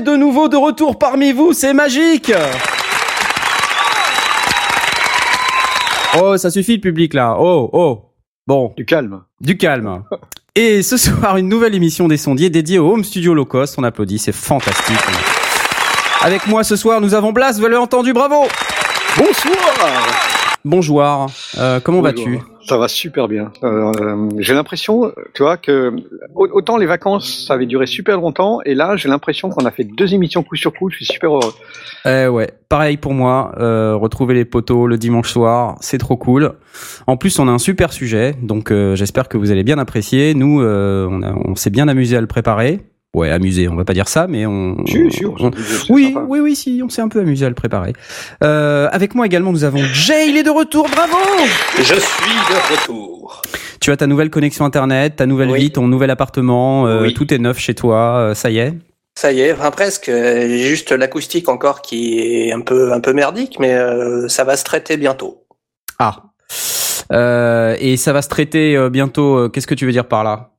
de nouveau de retour parmi vous, c'est magique Oh, ça suffit le public là. Oh, oh. Bon. Du calme. Du calme. Et ce soir, une nouvelle émission des sondiers dédiée au Home Studio Low Cost. On applaudit, c'est fantastique. Avec moi ce soir, nous avons Blas, vous l'avez entendu, bravo Bonsoir Bonjour, euh, comment vas-tu? Ça va super bien. Euh, j'ai l'impression, tu vois, que autant les vacances, ça avait duré super longtemps, et là, j'ai l'impression qu'on a fait deux émissions coup sur coup, je suis super heureux. Eh ouais, pareil pour moi, euh, retrouver les poteaux le dimanche soir, c'est trop cool. En plus, on a un super sujet, donc euh, j'espère que vous allez bien apprécier. Nous, on, on s'est bien amusé à le préparer. Ouais, amusé, on va pas dire ça, mais on... Si, si, on oui, sympa. oui, oui, si, on s'est un peu amusé à le préparer. Euh, avec moi également, nous avons Jay, il est de retour, bravo Je suis de retour. Tu as ta nouvelle connexion internet, ta nouvelle Oui. vie, ton nouvel appartement, euh, Oui. tout est neuf chez toi, euh, ça y est? Ça y est, enfin presque. euh, J'ai juste l'acoustique encore qui est un peu un peu merdique, mais euh, ça va se traiter bientôt. Ah. Euh, et ça va se traiter euh, bientôt, euh, qu'est-ce que tu veux dire par là?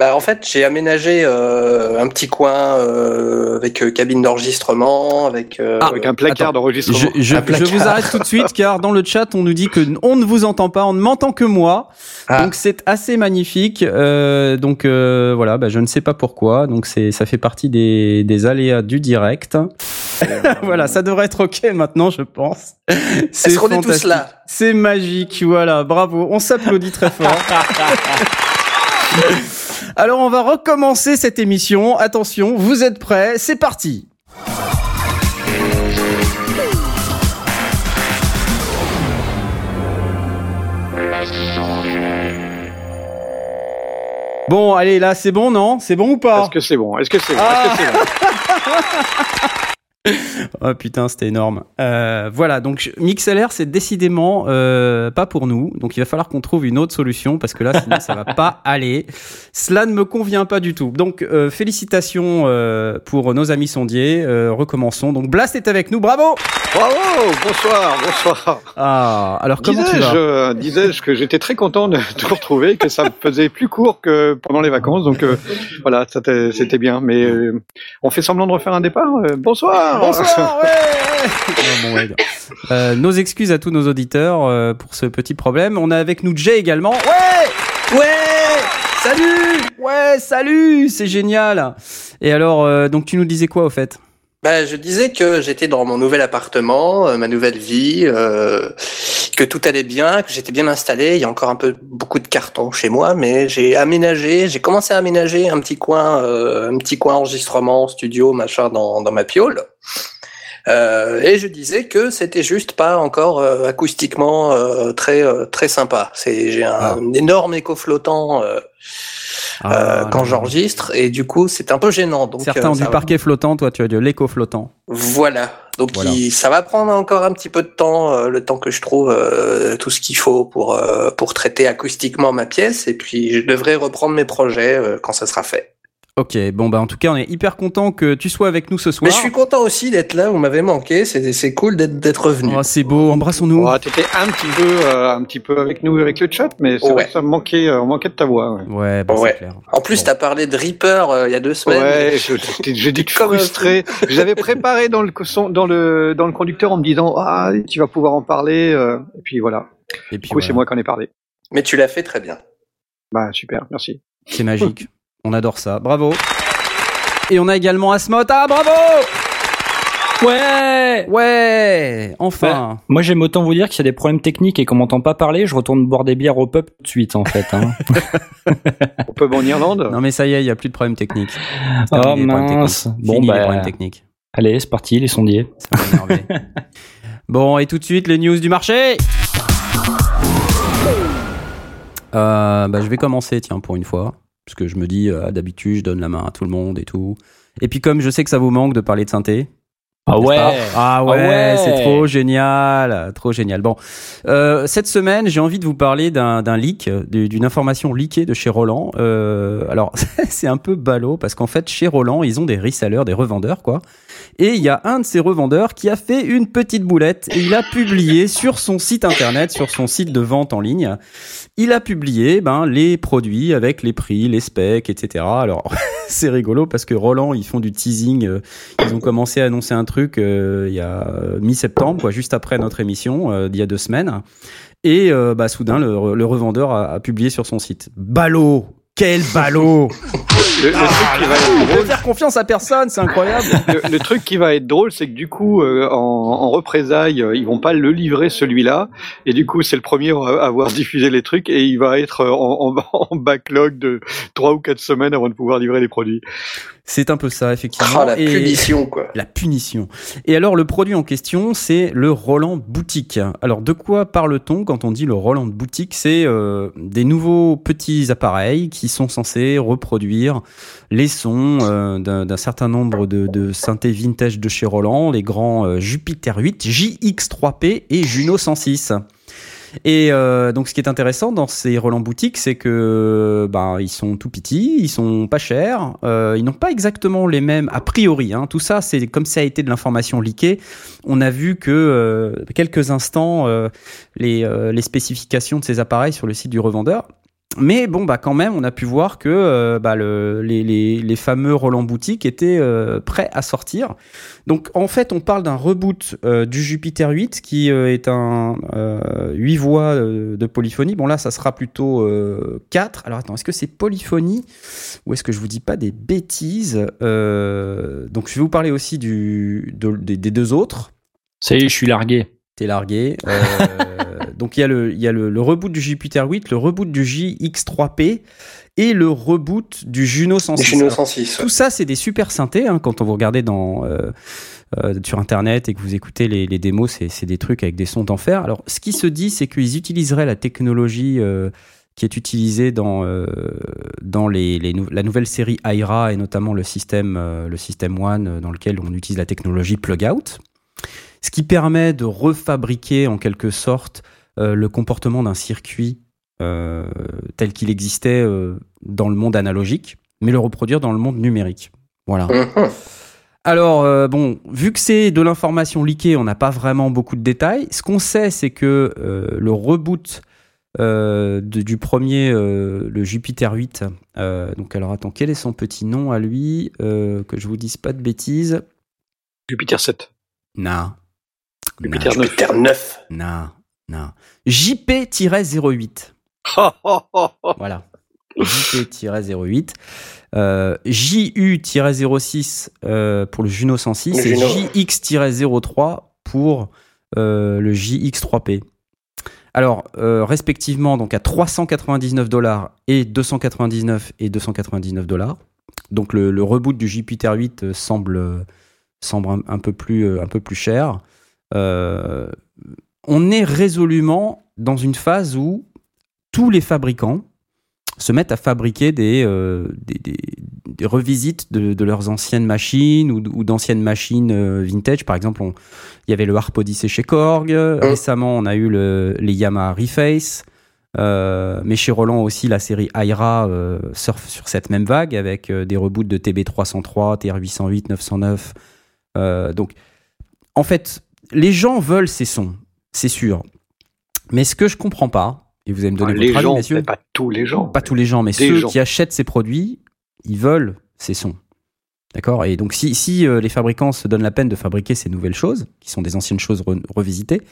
Bah en fait, j'ai aménagé euh, un petit coin euh, avec euh, cabine d'enregistrement, avec. euh, Ah, Avec un placard Attends, d'enregistrement. Je, je, placard. je vous arrête tout de suite car dans le chat on nous dit que on ne vous entend pas, on ne m'entend que moi. Ah. Donc c'est assez magnifique. Euh, donc euh, voilà, bah, je ne sais pas pourquoi. Donc c'est ça fait partie des, des aléas du direct. voilà, ça devrait être ok maintenant, je pense. C'est Est-ce qu'on est tous fantastique. là? C'est magique, voilà, bravo. On s'applaudit très fort. Alors on va recommencer cette émission. Attention, vous êtes prêts C'est parti. Bon, allez, là, c'est bon, non? C'est bon ou pas? Est-ce que c'est bon? Est-ce que c'est bon? Ah. Que bon? Oh putain, c'était énorme. Euh, voilà, donc MixLR, c'est décidément euh, pas pour nous. Donc il va falloir qu'on trouve une autre solution parce que là, sinon, ça va pas aller. Cela ne me convient pas du tout. Donc euh, félicitations euh, pour nos amis sondiers. Euh, recommençons. Donc Blast est avec nous. Bravo. Bravo Bonsoir, bonsoir Ah, alors comment tu Disais-je vas euh, disais-je que j'étais très content de te retrouver, que ça me faisait plus court que pendant les vacances, donc euh, voilà, c'était c'était bien. Mais euh, on fait semblant de refaire un départ. euh, bonsoir Bonsoir, ouais. Bon, ouais. Euh, nos excuses à tous nos auditeurs euh, pour ce petit problème. On a avec nous Jay également. Ouais, ouais, salut, ouais, salut, c'est génial. Et alors, euh, donc tu nous disais quoi au fait? Bah, je disais que j'étais dans mon nouvel appartement, euh, ma nouvelle vie, euh, que tout allait bien, que j'étais bien installé. Il y a encore un peu beaucoup de cartons chez moi, mais j'ai aménagé, j'ai commencé à aménager un petit coin, euh, un petit coin enregistrement, studio, machin dans, dans ma piole. Euh, et je disais que c'était juste pas encore euh, acoustiquement euh, très euh, très sympa. C'est j'ai un, Ah. énorme écho flottant euh, euh, quand j'enregistre et du coup c'est un peu gênant. Donc Certains euh, ont du va- parquet flottant, toi tu as de l'écho flottant. voilà. Donc Voilà. il- ça va prendre encore un petit peu de temps, euh, le temps que je trouve euh, tout ce qu'il faut pour euh, pour traiter acoustiquement ma pièce et puis je devrais reprendre mes projets quand ça sera fait. Ok, bon bah en tout cas on est hyper content que tu sois avec nous ce soir. Mais je suis content aussi d'être là, vous m'avez manqué, c'est c'est cool d'être d'être revenu. Oh, c'est beau, embrassons-nous. Oh, T'étais un petit peu, euh, un petit peu avec nous avec le chat, mais c'est Ouais. vrai que ça me manquait, euh, on manquait de ta voix. Ouais, Ouais, bah, Ouais. c'est clair. En plus Bon. t'as parlé de Reaper euh, il y a deux semaines. Ouais, j'ai dit un frustré. J'avais préparé dans le son- dans le dans le conducteur en me disant ah tu vas pouvoir en parler. euh, et puis voilà. Et Du puis coup voilà. c'est moi qui en ai parlé. Mais tu l'as fait très bien. Bah super, merci. C'est magique. On adore ça. Bravo. Et on a également Asmod. Ah, bravo Ouais Ouais Enfin Moi j'aime autant vous dire qu'il y a des problèmes techniques et qu'on m'entend pas parler, je retourne boire des bières au pub tout de suite en fait. Hein. On peut en Irlande? Non mais ça y est, il y a plus de problèmes techniques. Oh mince. techniques. Bon Fini les bah problèmes techniques. allez c'est parti les sondiers. Ça m'a énervé. bon, et tout de suite, les news du marché euh, bah, Je vais commencer, tiens, pour une fois. Parce que je me dis, euh, d'habitude, je donne la main à tout le monde et tout. Et puis comme je sais que ça vous manque de parler de synthé, Ah ouais. pas Ah ouais, ouais. c'est trop génial, trop génial. Bon, euh, cette semaine, j'ai envie de vous parler d'un leak, du- d'une information leakée de chez Roland. Euh, alors, c'est un peu ballot parce qu'en fait, chez Roland, ils ont des resellers, des revendeurs, quoi. Et il y a un de ces revendeurs qui a fait une petite boulette et il a publié sur son site internet, sur son site de vente en ligne, il a publié ben, les produits avec les prix, les specs, etc. Alors, c'est rigolo parce que Roland, ils font du teasing. euh, ils ont commencé à annoncer un truc euh, il y a euh, mi-septembre, juste après notre émission, euh, d'il y a deux semaines. Et bah, soudain, le, le revendeur a, a publié sur son site. Ballot Quel ballot. Le, le truc qui va être drôle, faire confiance à personne, c'est incroyable. Le, le truc qui va être drôle, c'est que du coup, euh, en, en représailles, euh, ils vont pas le livrer celui-là, et du coup, c'est le premier à avoir diffusé les trucs, et il va être en, en, en backlog de trois ou quatre semaines avant de pouvoir livrer les produits. C'est un peu ça, effectivement. Oh, la Et- punition, quoi. La punition. Et alors, le produit en question, c'est le Roland Boutique. Alors, de quoi parle-t-on quand on dit le Roland Boutique? C'est euh, des nouveaux petits appareils qui sont censés reproduire les sons euh, d'un d'un certain nombre de, de synthés vintage de chez Roland, les grands euh, Jupiter 8, JX3P et Juno 106. Et euh, donc, ce qui est intéressant dans ces Roland boutiques, c'est que ben ils sont tout petits, ils sont pas chers, euh, ils n'ont pas exactement les mêmes a priori. Hein, tout ça, c'est comme ça a été de l'information leakée. On a vu que euh, quelques instants les, les spécifications de ces appareils sur le site du revendeur. Mais bon, bah quand même, on a pu voir que euh, bah, le, les, les, les fameux Roland Boutique étaient euh, prêts à sortir. Donc en fait, on parle d'un reboot euh, du Jupiter 8 qui est un euh, 8 voix de polyphonie. Bon là, ça sera plutôt euh, 4. Alors attends, est-ce que c'est polyphonie ou est-ce que je vous dis pas des bêtises Donc je vais vous parler aussi du, de- des, des deux autres. Ça y est, je suis largué. T'es largué. Donc il y a, le, il y a le, le reboot du Jupiter 8, le reboot du JX3P et le reboot du Juno 106. Les Juno Alors, 106. ouais. tout ça, c'est des super synthés. Hein, quand on vous regardez dans, euh, euh, sur Internet et que vous écoutez les, les démos, c'est des trucs avec des sons d'enfer. Alors, ce qui se dit, c'est qu'ils utiliseraient la technologie euh, qui est utilisée dans, dans les, les nou- la nouvelle série Aira et notamment le système, le système One dans lequel on utilise la technologie plug-out. Ce qui permet de refabriquer en quelque sorte le comportement d'un circuit euh, tel qu'il existait euh, dans le monde analogique, mais le reproduire dans le monde numérique. Voilà. Mhm. Alors, euh, bon, vu que c'est de l'information leakée, on n'a pas vraiment beaucoup de détails. Ce qu'on sait, c'est que euh, le reboot euh, de- du premier, euh, le Jupiter 8, euh, donc alors attends, quel est son petit nom à lui Euh, Que je vous dise pas de bêtises? Jupiter 7. Non. Jupiter Non, 9. Jupiter 9. non, non. JP-08. Voilà. JP-08. Euh, JU-06 euh, pour le Juno 106 Le et Juno. JX-03 pour euh, le JX3P. Alors, respectivement, donc à 399 dollars et 299 et 299 dollars. Donc le, le reboot du Jupiter 8 euh, semble, semble un, un peu plus, un peu plus cher. On est résolument dans une phase où tous les fabricants se mettent à fabriquer des, euh, des, des- des revisites de, de leurs anciennes machines ou, ou d'anciennes machines euh, vintage. Par exemple, il y avait le Harp Odyssey chez Korg. Récemment, on a eu le- les Yamaha Reface. Euh, mais chez Roland aussi, la série Aira surfe sur cette même vague avec des reboots de TB303, TR808, 909. Euh, donc, en fait, les gens veulent ces sons, c'est sûr. Mais ce que je comprends pas, et vous allez me donner les votre avis, gens, messieurs, pas tous les gens. pas tous les gens, mais ceux gens. qui achètent ces produits, ils veulent ces sons. D'accord? Et donc, si, si euh, les fabricants se donnent la peine de fabriquer ces nouvelles choses, qui sont des anciennes choses re- revisitées,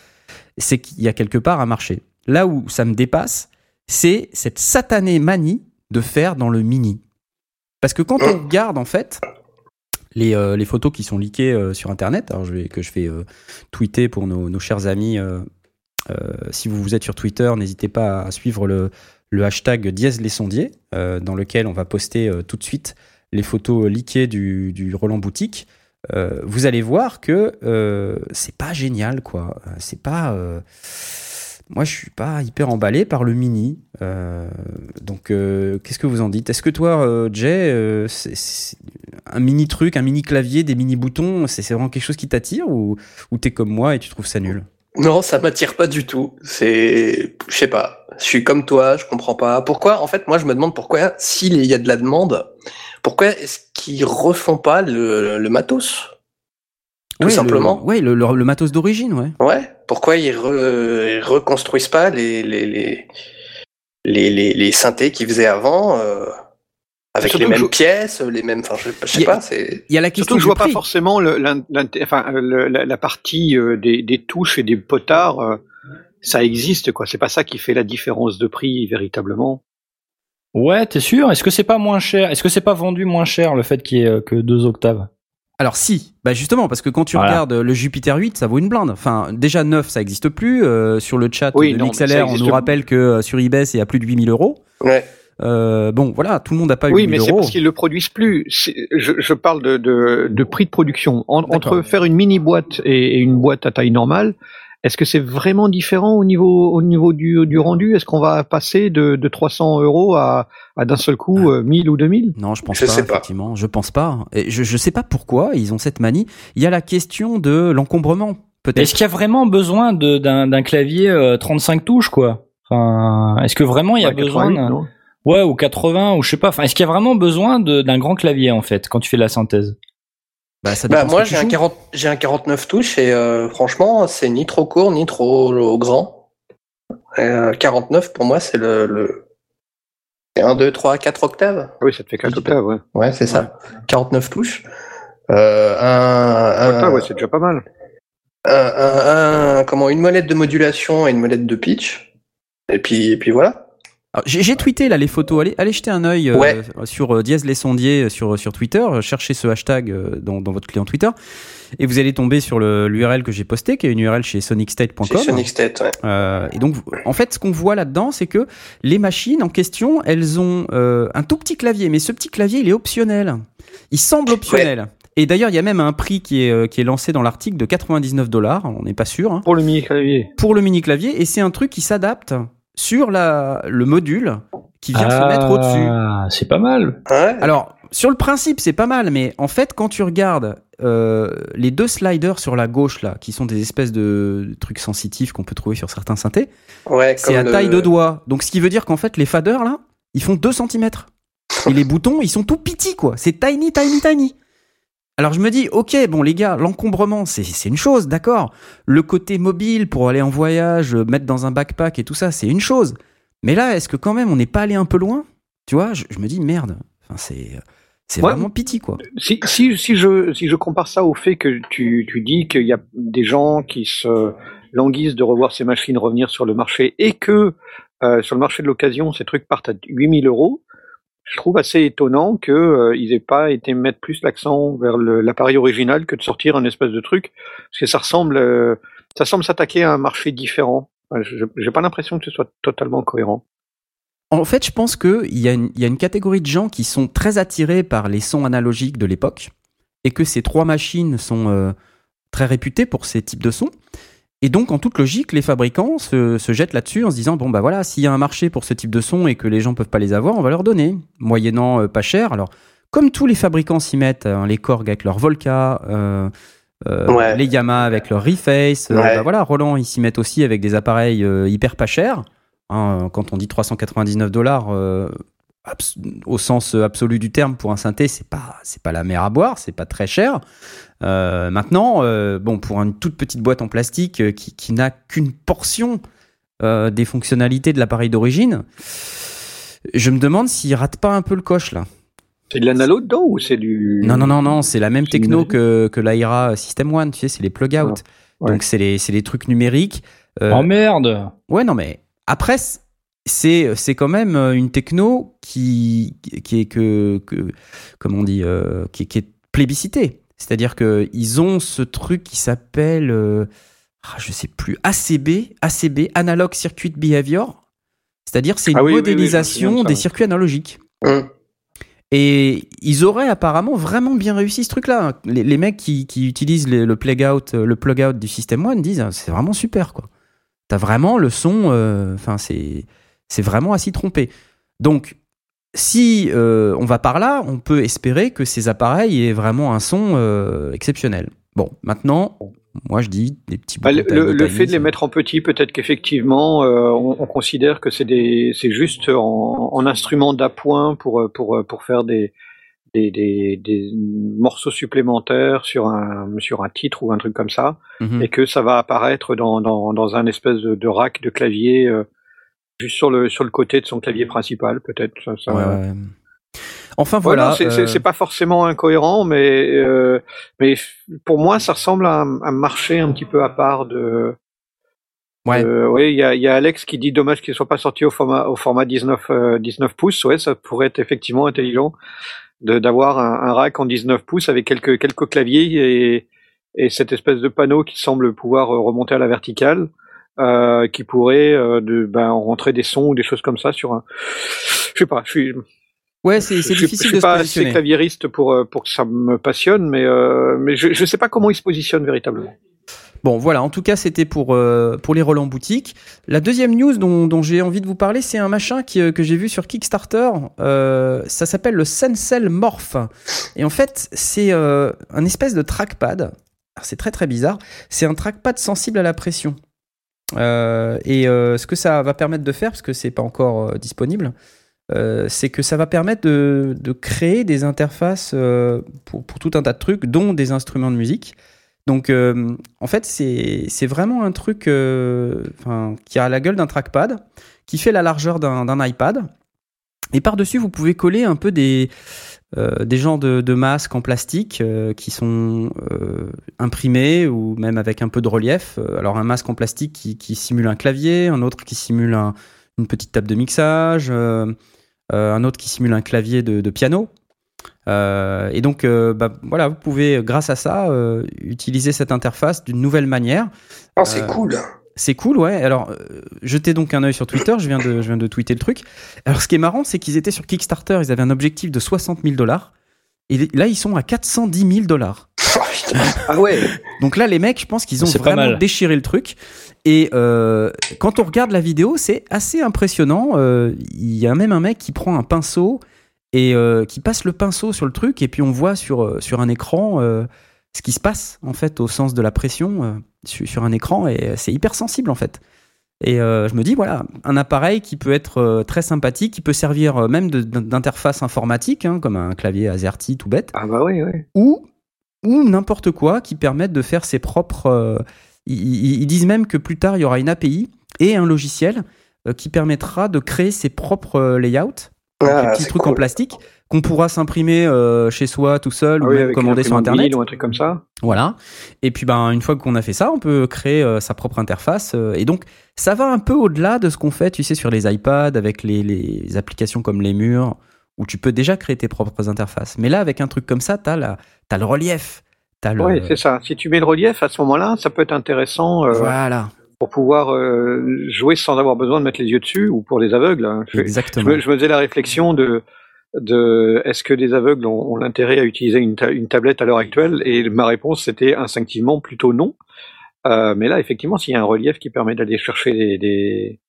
c'est qu'il y a quelque part un marché. Là où ça me dépasse, c'est cette satanée manie de faire dans le mini. Parce que quand on regarde, en fait, les, euh, les photos qui sont leakées euh, sur Internet, alors vais, que je fais euh, tweeter pour nos, nos chers amis, si vous, vous êtes sur Twitter, n'hésitez pas à suivre le, le hashtag dièse les sondiers, dans lequel on va poster tout de suite les photos leakées du, du Roland Boutique. Vous allez voir que c'est pas génial, quoi. C'est pas. moi, je suis pas hyper emballé par le mini. Euh, donc, euh, qu'est-ce que vous en dites? Est-ce que toi, euh, Jay, euh, c'est- c'est un mini truc, un mini clavier, des mini boutons, c'est c'est vraiment quelque chose qui t'attire ou, ou t'es comme moi et tu trouves ça nul? Non, ça m'attire pas du tout. C'est, je sais pas. Je suis comme toi, je comprends pas. Pourquoi, en fait, moi, je me demande pourquoi, s'il y a de la demande, pourquoi est-ce qu'ils refont pas le, le matos? Tout Ouais, simplement. Le, ouais, le, le- le matos d'origine, ouais. Ouais. Pourquoi ils, re- ils reconstruisent pas les les les les, les, les synthés qu'ils faisaient avant euh, avec Surtout les mêmes je- pièces, les mêmes. Enfin, je, je sais a- pas. C'est Il y a la question Surtout que je vois pas forcément le, enfin, le- la, la partie euh, des, des touches et des potards. euh, ça existe, quoi. C'est pas ça qui fait la différence de prix véritablement. Ouais, t'es sûr? Est-ce que c'est pas moins cher? Est-ce que c'est pas vendu moins cher le fait qu'il y ait euh, que deux octaves? Alors si, bah justement, parce que quand tu Voilà. regardes le Jupiter 8, ça vaut une blinde. Enfin, déjà 9, ça existe plus. Euh, sur le chat Oui, de non, on nous rappelle que euh, sur eBay, c'est à plus de 8000 euros. ouais. Euh, bon, voilà, tout le monde n'a pas Oui, 8000 mais c'est euros. parce qu'ils le produisent plus. Je, je parle de, de, de prix de production. En- entre faire une mini boîte et, et une boîte à taille normale, est-ce que c'est vraiment différent au niveau au niveau du, du rendu? Est-ce qu'on va passer de, de 300 euros à, à d'un seul coup euh, 1000 ou 2000 Non, je pense Je pas, sais pas. effectivement. Je pense pas. Et je, je sais pas pourquoi ils ont cette manie. Il y a la question de l'encombrement, peut-être. Est-ce qu'il y a vraiment besoin de- d'un d'un clavier euh, 35 touches, quoi? Enfin, est-ce que vraiment il y a Ouais, besoin 88, d'un- non Ouais, ou 80, ou je sais pas. Enfin, est-ce qu'il y a vraiment besoin de- d'un grand clavier, en fait, quand tu fais de la synthèse? Bah, ça Bah, moi, j'ai un, joues. 40, j'ai un 49 touches et euh, franchement, c'est ni trop court ni trop grand. Euh, 49, pour moi, c'est le, le... c'est 1, 2, 3, 4 octaves. Oui, ça te fait 4 octaves, ouais. Ouais, c'est ça. 49 touches. Euh, un, un, Octaves, ouais, c'est déjà pas mal. un, un- un- comment, une molette de modulation et une molette de pitch. Et puis, et puis voilà. Alors, J'ai tweeté là les photos. Allez, allez jeter un œil euh, Ouais. sur euh, Diaz les sondiers euh, sur sur Twitter. Cherchez ce hashtag euh, dans, dans votre client Twitter et vous allez tomber sur le- l'URL que j'ai posté, qui est une URL chez sonicstate.com. Sonic State, ouais. Euh, et donc, en fait, ce qu'on voit là-dedans, c'est que les machines en question, elles ont euh, un tout petit clavier, mais ce petit clavier, il est optionnel. Il semble optionnel. Et d'ailleurs, il y a même un prix qui est, qui est lancé dans l'article de 99 dollars, on n'est pas sûr, hein, Pour le mini clavier. pour le mini clavier, et c'est un truc qui s'adapte sur la, le module qui vient se mettre au-dessus. Ah, c'est pas mal. Ouais. Alors, sur le principe, c'est pas mal, mais en fait, quand tu regardes euh, les deux sliders sur la gauche, là, qui sont des espèces de trucs sensitifs qu'on peut trouver sur certains synthés, ouais c'est à le- taille de doigt. Donc, ce qui veut dire qu'en fait, les faders, là, ils font 2 cm. Et les boutons, ils sont tout petits, quoi. C'est tiny, tiny, tiny. Alors, je me dis, ok, bon, les gars, l'encombrement, c'est c'est une chose, d'accord. Le côté mobile pour aller en voyage, euh, mettre dans un backpack et tout ça, c'est une chose. Mais là, est-ce que quand même, on n'est pas allé un peu loin? Tu vois, je, je me dis, merde. Enfin, c'est. C'est Ouais. vraiment piti, quoi. Si, si, si, je, si je compare ça au fait que tu, tu dis qu'il y a des gens qui se languissent de revoir ces machines revenir sur le marché et que euh, sur le marché de l'occasion, ces trucs partent à 8000 euros, je trouve assez étonnant qu'ils euh, ils aient pas été mettre plus l'accent vers l'appareil original que de sortir un espèce de truc, parce que ça ressemble, euh, ça semble s'attaquer à un marché différent. Enfin, je- J'ai pas l'impression que ce soit totalement cohérent. En fait, je pense qu'il y, a une- y a une catégorie de gens qui sont très attirés par les sons analogiques de l'époque et que ces trois machines sont euh, très réputées pour ces types de sons. Et donc, en toute logique, les fabricants se, se jettent là-dessus en se disant bon, bah voilà, s'il y a un marché pour ce type de son et que les gens peuvent pas les avoir, on va leur donner, moyennant euh, pas cher. Alors, comme tous les fabricants s'y mettent, hein, les Korg avec leur Volca, euh, euh, Ouais. les Yamaha avec leur Reface, Ouais. bah voilà, Roland, ils s'y mettent aussi avec des appareils hyper pas chers. Hein, quand on dit 399 dollars, au sens absolu du terme pour un synthé, c'est pas c'est pas la mer à boire, c'est pas très cher. Euh, maintenant, euh, bon, pour une toute petite boîte en plastique euh, qui, qui n'a qu'une portion euh, des fonctionnalités de l'appareil d'origine, je me demande s'il rate pas un peu le coche là. C'est de l'analo dedans ou c'est du... Non, non, non, non, c'est la même techno que, que l'Aira System One, tu sais, c'est les plug-out. Ah, ouais. Donc c'est les, c'est les trucs numériques. Euh, Oh merde Ouais, non, mais après, c'est c'est quand même une techno qui, qui est que, que comment on dit, euh, qui, qui est plébiscitée. C'est-à-dire que ils ont ce truc qui s'appelle, euh, ah, je sais plus, ACB, ACB, Analog Circuit Behavior. C'est-à-dire c'est une Ah oui, oui, oui, je me modélisation des circuits analogiques. Hum. Et ils auraient apparemment vraiment bien réussi ce truc-là. Les, les mecs qui, qui utilisent les- le plug-out le plug du System One disent ah, c'est vraiment super quoi. T'as vraiment le son, euh, enfin c'est c'est vraiment à s'y tromper. Donc si euh, on va par là, on peut espérer que ces appareils aient vraiment un son euh, exceptionnel. Bon, maintenant, moi je dis des petits. Bah, le, le- fait de les mettre en petit, peut-être qu'effectivement, euh, on, on considère que c'est juste en, en instrument d'appoint pour pour pour faire des des, des des morceaux supplémentaires sur un sur un titre ou un truc comme ça, Mhm. et que ça va apparaître dans dans dans un espèce de, de rack de clavier euh, juste sur le sur le côté de son clavier principal, peut-être. Ça, ça- Ouais, ouais. Enfin voilà. c'est- euh, c'est pas forcément incohérent, mais euh, mais pour moi, ça ressemble à un, marché un petit peu à part de. Ouais. Euh, oui, il y a, y a Alex qui dit dommage qu'il soit pas sorti au format au format 19 euh, 19 pouces. Ouais, ça pourrait être effectivement intelligent de d'avoir un, un rack en 19 pouces avec quelques quelques claviers et et cette espèce de panneau qui semble pouvoir euh, remonter à la verticale, euh, qui pourrait euh, de ben rentrer des sons ou des choses comme ça sur un. Je sais pas. Je suis Ouais, c'est difficile je suis de se pas assez claviériste pour euh, pour que ça me passionne, mais euh, mais je je sais pas comment il se positionne véritablement. Bon, voilà, en tout cas, c'était pour, euh, pour les Roland Boutique. La deuxième news dont, dont j'ai envie de vous parler, c'est un machin qui, que j'ai vu sur Kickstarter. Euh, ça s'appelle le Sensel Morph. Et en fait, c'est euh, un espèce de trackpad. C'est très très bizarre. C'est un trackpad sensible à la pression. Euh, et euh, ce que ça va permettre de faire, parce que c'est pas encore euh, disponible, c'est que ça va permettre de, créer des interfaces pour, tout un tas de trucs, dont des instruments de musique. Donc, en fait, c'est vraiment un truc qui a la gueule d'un trackpad, qui fait la largeur d'un iPad. Et par-dessus, vous pouvez coller un peu des, euh, des genres de, de masques en plastique euh, qui sont euh, imprimés ou même avec un peu de relief. Alors, un masque en plastique qui, qui simule un clavier, un autre qui simule un- une petite table de mixage, un autre qui simule un clavier de, de piano. Et donc, bah, voilà, vous pouvez, grâce à ça, utiliser cette interface d'une nouvelle manière. Oh, c'est cool. C'est cool, ouais. Alors, euh, jetez donc un œil sur Twitter. Je viens de, je viens de tweeter le truc. Alors, ce qui est marrant, c'est qu'ils étaient sur Kickstarter. Ils avaient un objectif de 60 000 dollars. Et là, ils sont à 410 000 dollars. Putain. Ah ouais. Donc là, les mecs, je pense qu'ils ont vraiment déchiré le truc. Et euh, quand on regarde la vidéo, c'est assez impressionnant. Euh, Il y a même un mec qui prend un pinceau et euh, qui passe le pinceau sur le truc, et puis on voit sur, sur un écran euh, ce qui se passe, en fait, au sens de la pression euh, sur, sur un écran, et c'est hyper sensible, en fait. Et euh, je me dis, voilà, un appareil qui peut être euh, très sympathique, qui peut servir euh, même d'interface informatique, hein, comme un clavier AZERTY tout bête, Ah bah oui, oui. ou, ou n'importe quoi qui permette de faire ses propres. euh, ils, disent même que plus tard, il y aura une API et un logiciel euh, qui permettra de créer ses propres euh, layouts, Ah, des petits c'est trucs cool. en plastique qu'on pourra s'imprimer euh, chez soi tout seul Ah ou oui, même avec commander sur internet. ou un truc comme ça. Voilà. Et puis ben une fois qu'on a fait ça, on peut créer euh, sa propre interface. euh, et donc ça va un peu au-delà de ce qu'on fait, tu sais, sur les iPads avec les, les applications comme les murs où tu peux déjà créer tes propres interfaces. Mais là, avec un truc comme ça, la, t'as le relief, le. Oui, c'est ça. Si tu mets le relief à ce moment-là, ça peut être intéressant voilà, pour pouvoir euh, jouer sans avoir besoin de mettre les yeux dessus ou pour les aveugles. hein. Je, je exactement. me, je me faisais la réflexion de, de est-ce que les aveugles ont, l'intérêt à utiliser une, ta- une tablette à l'heure actuelle? Et ma réponse c'était instinctivement plutôt non. Euh, mais là, effectivement, s'il y a un relief qui permet d'aller chercher des,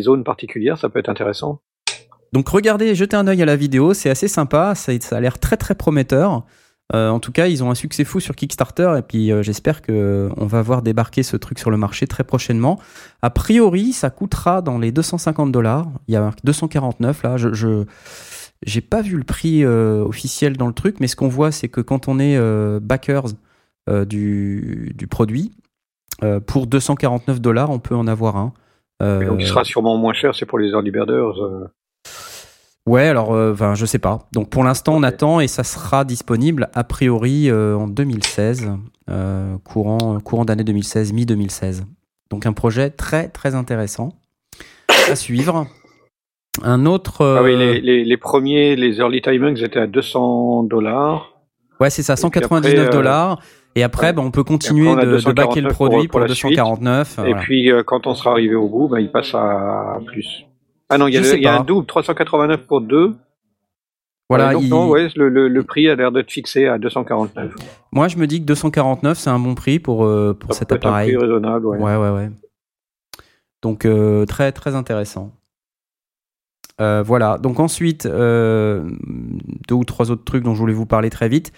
zones particulières, ça peut être intéressant. Donc regardez, jetez un œil à la vidéo, c'est assez sympa, ça a l'air très très prometteur. Euh, en tout cas, ils ont un succès fou sur Kickstarter et puis euh, j'espère que euh, va voir débarquer ce truc sur le marché très prochainement. A priori, ça coûtera dans les 250 dollars. Il y a marqué 249 là. Je, je j'ai pas vu le prix officiel dans le truc, mais ce qu'on voit, c'est que quand on est backers du, du produit, pour 249 dollars, on peut en avoir un. Donc, il sera sûrement moins cher. C'est pour les early birders. Euh. Ouais, alors, euh, enfin, je sais pas. Donc, pour l'instant, on attend et ça sera disponible a priori euh, en 2016, euh, courant, courant d'année 2016, mi-2016. Donc, un projet très, très intéressant à suivre. Un autre. Ah oui, euh, les, les, les premiers, les early timings étaient à 200 dollars. Ouais, c'est ça, Et puis 199 après, euh, dollars. Et après, ben, on peut continuer on de, de backer le 249 pour- produit pour pour, suite. 249. Et voilà. puis, euh, quand on sera arrivé au bout, ben, il passe à plus. Ah non, il y a, un double, 389 pour deux. Voilà, Ouais, donc il- non, ouais, le, le, le prix a l'air d'être fixé à 249. moi, je me dis que 249, c'est un bon prix pour, euh, pour Ça cet peut être un appareil. prix raisonnable, ouais. Ouais, ouais, ouais. Donc, euh, très, très intéressant. Euh, voilà. Donc, ensuite, euh, deux ou trois autres trucs dont je voulais vous parler très vite.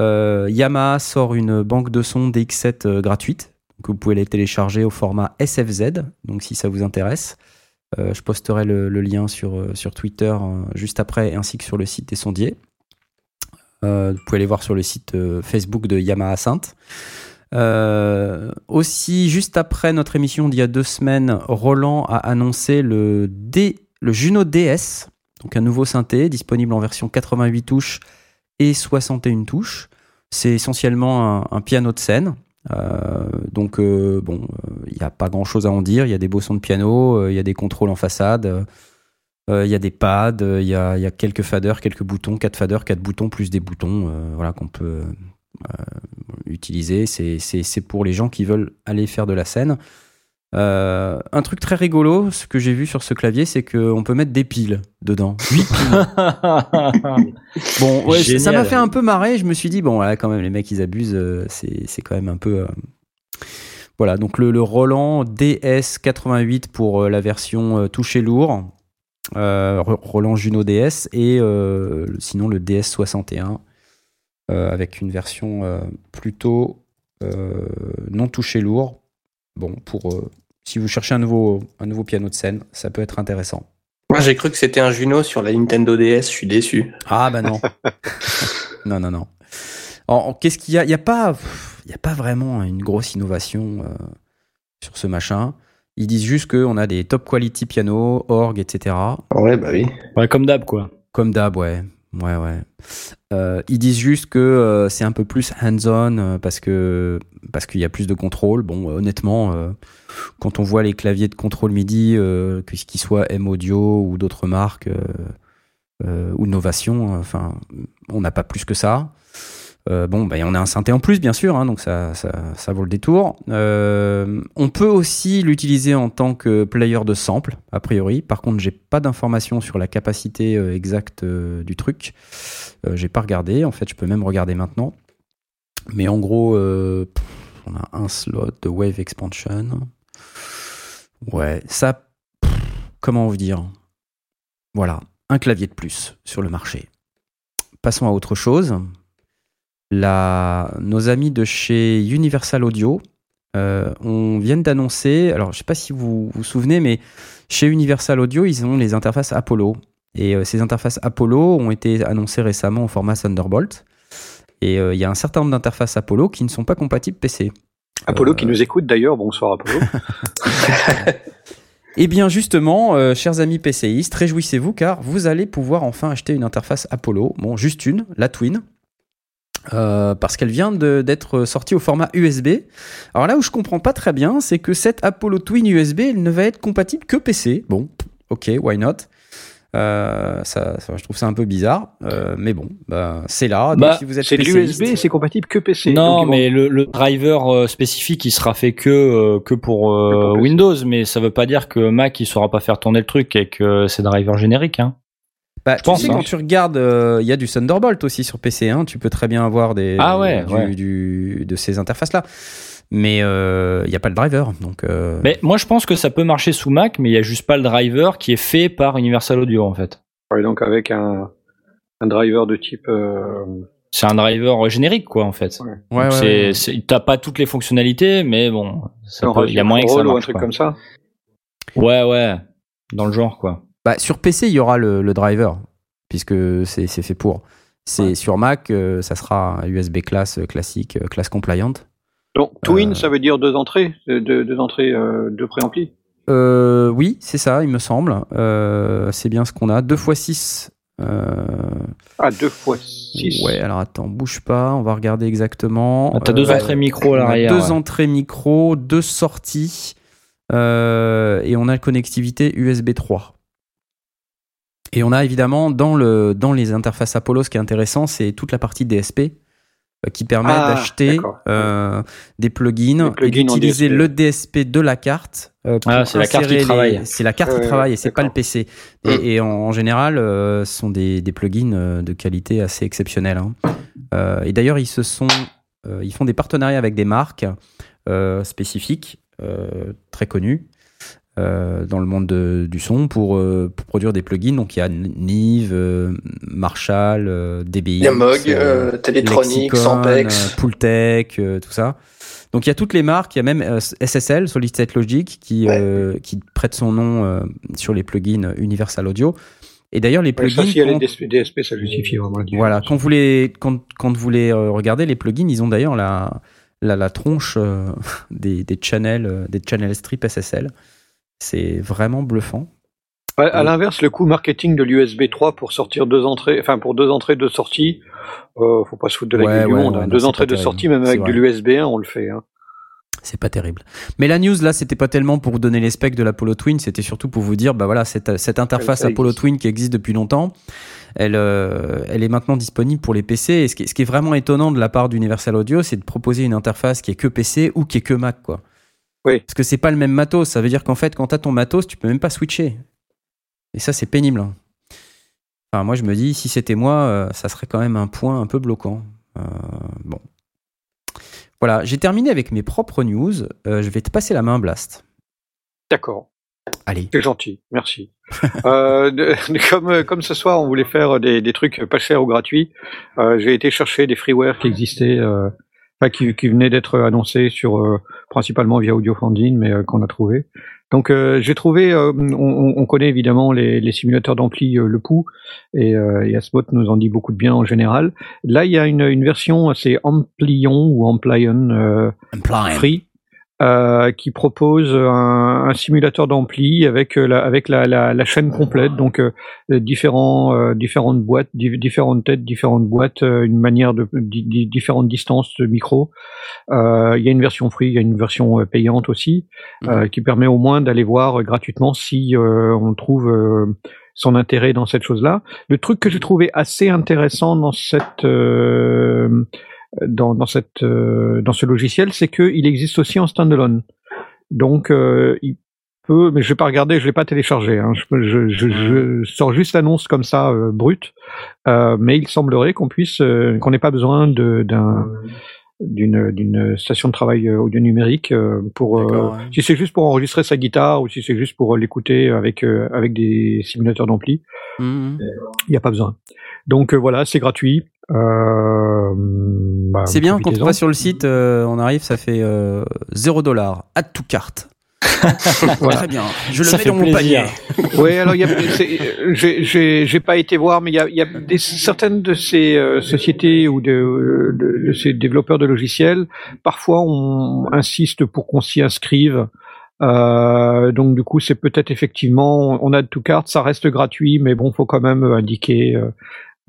Euh, Yamaha sort une banque de sons DX7 euh, gratuite. Donc, vous pouvez les télécharger au format SFZ. Donc, si ça vous intéresse, Euh, je posterai le, lien sur, euh, Twitter euh, juste après, ainsi que sur le site des sondiers. Euh, vous pouvez aller voir sur le site euh, Facebook de Yamaha Sainte. Euh, aussi, juste après notre émission d'il y a deux semaines, Roland a annoncé le Juno DS. donc un nouveau synthé disponible en version 88 touches et 61 touches. C'est essentiellement un, piano de scène. Euh, donc bon, il n'y a pas grand chose à en dire. Il y a des beaux sons de piano, il y a des contrôles en façade, il y a des pads, il y a, y, a, quelques faders, quelques boutons, quatre faders, quatre boutons plus des boutons, voilà qu'on peut utiliser. C'est pour les gens qui veulent aller faire de la scène. Euh, un truc très rigolo, ce que j'ai vu sur ce clavier, c'est qu'on peut mettre des piles dedans. 8 piles. bon, ouais, ça m'a fait un peu marrer. Je me suis dit, bon, là, quand même, les mecs, ils abusent. Euh, c'est quand même un peu. Euh, voilà, donc le, Roland DS88 pour la version touché lourd. Roland Juno DS et sinon le DS61 avec une version plutôt non touché lourd. Bon, pour si vous cherchez un nouveau, un nouveau piano de scène, ça peut être intéressant. Moi, j'ai cru que c'était un Juno sur la Nintendo DS, je suis déçu. Ah, bah non. non, non, non. Qu'est-ce qu'il y a? Il n'y a, pas, il a pas vraiment une grosse innovation euh, sur ce machin. Ils disent juste qu'on a des top quality pianos, org, etc. Ouais, bah oui. Ouais, comme d'hab, quoi. Comme d'hab, ouais. Ouais, ouais. Euh, ils disent juste que euh, c'est un peu plus hands-on parce que parce qu'il y a plus de contrôle. Bon, honnêtement, quand on voit les claviers de contrôle MIDI, euh, qu'ils soient M-Audio ou d'autres marques euh, euh, ou Novation, enfin, on n'a pas plus que ça. Bon, bah, on a un synthé en plus, bien sûr, hein, donc ça, vaut le détour. on peut aussi l'utiliser en tant que player de sample, a priori. Par contre, j'ai pas d'informations sur la capacité exacte du truc. j'ai pas regardé. En fait, je peux même regarder maintenant. Mais en gros, on a un slot de Wave Expansion. Ouais, ça, comment vous dire? Voilà, un clavier de plus sur le marché. Passons à autre chose. La, nos amis de chez Universal Audio euh, on vient d'annoncer, alors je ne sais pas si vous vous souvenez, mais chez Universal Audio, ils ont les interfaces Apollo. Et euh, ces interfaces Apollo ont été annoncées récemment au format Thunderbolt. Et euh, il y a un certain nombre d'interfaces Apollo qui ne sont pas compatibles PC. Apollo qui nous écoute d'ailleurs, bonsoir Apollo. Eh bien justement, euh, chers amis PCistes, réjouissez-vous car vous allez pouvoir enfin acheter une interface Apollo, bon juste une, la Twin, euh, parce qu'elle vient d'être sortie au format USB. Alors là où je comprends pas très bien, c'est que cette Apollo Twin USB, elle ne va être compatible que PC. Bon, ok, why not? Euh, ça, je trouve ça un peu bizarre, euh, mais bon, bah, c'est là. Bah, si vous êtes c'est l'USB, c'est compatible que PC. Non, mais le, driver euh, spécifique, il sera fait que que pour, Windows, mais ça veut pas dire que Mac il saura pas faire tourner le truc et que c'est driver générique. Hein. Bah, je tu pense, sais, hein. quand tu regardes, il y a du Thunderbolt aussi sur PC. Hein, tu peux très bien avoir des ah ouais, du, de ces interfaces là mais il euh, n'y a pas le driver. Donc, euh. Mais moi, je pense que ça peut marcher sous Mac, mais il n'y a juste pas le driver qui est fait par Universal Audio en fait. Ouais, donc avec un, un driver de type. Euh, c'est un driver générique, quoi, en fait. Ouais. ouais, T'as pas toutes les fonctionnalités, mais bon, il y a moyen que ça marche. un truc comme ça. Ouais, ouais, dans le genre, quoi. Bah, sur PC, il y aura le, le driver, puisque c'est fait pour. C'est sur Mac, ça sera USB class classique, classe compliant. Donc Twin, euh. ça veut dire deux entrées, deux, deux entrées euh, de préampli euh, Oui, c'est ça, il me semble. c'est bien ce qu'on a. 2 x 6. Ah, 2 x 6. Ouais, alors attends, bouge pas, on va regarder exactement. Ah, T'as deux entrées micro à l'arrière. Deux entrées micro, deux sorties. et on a la connectivité USB 3. Et on a évidemment dans, le, dans les interfaces Apollo, ce qui est intéressant, c'est toute la partie DSP. Euh, qui permet ah, d'acheter euh, des plugins, et d'utiliser le DSP de la carte. Euh, ah, c'est la carte qui travaille. C'est la carte qui travaille et c'est pas le PC. Et, mm. en, général, ce sont des, des, plugins de qualité assez exceptionnelle. Hein. et d'ailleurs, ils se sont, ils font des partenariats avec des marques spécifiques, très connues. Euh, dans le monde de, du son pour, euh, pour, produire des plugins. Donc il y a Nive, euh, Marshall, DBX, il y a Moog, Teletronic, Sampex, Pooltech, tout ça. Donc il y a toutes les marques, il y a même SSL, Solid State Logic, qui, qui prête son nom sur les plugins Universal Audio. Et d'ailleurs, les plugins. ça, si quand... DSP, DSP, ça justifie vraiment Voilà, quand vous les, quand, quand vous les regardez, les plugins, ils ont d'ailleurs la, la, la, tronche des, des channels, des channel strip SSL. C'est vraiment bluffant. À, à l'inverse, le coût marketing de l'USB 3 pour sortir deux entrées, enfin pour deux entrées, deux sorties, euh, faut pas se foutre de la Ouais, gueule du ouais, monde. ouais, hein. deux entrées, deux sorties, même avec de l'USB 1, on le fait. Hein. C'est pas terrible. Mais la news là, c'était pas tellement pour vous donner les specs de l'Apollo Twin, c'était surtout pour vous dire, bah voilà, cette, cette interface Apollo. Twin qui existe depuis longtemps, elle, euh, elle est maintenant disponible pour les PC. Et ce qui, est- ce qui est vraiment étonnant de la part d'Universal Audio, c'est de proposer une interface qui est que PC ou qui est que Mac, quoi. Oui. Parce que c'est pas le même matos. Ça veut dire qu'en fait, quand t'as ton matos, tu peux même pas switcher. Et ça, c'est pénible. hein. Enfin, moi, je me dis, si c'était moi, euh, ça serait quand même un point un peu bloquant. Euh, bon. Voilà, j'ai terminé avec mes propres news. Euh, je vais te passer la main, Blast. D'accord. Allez. C'est gentil, merci. euh, de- comme, comme ce soir, on voulait faire des, des trucs pas chers ou gratuits, euh, j'ai été chercher des freeware qui existaient, euh, enfin, qui, qui venaient d'être annoncés sur, euh, principalement via AudioFunding, mais euh, qu'on a trouvé. Donc euh, j'ai trouvé, euh, on, on- on connaît évidemment les, les simulateurs d'ampli euh, le pouls et, euh, et nous en dit beaucoup de bien en général. Là il y a une, une version, c'est Amplion ou Amplion euh, Free, euh, qui propose un, un simulateur d'ampli avec euh, la, avec la, la, la chaîne complète, donc euh, différents, euh, différentes boîtes, di- différentes têtes, différentes boîtes, euh, une manière de di- di- différentes distances de micro. Euh, Il y a une version free, il y a une version payante aussi, euh, qui permet au moins d'aller voir gratuitement si euh, on trouve euh, son intérêt dans cette chose-là. Le truc que j'ai trouvé assez intéressant dans cette euh, dans, dans cette euh, dans ce logiciel, c'est qu'il existe aussi en standalone. Donc euh, il peut, mais je vais pas regarder, je l'ai pas téléchargé. Hein. Je, je, je, je sors juste l'annonce comme ça euh, brute, Euh, mais il semblerait qu'on puisse euh, qu'on n'ait pas besoin de d'un d'une d'une station de travail euh, audio numérique euh, pour euh, ouais. si c'est juste pour enregistrer sa guitare ou si c'est juste pour l'écouter avec euh, avec des simulateurs d'ampli Mhm. il n'y a pas besoin. Donc euh, voilà, c'est gratuit. Euh, bah, C'est bien, quand on va sur le site, euh, on arrive, ça fait euh, 0 dollar. Add to carte. Voilà. Très bien. Je le Ça mets dans mon plaisir. panier. Oui, alors il y a, c'est- j'ai- pas été voir, mais il y a, il y a des, certaines de ces euh, sociétés ou de, de, de ces développeurs de logiciels, parfois on insiste pour qu'on s'y inscrive. Euh, donc du coup, c'est peut-être effectivement, on a de tout carte, ça reste gratuit, mais bon, faut quand même indiquer euh,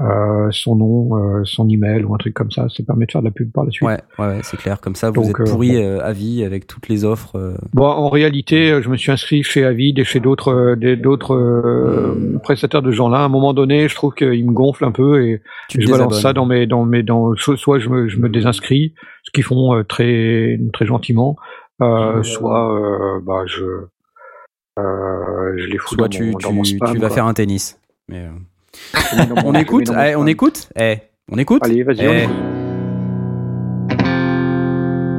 euh, son nom, euh, son email ou un truc comme ça. Ça permet de faire de la pub par la suite. Ouais, ouais, ouais, c'est clair. Comme ça, vous Donc, êtes euh, pourri euh, à vie avec toutes les offres. euh. Bon, en réalité, je me suis inscrit chez Avid et chez d'autres d'autres euh, prestataires de gens là. À un moment donné, je trouve qu'ils me gonflent un peu et Tu je balance ça dans mes dans mes dans so- soit je me je me désinscris, ce qu'ils font très très gentiment, euh, soit bah je euh, je les fous Soit dans, tu, mon, dans mon tu, spam. tu vas quoi. faire un tennis. Mais, On écoute Eh, On écoute Eh, on écoute Allez, vas-y. on Eh. écoute.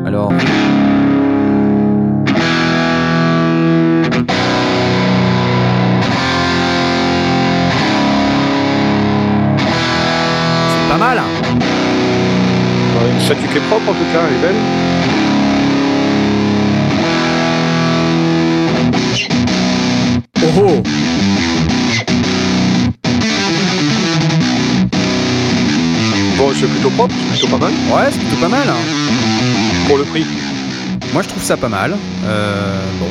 Alors. C'est pas mal. hein. Une statue qui est propre en tout cas, elle est belle. Oh c'est plutôt propre, c'est plutôt pas mal Ouais, c'est plutôt pas mal. hein. pour le prix. Moi, je trouve ça pas mal. Euh, bon.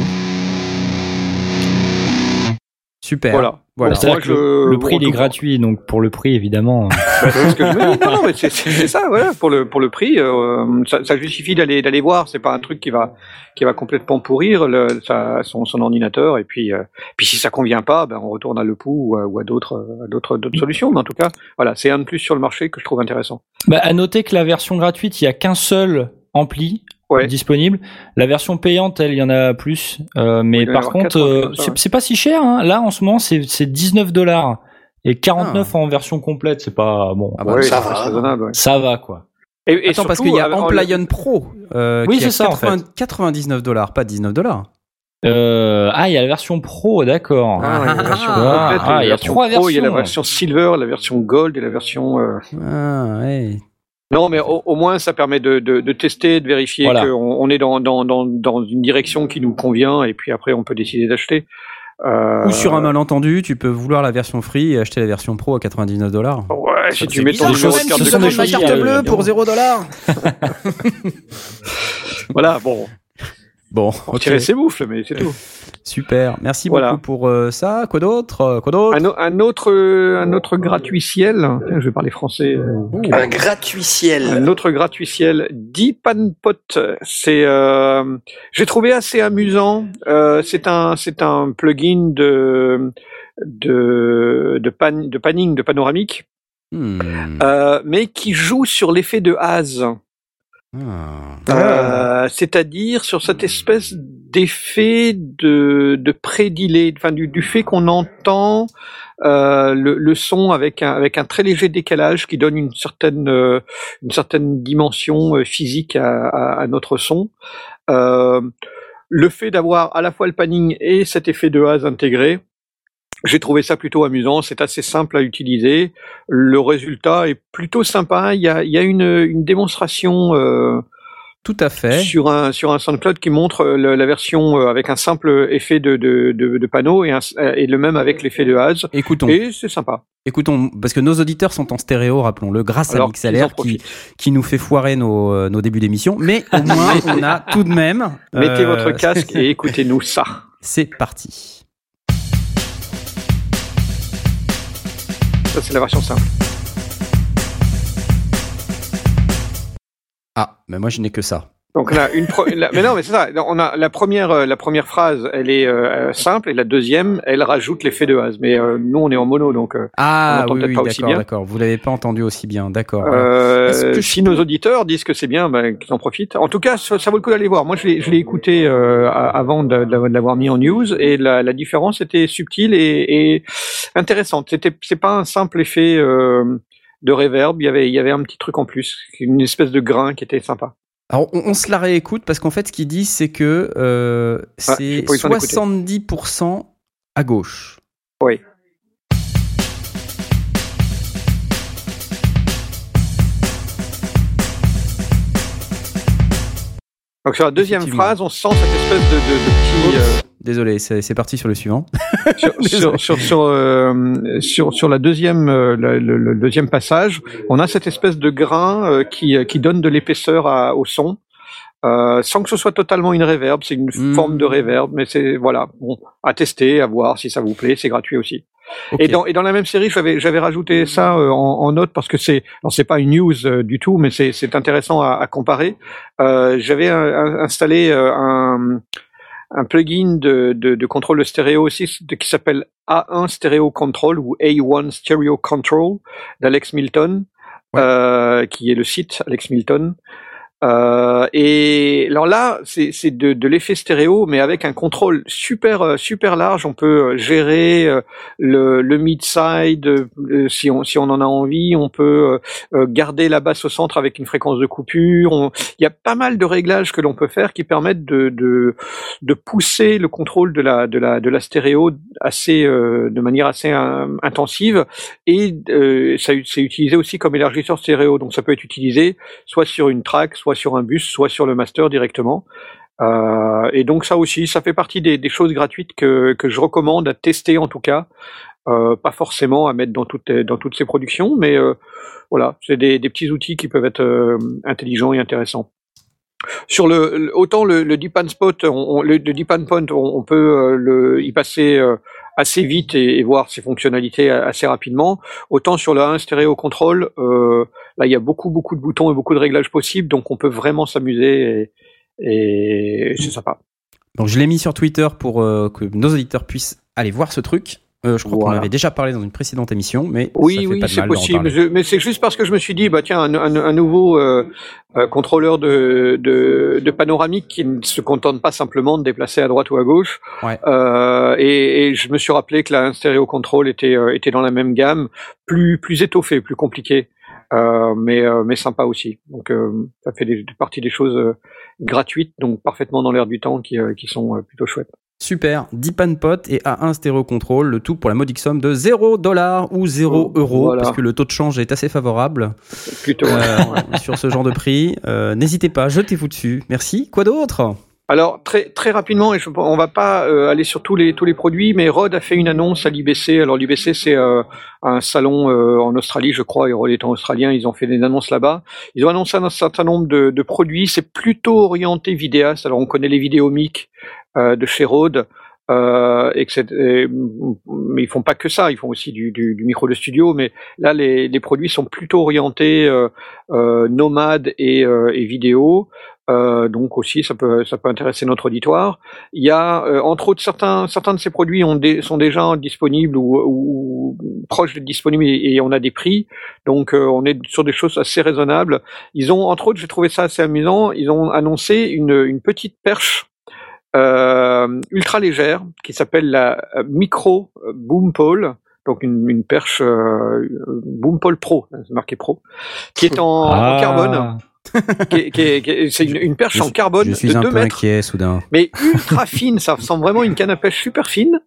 Super. Voilà. Voilà. Bon, que le, prix il est gratuit, donc pour le prix évidemment. Bah, c'est que ça, voilà. Pour le pour le prix, euh, ça, ça justifie d'aller d'aller voir. C'est pas un truc qui va qui va complètement pourrir le, sa- son, son ordinateur. Et puis euh, puis si ça convient pas, ben on retourne à le pou ou à, ou à d'autres à d'autres d'autres solutions. Mais en tout cas, voilà, c'est un de plus sur le marché que je trouve intéressant. bah, à noter que la version gratuite, il y a qu'un seul ampli Ouais. disponible. La version payante, elle, il y en a plus. Euh, mais Oui, par contre, 80, euh, c'est ouais. pas si cher. Hein. Là, en ce moment, c'est c'est 19 dollars et 49 Ah. en version complète. C'est pas bon. Ah bah, ouais, ça ça va. reste raisonnable. ouais. Ça va quoi. Et, et Attends, parce surtout, qu'il y a euh, Amplion Pro. euh, Oui, qui est c'est ça, en fait. 99 dollars, pas 19 dollars. Euh, ah, il y a la version pro, d'accord. Ah, Ah, ah, il y a version trois Pro, Il y a la versions. version Silver, la version Gold et la version. euh, Ah, ouais. Non, mais au, au moins ça permet de, de, de tester, de vérifier Voilà. qu'on on est dans, dans, dans, dans une direction qui nous convient, et puis après on peut décider d'acheter. Euh, Ou sur un malentendu, tu peux vouloir la version free et acheter la version pro à 99 dollars. Ouais, si tu mets ton bizarre, numéro de carte de qui euh, bleue pour 0 dollars. Voilà, bon. Bon, On tirait ses moufles, mais c'est tout. Super. Merci Voilà. beaucoup pour euh, ça. Quoi d'autre Euh, Quoi d'autre Un, autre, un autre gratuiciel. Tiens, je vais parler français. euh, Un gratuit ciel. Un autre gratuiciel, Deepanpot. C'est, euh, j'ai trouvé assez amusant. Euh, c'est un, c'est un plugin de de de, pan, de panning, de panoramique, Hmm. euh, mais qui joue sur l'effet de haze. Ah. Euh, c'est-à-dire sur cette espèce d'effet de, de prédilé, enfin du, du fait qu'on entend euh, le, le son avec un, avec un très léger décalage qui donne une certaine, euh, une certaine dimension physique à, à, à notre son. Euh, le fait d'avoir à la fois le panning et cet effet de haze intégré, j'ai trouvé ça plutôt amusant, c'est assez simple à utiliser. Le résultat est plutôt sympa. Il y a, il y a une, une démonstration euh, Tout à fait. sur un sur un SoundCloud qui montre euh, le- la version euh, avec un simple effet de de, de, de panneau et, un- et le même avec l'effet de haze. Écoutons, Et c'est sympa. écoutons, parce que nos auditeurs sont en stéréo, rappelons-le, grâce Alors, à MixLR qui, qui nous fait foirer nos, nos débuts d'émission. Mais au moins, on a tout de même. Mettez euh, votre casque et écoutez-nous ça. C'est parti. Ça c'est la version simple. Ah, mais moi je n'ai que ça. Donc là, une pro- la- mais non, mais c'est ça. On a la première, euh, la première phrase, elle est euh, simple, et la deuxième, elle rajoute l'effet de haze. Mais euh, nous, on est en mono, donc. euh, Ah On oui, d'accord, d'accord. Vous l'avez pas entendu aussi bien, d'accord. Euh, que si nos auditeurs disent que c'est bien, ben, qu'ils en profitent. En tout cas, ça, ça vaut le coup d'aller voir. Moi, je l'ai, je l'ai écouté euh, a- avant de, l'avoir mis en news, et la, la différence était subtile et, et intéressante. C'était, c'est pas un simple effet euh, de reverb. Il y avait, il y avait un petit truc en plus, une espèce de grain qui était sympa. Alors, on, on se la réécoute parce qu'en fait, ce qu'ils disent, c'est que euh, j'ai c'est pas eu le temps d'écouter. 70% à gauche. Oui. Donc sur la deuxième phrase, on sent cette espèce de, de, de petit. euh, Désolé, c'est parti sur le suivant. sur, sur, sur, euh, sur, sur la deuxième, euh, le, le- le deuxième passage, on a cette espèce de grain euh, qui, qui donne de l'épaisseur à- au son, euh, sans que ce soit totalement une reverb. C'est une Hmm. forme de reverb, mais c'est voilà, bon, à tester, à voir si ça vous plaît. C'est gratuit aussi. Et dans et dans la même série, j'avais j'avais rajouté ça euh, en, en note parce que c'est alors c'est pas une news euh, du tout, mais c'est c'est intéressant à, à comparer. Euh, j'avais un- un- installé euh, un un plugin de, de, de contrôle de stéréo aussi qui s'appelle A1 Stereo Control ou A1 Stereo Control d'Alex Milton, Ouais. euh, qui est le site Alex Milton. Euh, et alors là, c'est de, de l'effet stéréo, mais avec un contrôle super euh, super large. On peut euh, gérer euh, le, le mid-side si on si on en a envie. On peut garder la basse au centre avec une fréquence de coupure. On- Il y a pas mal de réglages que l'on peut faire qui permettent de, de de pousser le contrôle de la de la de la stéréo assez de manière assez intensive et euh, ça c'est utilisé aussi comme élargisseur stéréo. Donc ça peut être utilisé soit sur une track, sur un bus, soit sur le master directement. Euh, et donc ça aussi, ça fait partie des, choses gratuites que, je recommande à tester en tout cas. Euh, pas forcément à mettre dans toutes ces productions, mais euh, voilà, c'est des, petits outils qui peuvent être intelligents et intéressants. Sur le, autant le, le deep spot, on, le, point, on, peut le, y passer assez vite et, voir ses fonctionnalités assez rapidement. Autant sur le 1 stéréo control, euh, là il y a beaucoup beaucoup de boutons et beaucoup de réglages possibles, donc on peut vraiment s'amuser et, et c'est sympa. Donc je l'ai mis sur Twitter pour euh, que nos auditeurs puissent aller voir ce truc. Euh, je crois qu'on Voilà. avait déjà parlé dans une précédente émission, mais ça Oui, fait oui, c'est possible. Je- mais c'est juste parce que je me suis dit, bah tiens, un, un- un nouveau euh, euh, contrôleur de, de, de panoramique qui ne se contente pas simplement de déplacer à droite ou à gauche. Ouais. Et, et je me suis rappelé que la stéréo control était était dans la même gamme, plus plus étoffé, plus compliqué, euh, mais mais sympa aussi. Donc ça fait des, partie des choses gratuites, donc parfaitement dans l'air du temps, qui qui sont plutôt chouettes. Super, Deep and Pot et A1 Stereo Control, le tout pour la modique somme de 0 dollars ou 0 Oh, euros, voilà. parce que le taux de change est assez favorable Plutôt. euh, sur ce genre de prix. Euh, N'hésitez pas, jetez-vous dessus. Merci. Quoi d'autre? Alors très très rapidement, et je, on va pas euh, aller sur tous les tous les produits, mais Rode a fait une annonce à l'IBC. Alors l'IBC c'est euh, un salon euh, en Australie, je crois, et Rode étant australien, ils ont fait des annonces là-bas. Ils ont annoncé un certain nombre de, de produits. C'est plutôt orienté vidéaste. Alors on connaît les vidéomics de chez Rode. Euh, et que mais ils font pas que ça, ils font aussi du, du, du micro de studio. Mais là, les, les produits sont plutôt orientés euh, euh, nomades et, et vidéo. Euh, donc aussi, ça peut, ça peut intéresser notre auditoire. Il y a, euh, entre autres, certains, certains de ces produits ont sont déjà disponibles ou, ou proches d'être disponibles et, on a des prix. Donc, euh, on est sur des choses assez raisonnables. Ils ont, entre autres, j'ai trouvé ça assez amusant. Ils ont annoncé une, une petite perche ultra légère qui s'appelle la Micro Boom Pole donc une, une perche euh, Boom Pole Pro, c'est marqué Pro, qui est en, en Ah. carbone c'est une, une perche Je en carbone Je suis de un 2 peu mètres, inquiet soudain. mais ultra fine. Ça ressemble vraiment à une canne à pêche super fine.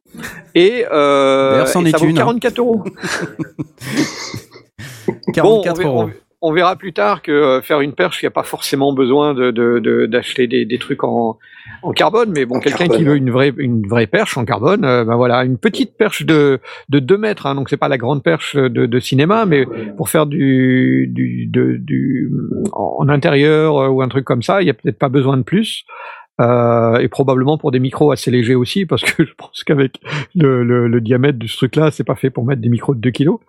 Et, euh, D'ailleurs, c'en et est ça vaut une, hein. 44 euros. 44 on, euros. On- verra plus tard que euh, faire une perche, il n'y a pas forcément besoin de, de, de- d'acheter des, des trucs en, en carbone. Mais bon, quelqu'un qui veut une vraie, une vraie perche en carbone, euh, ben voilà, une petite perche de, de 2 mètres. Hein, donc c'est pas la grande perche de, de cinéma, mais pour faire du, du, du en intérieur euh, ou un truc comme ça, il y a peut-être pas besoin de plus. Euh, et probablement pour des micros assez légers aussi, parce que je pense qu'avec le, le, le diamètre de ce truc-là, c'est pas fait pour mettre des micros de 2 kilos.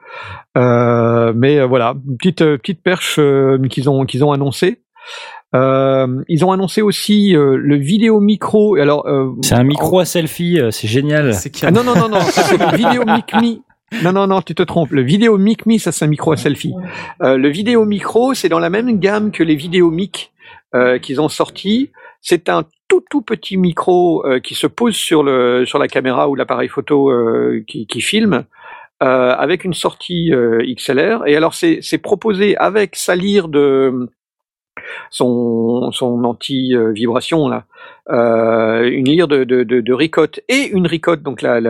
Euh, mais voilà, une petite euh, petite perche euh, qu'ils ont qu'ils ont annoncé. Euh, ils ont annoncé aussi euh, le vidéo micro. Alors euh, C'est un micro à selfie, euh, c'est génial. Ah non, non, non, non, ça c'est le vidéo mic me. Non, non, non, tu te trompes. Le vidéo mic me, ça c'est un micro à selfie. Euh, le vidéo micro, c'est dans la même gamme que les vidéos mic euh, qu'ils ont sortis. C'est un tout tout petit micro euh, qui se pose sur le sur la caméra ou l'appareil photo euh, qui, qui filme. euh, avec une sortie XLR et alors c'est c'est proposé avec sa lyre de son son anti vibration là une lyre de de ricotte et une ricotte donc la,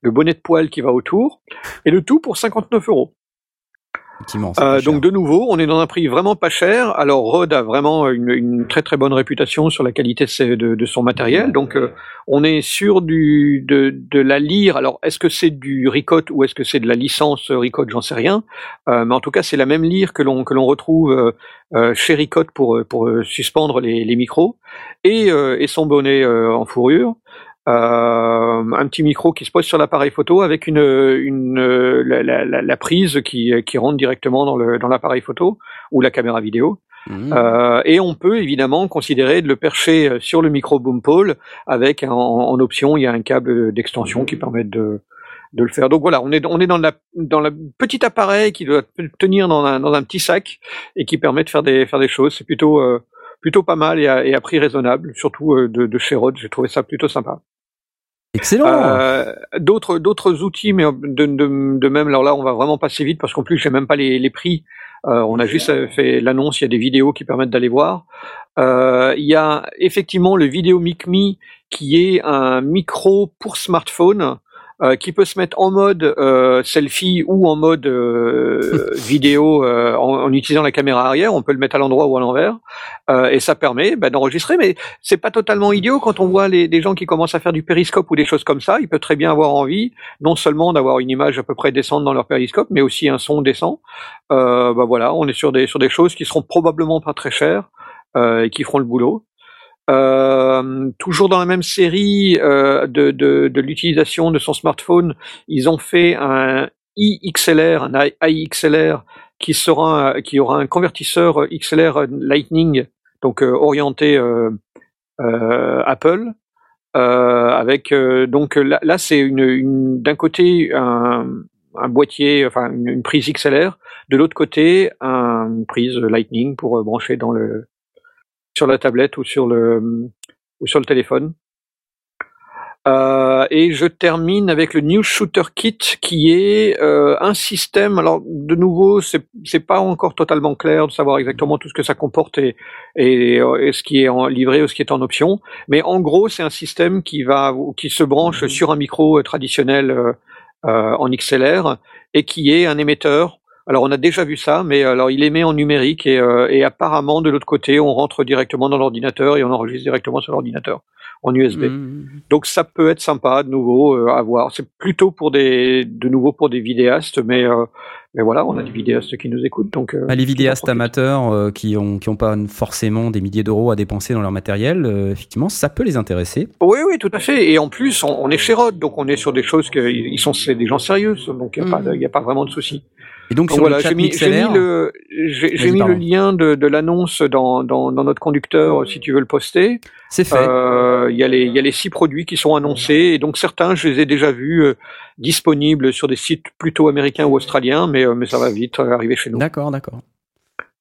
le bonnet de poil qui va autour et le tout pour 59 euros euh, donc de nouveau, on est dans un prix vraiment pas cher. Alors Rode a vraiment une, une très très bonne réputation sur la qualité de, de- de son matériel. Donc euh, on est sur du de, de la lyre. Alors est-ce que c'est du Ricotte ou est-ce que c'est de la licence Ricotte J'en sais rien. Euh, mais en tout cas, c'est la même lyre que l'on que l'on retrouve euh, chez Ricotte pour pour suspendre les, les micros et, euh, et son bonnet euh, en fourrure. Euh, un petit micro qui se pose sur l'appareil photo avec une, une la, la- la- la prise qui, qui rentre directement dans le dans l'appareil photo ou la caméra vidéo. Mmh. Euh, et on peut évidemment considérer de le percher euh, sur le micro boom pole avec un- en, option il y a un câble d'extension qui permet de de le faire. Donc voilà, on est on est dans la dans le petit appareil qui doit tenir dans un dans un petit sac et qui permet de faire des faire des choses. C'est plutôt euh, plutôt pas mal et à, et à prix raisonnable, surtout euh, de, de chez Rode. J'ai trouvé ça plutôt sympa. Excellent. Euh, d'autres d'autres outils, mais de, de, de même, alors là, on va vraiment passer vite parce qu'en plus, j'ai même pas les, les prix. Euh, on a juste fait l'annonce. Il y a des vidéos qui permettent d'aller voir. Euh, il y a effectivement le vidéo Mic Me qui est un micro pour smartphone. Euh, qui peut se mettre en mode euh, selfie ou en mode euh, vidéo euh, en, en utilisant la caméra arrière. On peut le mettre à l'endroit ou à l'envers, Euh, et ça permet bah, d'enregistrer. Mais c'est pas totalement idiot quand on voit les, des gens qui commencent à faire du périscope ou des choses comme ça. Ils peuvent très bien avoir envie, non seulement d'avoir une image à peu près décente dans leur périscope, mais aussi un son décent. Euh, bah voilà, on est sur des sur des choses qui seront probablement pas très chères euh, et qui feront le boulot. Euh, toujours dans la même série euh, de, de, de l'utilisation de son smartphone, ils ont fait un iXLR, un iXLR qui sera qui aura un convertisseur XLR Lightning donc euh, orienté euh, euh, Apple. Avec donc là, là c'est une, une d'un côté un, un boîtier enfin une, prise XLR de l'autre côté un, une prise Lightning pour brancher dans le sur la tablette ou sur le ou sur le téléphone euh, et je termine avec le New Shooter Kit, qui est euh, un système. Alors, de nouveau, c'est c'est pas encore totalement clair de savoir exactement tout ce que ça comporte et, et, et ce qui est en livré ou ce qui est en option. Mais en gros, c'est un système qui va qui se branche sur un micro euh, traditionnel euh, euh, en XLR et qui est un émetteur Alors on a déjà vu ça, mais alors il émet en numérique et, euh, et apparemment de l'autre côté on rentre directement dans l'ordinateur et on enregistre directement sur l'ordinateur en USB. Mmh. Donc ça peut être sympa de nouveau euh, à voir. C'est plutôt pour des de nouveau pour des vidéastes, mais euh, mais voilà, on a des vidéastes qui nous écoutent, donc. euh, Bah, les vidéastes amateurs euh, qui ont qui ont pas forcément des milliers d'euros à dépenser dans leur matériel, euh, effectivement, ça peut les intéresser. Oui, oui, tout à fait. Et en plus, on, on est chez Rod, donc on est sur des choses que ils sont c'est des gens sérieux, donc il n'y a, y a pas vraiment de souci. Et donc, sur voilà, j'ai mis, le, j'ai mis lien de, de l'annonce dans, dans, dans notre conducteur, si tu veux le poster. c'est fait. Euh, Il y a les, il y a les six produits qui sont annoncés, et donc certains, je les ai déjà vus euh, disponibles sur des sites plutôt américains ou australiens, mais, euh, mais ça va vite arriver chez nous. D'accord, d'accord.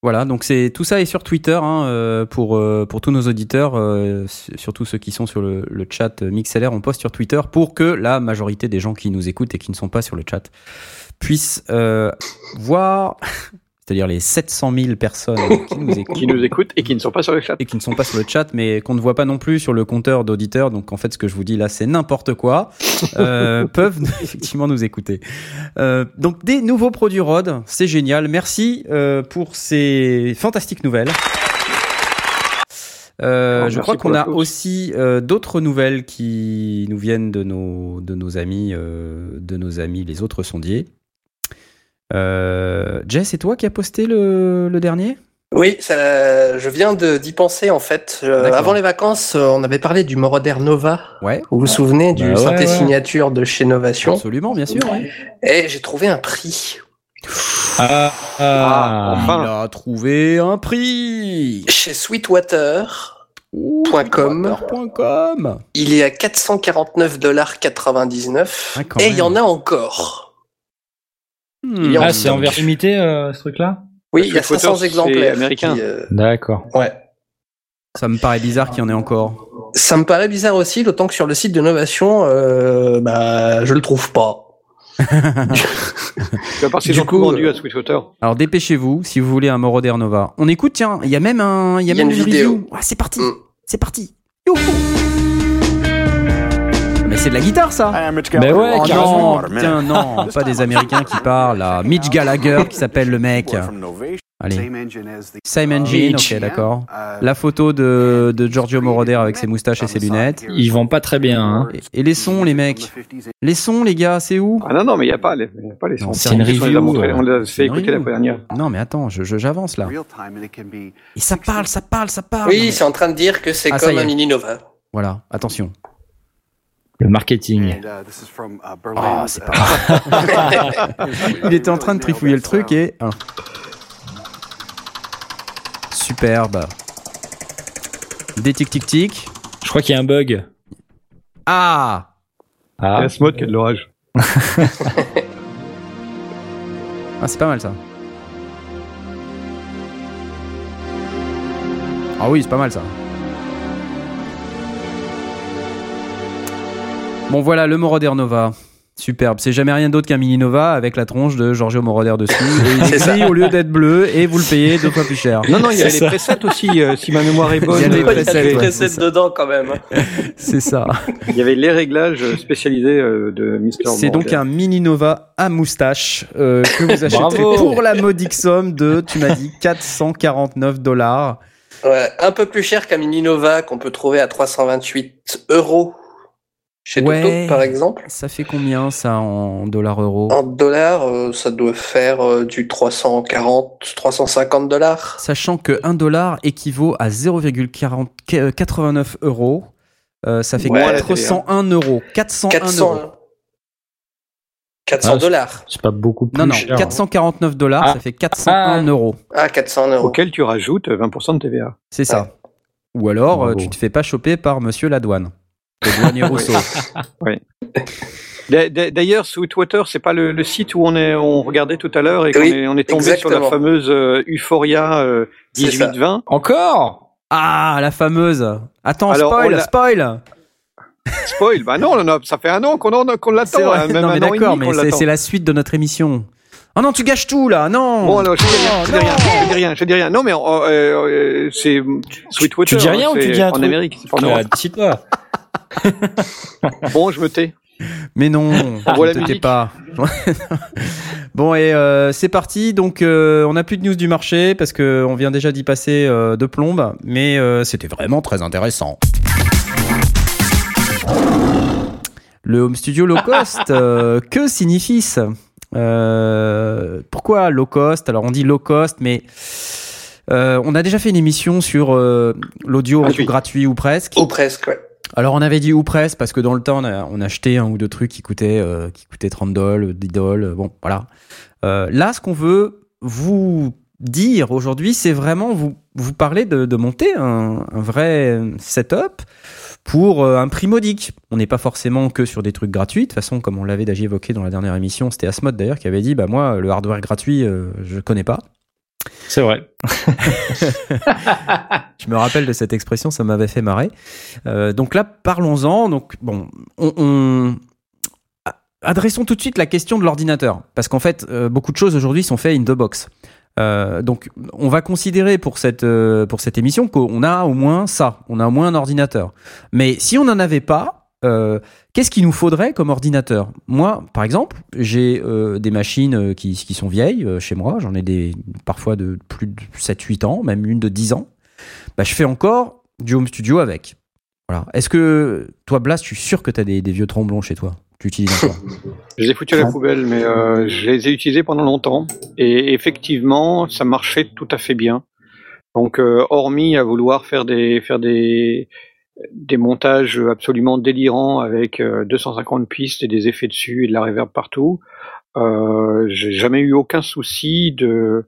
Voilà, donc c'est tout ça est sur Twitter hein, pour pour tous nos auditeurs, euh, surtout ceux qui sont sur le, le chat MixLR, on poste sur Twitter pour que la majorité des gens qui nous écoutent et qui ne sont pas sur le chat puissent euh, voir, c'est-à-dire les 700 000 personnes qui nous écoutent. Qui nous écoutent et qui ne sont pas sur le chat. et qui ne sont pas sur le chat, mais qu'on ne voit pas non plus sur le compteur d'auditeurs. Donc en fait, ce que je vous dis là, c'est n'importe quoi. Euh, peuvent effectivement nous écouter. Euh, donc des nouveaux produits Rod, c'est génial. Merci euh, pour ces fantastiques nouvelles. Euh, Alors, je crois qu'on a aussi euh, d'autres nouvelles qui nous viennent de nos de nos amis euh, de nos amis les autres sondiers. Euh, Jess, c'est toi qui as posté le, le dernier? Oui, ça, je viens d'y penser en fait. Euh, avant les vacances, euh, on avait parlé du Moroder Nova. Ouais, Vous vous souvenez du Bah ouais, synthé ouais. signature de chez Novation? Absolument, bien sûr. ouais. Et j'ai trouvé un prix. Ah, Ah, enfin. Il a trouvé un prix. Chez Sweetwater, Ouh, Point com. Twitter.com. il est à 449,99$ Ah, et il y en a encore. Hmm. Il y en ah a c'est en version limitée euh, ce truc-là Oui, il y a Sweetwater, 500 c'est exemplaires. américain. euh, D'accord. ouais. Ça me paraît bizarre qu'il y en ait encore. Ça me paraît bizarre aussi, d'autant que sur le site de Novation, euh, bah, je le trouve pas. Parce qu'ils ont coup, vendu à Sweetwater. Alors dépêchez-vous si vous voulez un Moroder Nova. On écoute, tiens, il y a même un, il y a Il y a même une une vidéo. review. Ah, c'est parti, Mm. c'est parti. Youhou. C'est de la guitare ça. Mais ouais, non, tiens non, pas des Américains qui parlent là. Mitch Gallagher qui s'appelle le mec. Allez, Same Engine, Mitch. ok d'accord. La photo de, de Giorgio Moroder avec ses moustaches et ses lunettes. Ils vendent pas très bien. Hein. Et, et les sons les mecs. Les sons les gars, c'est où? Ah non, non, mais il n'y a a pas les sons. Non, c'est une review, euh, On les a fait écouter la dernière. Non mais attends, j'avance là. Et ça parle, ça parle, ça parle. Oui, c'est en train de dire que c'est Ah, comme un mini Nova. Voilà, attention. Le marketing. Ah, c'est pas Il était en train de trifouiller le truc et. Superbe. Des tic tic tic. Je crois qu'il y a un bug. Ah Ah. Il y a ce mode qui a de l'orage. Ah, c'est pas mal ça. Ah oui, c'est pas mal ça. Bon voilà, le Moroder Nova. Superbe. C'est jamais rien d'autre qu'un mini Nova avec la tronche de Giorgio Moroder dessus. Et il ça. écrit au lieu d'être bleu et vous le payez deux fois plus cher. Non, non, il y avait les presets aussi, euh, si ma mémoire est bonne. Il y a les Euh, presets, Il y a des ouais, presets c'est ça. dedans quand même. C'est ça. Il y avait les réglages spécialisés euh, de Mister C'est donc un mini Nova à moustache euh, que vous achèterez Bravo. pour la modique somme de, tu m'as dit, 449 dollars. Ouais, un peu plus cher qu'un mini Nova qu'on peut trouver à 328 euros chez Ouais. Toto par exemple? Ça fait combien ça en dollars euros? En dollars, euh, ça doit faire euh, du 340, 350 dollars. Sachant que 1 dollar équivaut à 0,89 euros, euh, ça fait Ouais, 401 euros. 401 400, euros. 400 Ah, dollars. C'est pas beaucoup plus Non, non, cher. 449 dollars, Ah. ça fait 401 Ah. euros. Ah, 400 euros. Auquel tu rajoutes 20% de TVA. C'est ça. Ou alors, Bravo. tu te fais pas choper par monsieur la douane. Le douanier Rousseau. D'a- d'a- D'ailleurs, Sweetwater, c'est pas le, le site où on est, on regardait tout à l'heure et qu'on Oui, est, on est tombé sur la fameuse euh, Euphoria euh, C'est ça. 18-20. Encore? Ah, la fameuse. Attends, Alors, spoil, spoil. Spoil, bah non, on en a- ça fait un an qu'on C'est l'attend, hein, non, mais d'accord, mais c'est la suite de notre émission. Oh non, tu gâches tout là, non. Bon, alors, je dis rien, Oh, je dis rien, non. je dis rien, je dis rien. Non, mais euh, euh, c'est Sweetwater. Tu dis rien hein, ou tu dis un En truc Amérique, c'est pas Ah, Europe. Bon, je me tais. Mais non, ne t'étais pas. bon et euh, c'est parti. Donc euh, on n'a plus de news du marché parce que on vient déjà d'y passer euh, de plombe, mais euh, c'était vraiment très intéressant. Le home studio low cost, euh, que signifie-ce Euh, Pourquoi low cost? Alors on dit low cost, mais euh, on a déjà fait une émission sur euh, l'audio Gratuit. gratuit ou presque. Ou presque, ouais. Alors on avait dit ou presque parce que dans le temps on a, on a acheté un ou deux trucs qui coûtaient euh, qui coûtaient 30 dollars, 10 dollars, bon voilà. Euh, là ce qu'on veut vous dire aujourd'hui c'est vraiment vous vous parler de, de monter un, un vrai setup pour euh, un prix modique. On n'est pas forcément que sur des trucs gratuits. De toute façon, comme on l'avait déjà évoqué dans la dernière émission, c'était Asmod d'ailleurs qui avait dit bah moi le hardware gratuit euh, je connais pas. C'est vrai. Je me rappelle de cette expression, ça m'avait fait marrer. Euh, donc là, parlons-en. Donc bon, on, adressons tout de suite la question de l'ordinateur, parce qu'en fait, euh, beaucoup de choses aujourd'hui sont faites in the box. Euh, donc, on va considérer pour cette pour cette émission qu'on a au moins ça, on a au moins un ordinateur. Mais si on n'en avait pas, euh, qu'est-ce qu'il nous faudrait comme ordinateur? Moi, par exemple, j'ai euh, des machines euh, qui, sont vieilles chez moi. J'en ai des parfois de plus de 7-8 ans, même une de 10 ans. Bah, je fais encore du home studio avec. Voilà. Est-ce que toi, Blas, je suis sûr que tu as des, vieux tromblons chez toi? Tu utilises encore? Je les ai foutus à la poubelle, mais je les ai utilisés pendant longtemps. Et effectivement, ça marchait tout à fait bien. Donc, hormis à vouloir faire des faire des des montages absolument délirants avec euh, 250 pistes et des effets dessus et de la reverb partout, euh, j'ai jamais eu aucun souci de,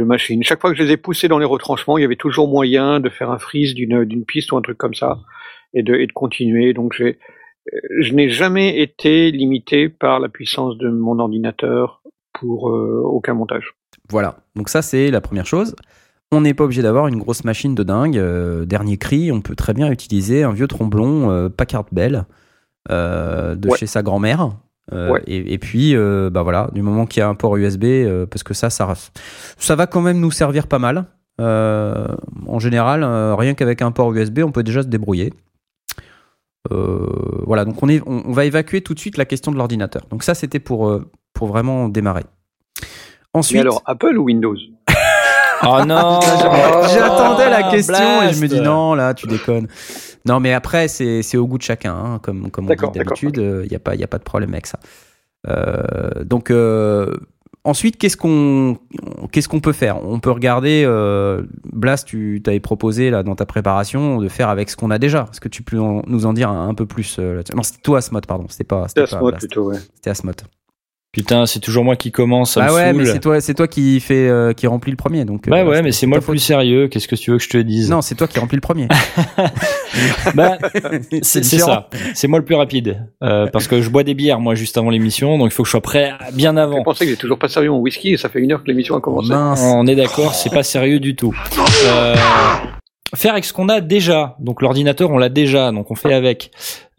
machine. Chaque fois que je les ai poussés dans les retranchements, il y avait toujours moyen de faire un freeze d'une d'une piste ou un truc comme ça et de et de continuer. Donc j'ai je n'ai jamais été limité par la puissance de mon ordinateur pour euh, aucun montage. Voilà. Donc ça, c'est la première chose. On n'est pas obligé d'avoir une grosse machine de dingue. Euh, dernier cri, on peut très bien utiliser un vieux tromblon euh, Packard Bell euh, de Ouais. chez sa grand-mère. Ouais. et, et puis, bah voilà, du moment qu'il y a un port USB, parce que ça, ça, ça va quand même nous servir pas mal. En général, rien qu'avec un port USB, on peut déjà se débrouiller. Voilà, donc on, est, on, on va évacuer tout de suite la question de l'ordinateur. Donc ça, c'était pour, pour vraiment démarrer. Ensuite, Mais alors, Apple ou Windows? Oh non J'attendais la question et je me dis non, là, tu déconnes. Non, mais après, c'est c'est au goût de chacun, hein, comme, comme on dit d'habitude. Il n'y a, pas- y a pas de problème avec ça. Euh, donc, euh, ensuite, qu'est-ce qu'on qu'est-ce qu'on peut faire? On peut regarder, euh, Blas, tu t'avais proposé là, dans ta préparation de faire avec ce qu'on a déjà. Est-ce que tu peux en- nous en dire un, un peu plus euh, là-dessus? Non, c'était toi, Asmod, pardon. C'était pas, C'est c'était pas Asmod plutôt, ouais. C'était Asmod. Putain, c'est toujours moi qui commence, ça Ah me ouais, mais c'est toi, c'est toi qui fait, euh, qui remplit le premier. Donc, Bah euh, ouais, c'était- mais c'est moi le faute. plus sérieux. Qu'est-ce que tu veux que je te dise? Non, c'est toi qui remplis le premier. Bah, c'est ça. C'est moi le plus rapide. Euh, parce que je bois des bières, moi, juste avant l'émission. Donc, il faut que je sois prêt bien Je avant. pensais que j'ai toujours pas servi mon whisky et ça fait une heure que l'émission a commencé. Mince. On est d'accord, c'est pas sérieux du tout. Euh, faire avec ce qu'on a déjà. Donc l'ordinateur, on l'a déjà, donc on fait avec.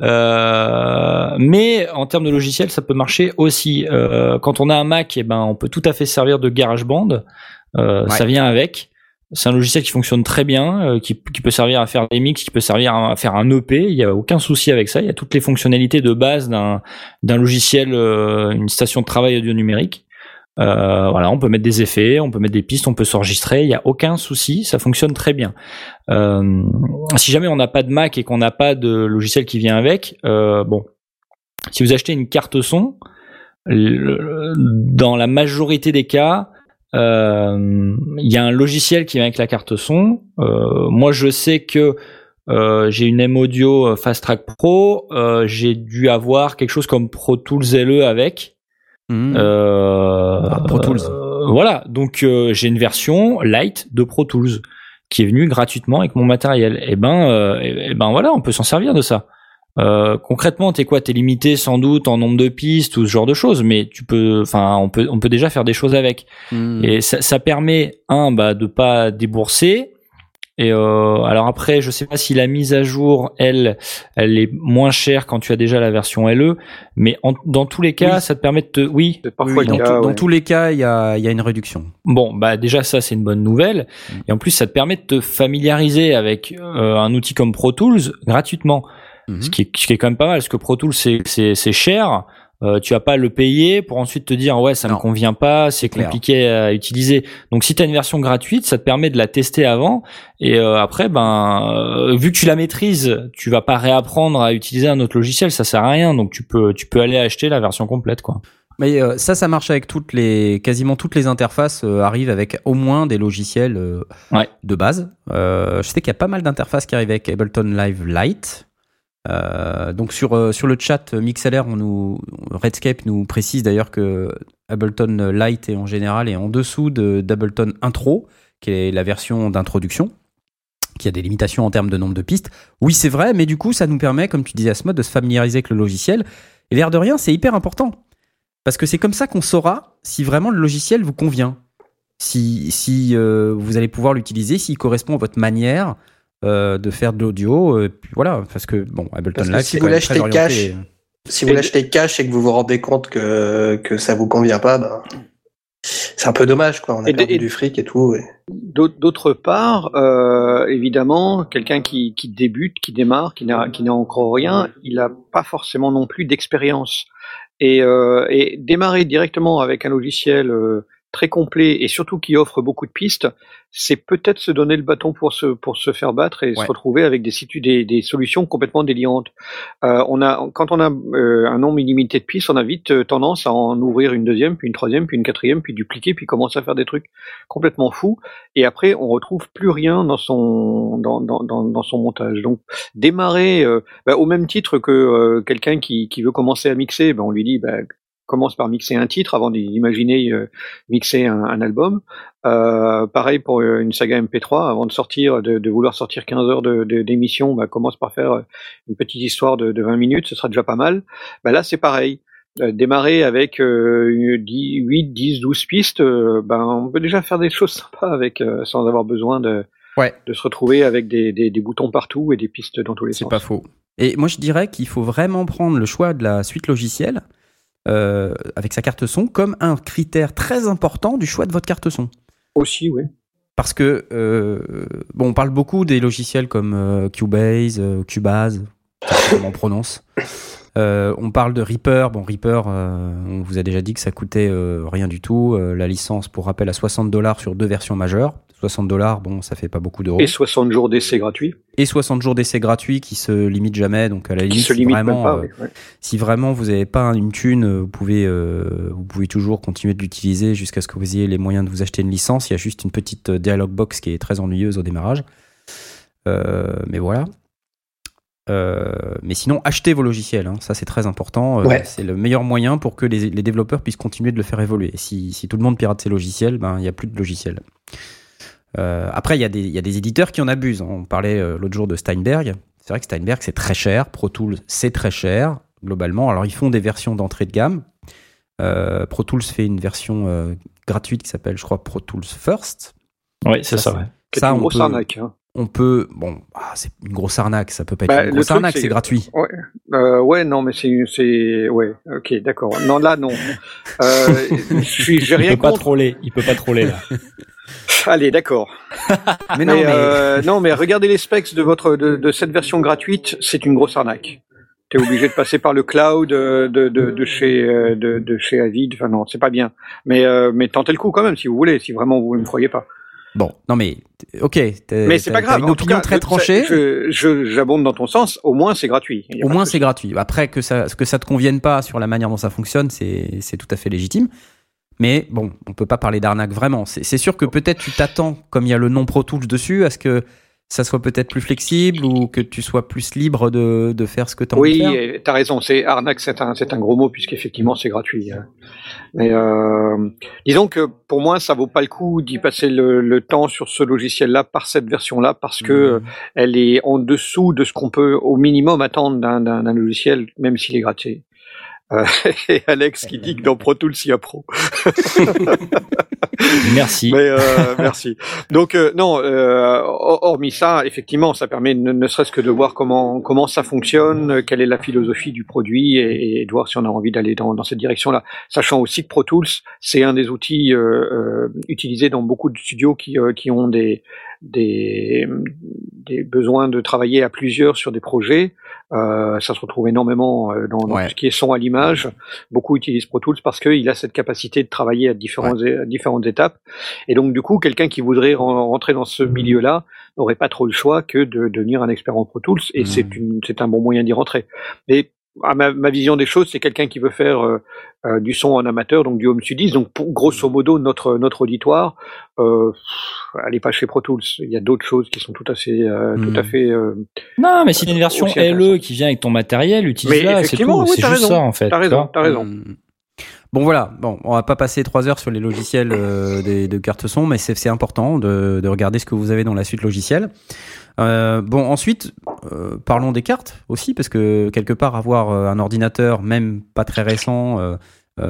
Euh, mais en termes de logiciel, ça peut marcher aussi. Euh, quand on a un Mac, eh ben, on peut tout à fait se servir de GarageBand. Euh, Ouais. Ça vient avec. C'est un logiciel qui fonctionne très bien, euh, qui, qui peut servir à faire des mix, qui peut servir à faire un EP. Il y a aucun souci avec ça. Il y a toutes les fonctionnalités de base d'un d'un logiciel, euh, une station de travail audio numérique. Euh, voilà, on peut mettre des effets, on peut mettre des pistes, on peut s'enregistrer, il n'y a aucun souci, ça fonctionne très bien. Euh, si jamais on n'a pas de Mac et qu'on n'a pas de logiciel qui vient avec, euh, bon, si vous achetez une carte son, dans la majorité des cas, euh, il y a un logiciel qui vient avec la carte son. Euh, moi, je sais que euh, j'ai une M Audio Fast Track Pro, euh, j'ai dû avoir quelque chose comme Pro Tools LE avec. Mmh. Euh, Ah, Pro Tools. euh, voilà, donc euh, j'ai une version light de Pro Tools qui est venue gratuitement avec mon matériel. Et ben, euh, et, et ben voilà, on peut s'en servir de ça. Euh, concrètement, t'es quoi? T'es limité sans doute en nombre de pistes ou ce genre de choses, mais tu peux, enfin, on peut, on peut déjà faire des choses avec. Mmh. Et ça, ça permet un, bah, de pas débourser. Et euh, alors après, je sais pas si la mise à jour, elle, elle est moins chère quand tu as déjà la version LE, mais en- dans tous les cas, Oui. ça te permet de te, oui, Oui, parfois oui, dans, tout- tous les cas, il y a, il y a une réduction. Bon, bah déjà ça c'est une bonne nouvelle. Et en plus ça te permet de te familiariser avec euh, un outil comme Pro Tools gratuitement. Mhm. ce, qui est, ce qui est quand même pas mal, parce que Pro Tools c'est c'est c'est cher. Euh, tu vas pas le payer pour ensuite te dire ouais ça Non. me convient pas, c'est clair. compliqué à utiliser. Donc si tu as une version gratuite, ça te permet de la tester avant et euh, après ben euh, vu que tu la maîtrises, tu vas pas réapprendre à utiliser un autre logiciel, ça sert à rien. Donc tu peux tu peux aller acheter la version complète quoi. Mais euh, ça, ça marche avec toutes les, quasiment toutes les interfaces euh, arrivent avec au moins des logiciels euh, Ouais. de base. Euh, je sais qu'il y a pas mal d'interfaces qui arrivent avec Ableton Live Lite. Euh, donc sur euh, sur le chat euh, MixLR, Redscape nous précise d'ailleurs que Ableton Lite est en général est en dessous de d'Ableton Intro, qui est la version d'introduction, qui a des limitations en termes de nombre de pistes. Oui, c'est vrai, mais du coup, ça nous permet, comme tu disais Asmod, de se familiariser avec le logiciel. Et l'air de rien, c'est hyper important. Parce que c'est comme ça qu'on saura si vraiment le logiciel vous convient. Si, si vous allez pouvoir l'utiliser, s'il correspond à votre manière euh, de faire de l'audio. euh, puis voilà, parce que bon, Ableton Parce que Live, si c'est vous l'achetez orienté. Si vous Et- l'achetez cash et que vous vous rendez compte que, que ça vous convient pas, ben, c'est un peu dommage, quoi. On a Et- perdu et- du fric et tout. et- D'aut- D'autre part, euh, évidemment, quelqu'un qui, qui débute, qui démarre, qui n'a qui n'a encore rien, il n'a pas forcément non plus d'expérience. Et, euh, et démarrer directement avec un logiciel euh, très complet et surtout qui offre beaucoup de pistes, c'est peut-être se donner le bâton pour se pour se faire battre et Ouais. se retrouver avec des, situ- des des solutions complètement délirantes. Euh, on a quand on a euh, un nombre illimité de pistes, on a vite euh, tendance à en ouvrir une deuxième, puis une troisième, puis une quatrième, puis dupliquer, puis commencer à faire des trucs complètement fous et après on retrouve plus rien dans son dans, dans, dans, dans son montage. Donc démarrer euh, bah, au même titre que euh, quelqu'un qui, qui veut commencer à mixer, bah, on lui dit bah, commence par mixer un titre avant d'imaginer euh, mixer un, un album. Euh, pareil pour euh, une saga MP3, avant de sortir, de, de vouloir sortir 15 heures de- de- d'émission, bah, commence par faire une petite histoire de, de 20 minutes, ce sera déjà pas mal. Bah, là c'est pareil. Euh, démarrer avec euh, une 10, 8, 10, 12 pistes, ben, on peut déjà faire des choses sympas avec, sans avoir besoin de, Ouais. de se retrouver avec des, des, des boutons partout et des pistes dans tous les C'est sens. pas faux. Et moi, je dirais qu'il faut vraiment prendre le choix de la suite logicielle euh, avec sa carte son comme un critère très important du choix de votre carte son. Aussi, oui. Parce que, euh, bon, on parle beaucoup des logiciels comme euh, Cubase, Cubase, je sais pas comment on prononce. Euh, on parle de Reaper. Bon, Reaper, euh, on vous a déjà dit que ça coûtait euh, rien du tout. La licence, pour rappel, à 60 dollars sur deux versions majeures. 60 dollars, bon, ça fait pas beaucoup d'euros. Et 60 jours d'essai gratuit. Et 60 jours d'essai gratuit qui se limitent jamais. Donc, à la Qui limite, se si limite vraiment, pas. euh, ouais. si vraiment vous n'avez pas une thune, euh, vous pouvez, euh, vous pouvez toujours continuer de l'utiliser jusqu'à ce que vous ayez les moyens de vous acheter une licence. Il y a juste une petite euh, dialog box qui est très ennuyeuse au démarrage. Euh, mais voilà. Mais sinon, achetez vos logiciels. hein. Ça, c'est très important. Ouais. C'est le meilleur moyen pour que les, les développeurs puissent continuer de le faire évoluer. Si, si tout le monde pirate ses logiciels, ben, il n'y a plus de logiciels. Euh, après, il y, a des- il y a des éditeurs qui en abusent. hein. On parlait euh, l'autre jour de Steinberg. C'est vrai que Steinberg, c'est très cher. Pro Tools, c'est très cher, globalement. Alors, ils font des versions d'entrée de gamme. Euh, Pro Tools fait une version euh, gratuite qui s'appelle, je crois, Pro Tools First. Oui, c'est Ça, ça. ouais. C'est Ça, une on grosse peut- arnaque. hein. On peut. Bon, ah, c'est une grosse arnaque. Ça peut pas être Bah, une grosse truc, arnaque, c'est- c'est gratuit. Ouais, euh, ouais, non, mais c'est, c'est, ouais, ok, d'accord. Non, là, non. Euh, je suis, j'ai Il peut pas troller. Il peut pas troller là. Allez, d'accord. Mais non, mais, mais. euh, non, mais regardez les specs de votre, de, de cette version gratuite, c'est une grosse arnaque. T'es obligé de passer par le cloud de, de, de chez, de, de chez Avid. Enfin non, c'est pas bien. Mais, euh, mais tentez le coup quand même si vous voulez, si vraiment vous ne me croyez pas. Bon, non, mais. Ok. Mais c'est t'as- pas grave. Une en tout opinion cas, très tranchée. J'abonde dans ton sens. Au moins, c'est gratuit. Au moins, c'est gratuit. Après, que ça, que ça te convienne pas sur la manière dont ça fonctionne, c'est c'est tout à fait légitime. Mais bon, on peut pas parler d'arnaque vraiment. C'est c'est sûr que peut-être tu t'attends, comme il y a le nom Pro Tools dessus, à ce que ça soit peut-être plus flexible ou que tu sois plus libre de, de faire ce que tu as envie Oui, de faire? et t'as raison. C'est arnaque, c'est un, c'est un gros mot puisqu'effectivement c'est gratuit. hein. Mais euh, disons que pour moi, ça vaut pas le coup d'y passer le, le temps sur ce logiciel-là par cette version-là parce que euh, elle est en dessous de ce qu'on peut au minimum attendre d'un logiciel, même s'il est gratuit. Euh, et Alex qui dit que dans Pro Tools il y a Pro. Merci. Mais euh, merci. Donc euh, non, euh, hor- hormis ça, effectivement, ça permet ne, ne serait-ce que de voir comment comment ça fonctionne, euh, quelle est la philosophie du produit et, et de voir si on a envie d'aller dans, dans cette direction-là. Sachant aussi que Pro Tools, c'est un des outils utilisés dans beaucoup de studios qui euh, qui ont des des des besoins de travailler à plusieurs sur des projets. Euh, ça se retrouve énormément euh, dans, dans Ouais. tout ce qui est son à l'image. Beaucoup utilisent Pro Tools parce qu'il a cette capacité de travailler à différentes, à différentes étapes. Et donc, du coup, quelqu'un qui voudrait ren- rentrer dans ce milieu-là n'aurait pas trop le choix que de devenir un expert en Pro Tools. Et Mhm. c'est un bon moyen d'y rentrer. Mais à ma, ma vision des choses, c'est quelqu'un qui veut faire euh, euh, du son en amateur, donc du home studies. Donc, pour, grosso modo, notre notre auditoire, euh, allez pas chez Pro Tools. Il y a d'autres choses qui sont tout à fait, euh, tout à fait. euh, Non, mais si t'as une version LE qui vient avec ton matériel, utilise-la, c'est tout. oui, c'est juste raison. ça, en fait. T'as tu raison, t'as raison. Mm. Bon voilà, bon, on va pas passer trois heures sur les logiciels euh, des, de cartes son, mais c'est c'est important de, de regarder ce que vous avez dans la suite logicielle. Euh, bon, ensuite, euh, parlons des cartes aussi, parce que quelque part, avoir euh, un ordinateur, même pas très récent,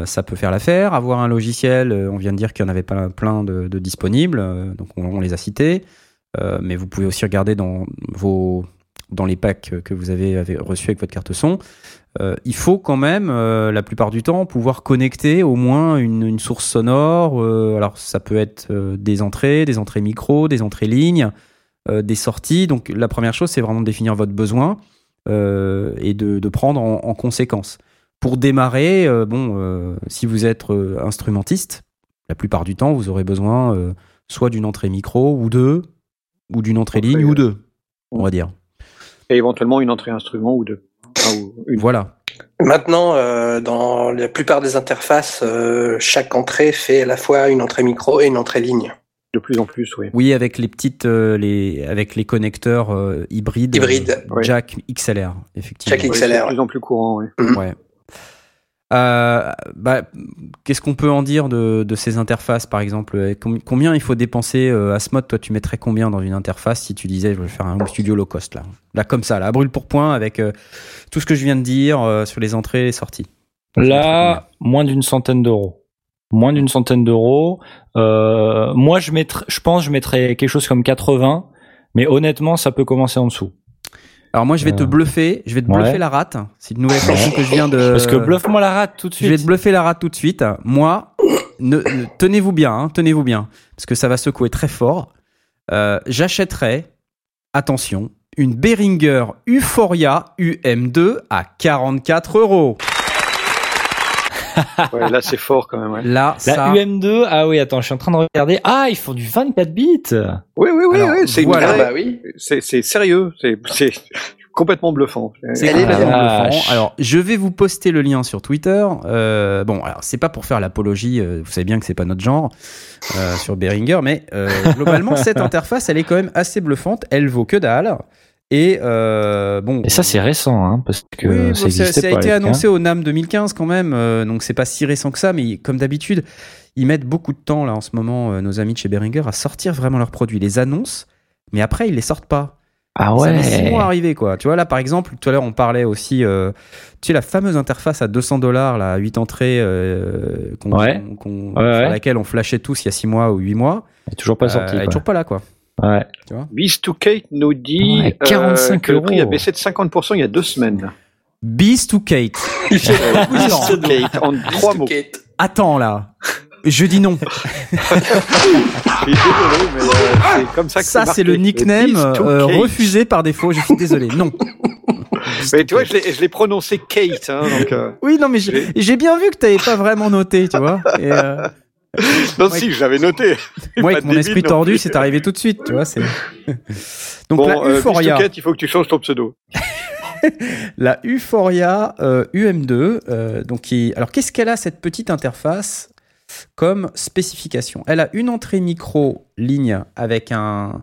ça peut faire l'affaire. Avoir un logiciel, on vient de dire qu'il y en avait pas plein de, disponibles, donc on, les a cités. Mais vous pouvez aussi regarder dans les packs que vous avez, reçus avec votre carte son. Il faut quand même, la plupart du temps, pouvoir connecter au moins une, source sonore. alors, ça peut être des entrées, des entrées micro, des entrées lignes, des sorties. Donc, la première chose, c'est vraiment de définir votre besoin euh, et de, de prendre en, en conséquence. Pour démarrer, euh, bon, euh, si vous êtes euh, instrumentiste, la plupart du temps, vous aurez besoin euh, soit d'une entrée micro ou deux, ou d'une entrée ligne ou deux, on va dire. et éventuellement une entrée instrument ou deux. Enfin, ou une. Voilà. Maintenant, euh, dans la plupart des interfaces, euh, chaque entrée fait à la fois une entrée micro et une entrée ligne. De plus en plus, oui. Oui, avec les petites, euh, les, avec les connecteurs euh, hybrides. Hybride. euh, jack XLR, effectivement. Jack XLR. De plus en plus courant, oui. Ouais. Euh, bah, Qu'est-ce qu'on peut en dire de, de ces interfaces, par exemple Euh, com- Combien il faut dépenser euh, à ce mode Toi, tu mettrais combien dans une interface si tu disais je vais faire un home studio low cost là? Là, comme ça, là, à brûle pour point, avec euh, tout ce que je viens de dire euh, sur les entrées et les sorties. Là, moins d'une centaine d'euros. Moins d'une centaine d'euros. Euh, moi, je mettrais, je pense, je mettrais quelque chose comme 80, mais honnêtement, ça peut commencer en dessous. Alors moi, je vais te Euh, bluffer, je vais te ouais. bluffer la rate. C'est une nouvelle expression que je viens de. Parce que bluffe-moi la rate tout de Je vais suite. te bluffer la rate tout de suite. Moi, ne, ne- tenez-vous bien, hein, tenez-vous bien, parce que ça va secouer très fort. Euh, J'achèterai, attention, une Behringer Euphoria UM2 à 44 euros. Ouais, là, c'est fort quand même. ouais. Là, La ça. UM2, ah oui, attends, je suis en train de regarder. Ah, ils font du 24 bits. Oui, oui, oui, Alors, oui, c'est une voilà. Ah bah oui. c'est sérieux, c'est complètement bluffant. C'est vache. Alors, je vais vous poster le lien sur Twitter. Euh, bon, alors c'est pas pour faire l'apologie. euh, vous savez bien que c'est pas notre genre euh, sur Behringer, mais euh, globalement, cette interface, elle est quand même assez bluffante. Elle vaut que dalle. Et euh, bon. Et ça, c'est récent, hein, parce que Oui, bon, ça a été annoncé au NAM 2015 quand même, euh, donc c'est pas si récent que ça, mais comme d'habitude, ils mettent beaucoup de temps là en ce moment, euh, nos amis de chez Behringer, à sortir vraiment leurs produits. Ils les annoncent, mais après ils les sortent pas. Ah Ça met six ouais. mois à arriver quoi. Tu vois là par exemple, tout à l'heure on parlait aussi, euh, tu sais la fameuse interface à 200 dollars, là, 8 entrées, qu'on- Ouais. qu'on- Ouais, sur ouais. laquelle on flashait tous il y a 6 mois ou 8 mois. Elle est toujours pas sorti. Euh, elle est toujours pas là quoi. Ouais. Beast to Kate nous dit Ouais, 45 euh, que le prix a euros. baissé de 50% il y a deux semaines. Beast to Kate. Beast to Kate en trois mots. Kate. Attends là. Je dis non. Je suis désolé, mais euh, c'est comme ça que Ça, c'est le nickname euh, refusé par défaut. Je suis désolé. Non. Mais tu vois, je l'ai prononcé Kate, hein, donc. euh, Oui, non, mais j'ai bien vu que t'avais pas vraiment noté, tu vois. Et, euh, Non, Ouais. si, je l'avais noté. moi, avec mon débile esprit tordu, c'est arrivé tout de suite, tu vois. C'est donc bon, la euh, Euphoria, Kate, il faut que tu changes ton pseudo. la Euphoria euh, UM2. euh, donc, qui... alors, qu'est-ce qu'elle a cette petite interface comme spécification? Elle a une entrée micro ligne avec un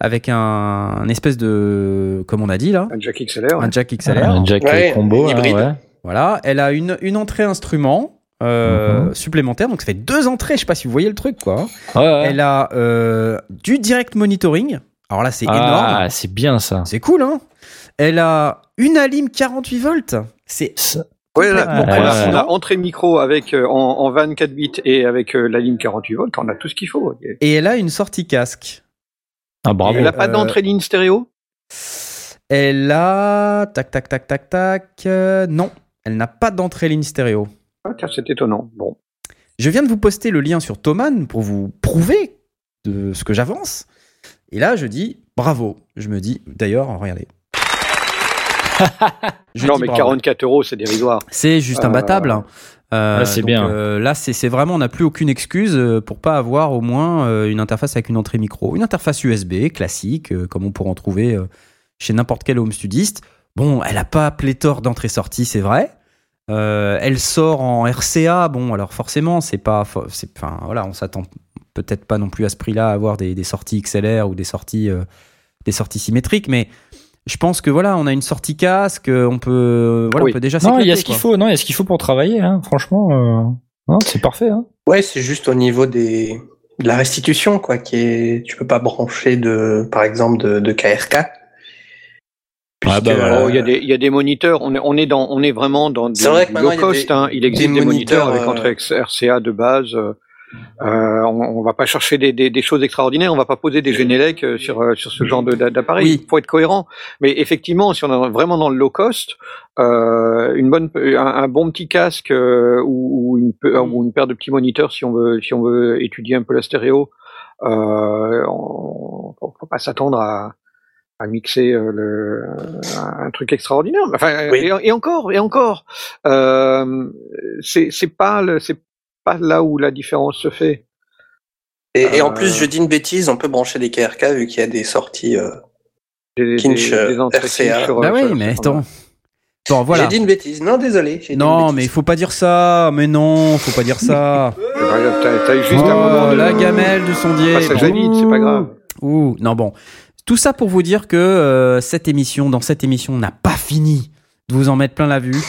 avec un, un espèce de comme on a dit là, Un Jack XLR. un jack XLR. Un jack Ouais, combo, hein, hybride. ouais. Voilà, elle a une, une entrée instrument euh, Mhm. supplémentaire, donc ça fait deux entrées. Je sais pas si vous voyez le truc, quoi. Ouais, ouais. Elle a euh, du direct monitoring. Alors là, c'est Ah, énorme. c'est bien ça. C'est cool, hein Elle a une alim 48 volts. C'est Ouais, là, on, a, ouais. on a entrée micro avec euh, en, en 24 bits et avec euh, la ligne 48 volts, on a tout ce qu'il faut. Et- elle a une sortie casque. Ah, bravo. Elle n'a pas Euh, d'entrée ligne stéréo? Elle a tac tac tac tac tac. euh, non, elle n'a pas d'entrée ligne stéréo. Ah, tiens, C'est étonnant. Bon. Je viens de vous poster le lien sur Thomann pour vous prouver de ce que j'avance. Et là, je dis bravo. Je me dis, d'ailleurs, regardez. Je non, mais bravo. 44 euros, c'est dérisoire. C'est juste Euh, imbattable. Euh, ouais, c'est bien. euh, là, c'est vraiment, on n'a plus aucune excuse pour pas avoir au moins une interface avec une entrée micro. Une interface USB classique, comme on pourrait en trouver chez n'importe quel home studiste. Bon, elle a pas pléthore d'entrées-sorties, c'est vrai. Euh, elle sort en RCA. Bon, alors forcément, c'est pas, c'est, enfin voilà, on s'attend peut-être pas non plus à ce prix-là à avoir des, des sorties XLR ou des sorties, euh, des sorties symétriques, mais je pense que voilà, on a une sortie casque, on peut, voilà, Oui. on peut déjà Non, il y a ce qu'il faut. Non, il y a ce qu'il faut pour travailler. Hein. Franchement, euh, non, c'est parfait. Hein. Ouais, c'est juste au niveau des de la restitution, quoi, qui est, tu peux pas brancher de, par exemple, de, de KRK. Ah bah voilà. Oh, il y a des, il y a des moniteurs. On est, on est dans, on est vraiment dans vrai maintenant, low cost. des- hein. Il existe des des, moniteurs, moniteurs, avec euh, entrée RCA de base. Euh, on, on va pas chercher des, des, des choses extraordinaires. On va pas poser des Genelec euh, sur euh, sur ce genre d'appareil. Oui. Il faut être cohérent. Mais effectivement, si on est vraiment dans le low cost, euh, une bonne, un, un bon petit casque euh, ou, ou une, pe- ou une paire de petits moniteurs, si on veut, si on veut étudier un peu la stéréo, euh, on, faut pas s'attendre à à mixer euh, le, un truc extraordinaire. Enfin, Oui. et, et encore, et encore, euh, c'est pas le, c'est pas là où la différence se fait. Et, et en Euh, plus, je dis une bêtise, on peut brancher des KRK vu qu'il y a des sorties. euh, Des, Kinch, euh, entrées RCA. Kinch sur- Bah oui, sur- mais attends. Bon, voilà. J'ai dit une bêtise. Non, désolé. Non, mais il faut pas dire ça. Mais non, faut pas dire ça. T'as- juste oh, un moment de la gamelle du sondier. vide, c'est pas grave. Ouh, non bon. Tout ça pour vous dire que euh, cette émission, dans cette émission, on n'a pas fini de vous en mettre plein la vue.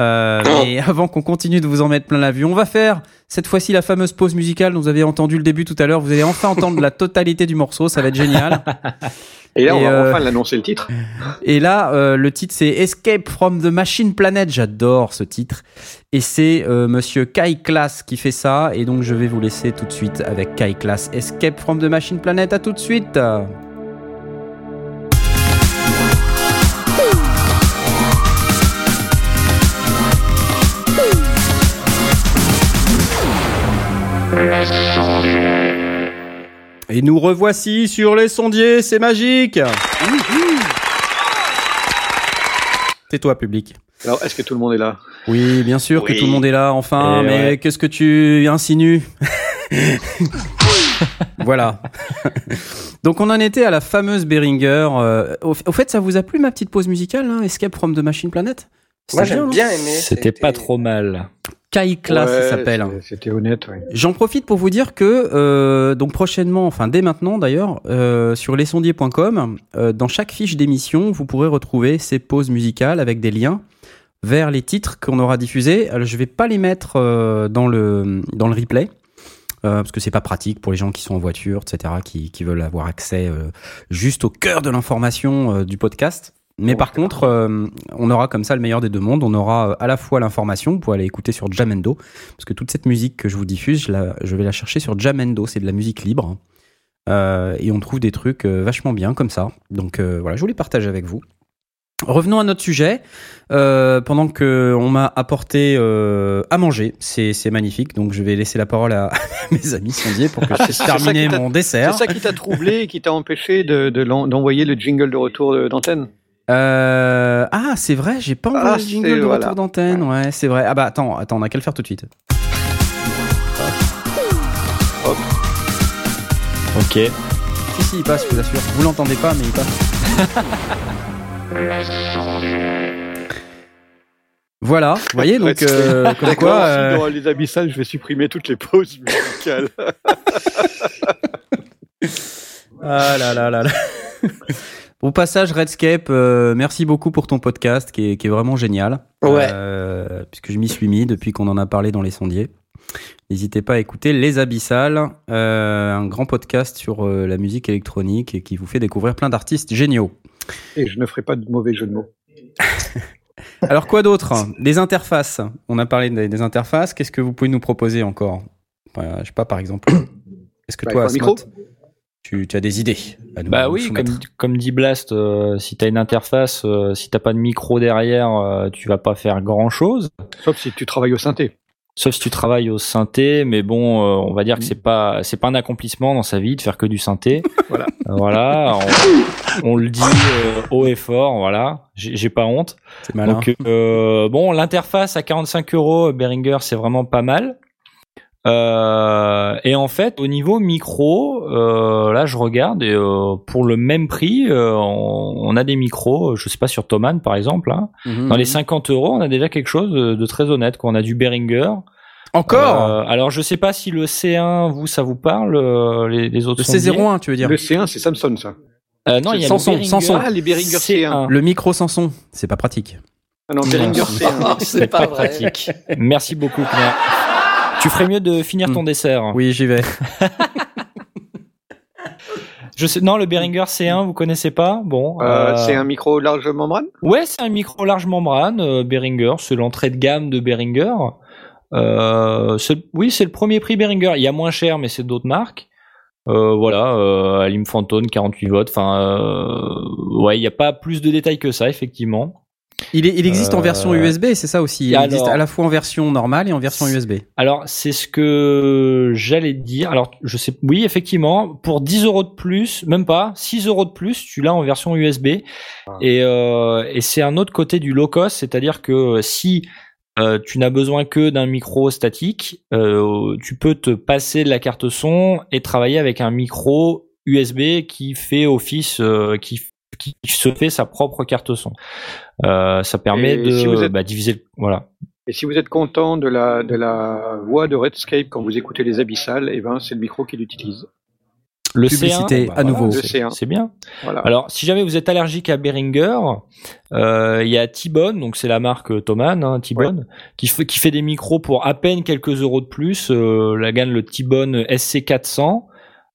Euh, mais avant qu'on continue de vous en mettre plein la vue, on va faire cette fois-ci la fameuse pause musicale dont vous avez entendu le début tout à l'heure. Vous allez enfin entendre la totalité du morceau, ça va être génial. Et là, on va euh, enfin l'annoncer le titre. Et là, euh, le titre c'est Escape from the Machine Planet. J'adore ce titre. Et c'est Monsieur Kai Class qui fait ça. Et donc je vais vous laisser tout de suite avec Kai Class. Escape from the Machine Planet. À tout de suite. Et nous revoici sur les sondiers, c'est magique Tais-toi, public. Alors, est-ce que tout le monde est là? Oui, bien sûr que tout le monde est là, enfin, Et mais ouais. qu'est-ce que tu insinues? Voilà. Donc on en était à la fameuse Behringer. euh, au, fait, ça vous a plu ma petite pause musicale, là, Escape from the Machine Planet? Moi, non? bien aimé. C'était pas trop mal. Kai Class, Ouais, il s'appelle. c'était- honnête, oui. J'en profite pour vous dire que euh, donc prochainement, enfin dès maintenant d'ailleurs, euh, sur lesondiers.com, euh, dans chaque fiche d'émission, vous pourrez retrouver ces pauses musicales avec des liens vers les titres qu'on aura diffusés. Alors, je vais pas les mettre dans le dans le replay. parce que c'est pas pratique pour les gens qui sont en voiture, etc., qui, qui veulent avoir accès juste au cœur de l'information du podcast. Mais par contre, euh, on aura comme ça le meilleur des deux mondes. On aura euh, à la fois l'information, vous pouvez aller écouter sur Jamendo, parce que toute cette musique que je vous diffuse, je, la- je vais la chercher sur Jamendo, c'est de la musique libre. Euh, et on trouve des trucs vachement bien comme ça. Donc euh, voilà, je voulais partager avec vous. Revenons à notre sujet. Euh, pendant que on m'a apporté euh, à manger, c'est c'est magnifique. Donc je vais laisser la parole à mes amis sondiers pour que je puisse C'est terminer mon C'est dessert. ça qui t'a troublé et qui t'a empêché de- de l'en- d'envoyer le jingle de retour d'antenne? Euh, ah, c'est vrai, j'ai pas envoyé Ah, le jingle de voilà. retour d'antenne. Ouais, c'est vrai. Ah bah attends, attends, on a qu'à le faire tout de suite. Ok. Si, si, il passe, je vous assure. Vous l'entendez pas, mais il passe. Voilà, vous voyez, donc, euh, comme quoi... euh, dans les abyssales, je vais supprimer toutes les pauses musicales. Ah là là là là. Au passage, Redscape, euh, merci beaucoup pour ton podcast qui est, qui est vraiment génial. Ouais. Euh, puisque je m'y suis mis depuis qu'on en a parlé dans les sondiers. N'hésitez pas à écouter Les Abyssales, euh, un grand podcast sur la musique électronique et qui vous fait découvrir plein d'artistes géniaux. Et je ne ferai pas de mauvais jeu de mots. Alors quoi d'autre? Des interfaces. On a parlé des, interfaces. Qu'est-ce que vous pouvez nous proposer encore? Enfin, Je sais pas, par exemple. Est-ce que Bah, toi, il tu, tu as des idées à nous Bah oui, comme, comme dit Blast, euh, si t'as une interface, euh, si t'as pas de micro derrière, euh, tu vas pas faire grand chose. Sauf si tu travailles au synthé. Sauf si tu travailles au synthé, mais bon, euh, on va dire que c'est pas c'est pas un accomplissement dans sa vie de faire que du synthé. Voilà. Euh, voilà, on, on le dit euh, haut et fort, voilà. J'ai pas honte. C'est malin. Donc euh, bon, l'interface à 45 euros, Behringer, c'est vraiment pas mal. Euh, et en fait, au niveau micro, euh, là, je regarde et euh, pour le même prix, euh, on, on a des micros. Je sais pas sur Thomann par exemple. Hein, Mhm. dans les 50 euros, on a déjà quelque chose de, de très honnête. Quoi. On a du Behringer. Encore Euh, alors, je sais pas si le C1, vous, ça vous parle, euh, les, les autres Le sondiers C01, tu veux dire Le C1, c'est Samsung, ça. Euh, Non, il y a Samson, le Behringer Samson. Ah, les Behringer C1. Le micro sans son, c'est pas pratique. Ah non, Behringer C1. c'est pas, vrai. pratique. Merci beaucoup, Claire. Tu ferais mieux de finir ton Hmm. dessert. Oui, j'y vais. Je sais, non, le Behringer C1, vous connaissez pas? Bon. Euh, euh, C'est un micro large membrane? Ouais, c'est un micro large membrane, euh, Behringer, c'est l'entrée de gamme de Behringer. Euh, oui, c'est le premier prix Behringer. Il y a moins cher, mais c'est d'autres marques. Euh, voilà, euh, Alim Phantom, 48 volts. Enfin, euh, ouais, il n'y a pas plus de détails que ça, effectivement. Il, est- il existe en Euh, version USB, c'est ça aussi. Il existe alors- à la fois en version normale et en version USB. Alors, c'est ce que j'allais dire. Alors, je sais, oui, effectivement, pour 10 euros de plus, même pas, 6 euros de plus, tu l'as en version USB. Et, euh, et c'est un autre côté du low cost, c'est-à-dire que si euh, tu n'as besoin que d'un micro statique, euh, tu peux te passer de la carte son et travailler avec un micro USB qui fait office, euh, qui, qui se fait sa propre carte son. Euh, ça permet Et de si vous êtes- bah, diviser. le- Voilà. Et si vous êtes content de la, de la voix de Redscape quand vous écoutez les abyssales, eh ben, c'est le micro qu'il utilise. Le Publicité C1, à nouveau. C'est- C1. C'est bien. Voilà. Alors, si jamais vous êtes allergique à Behringer, euh, il y a T-Bone, donc c'est la marque euh, Thomann, hein, T-Bone, qui, fait, qui fait des micros pour à peine quelques euros de plus. Euh, la gamme, le T-Bone SC400,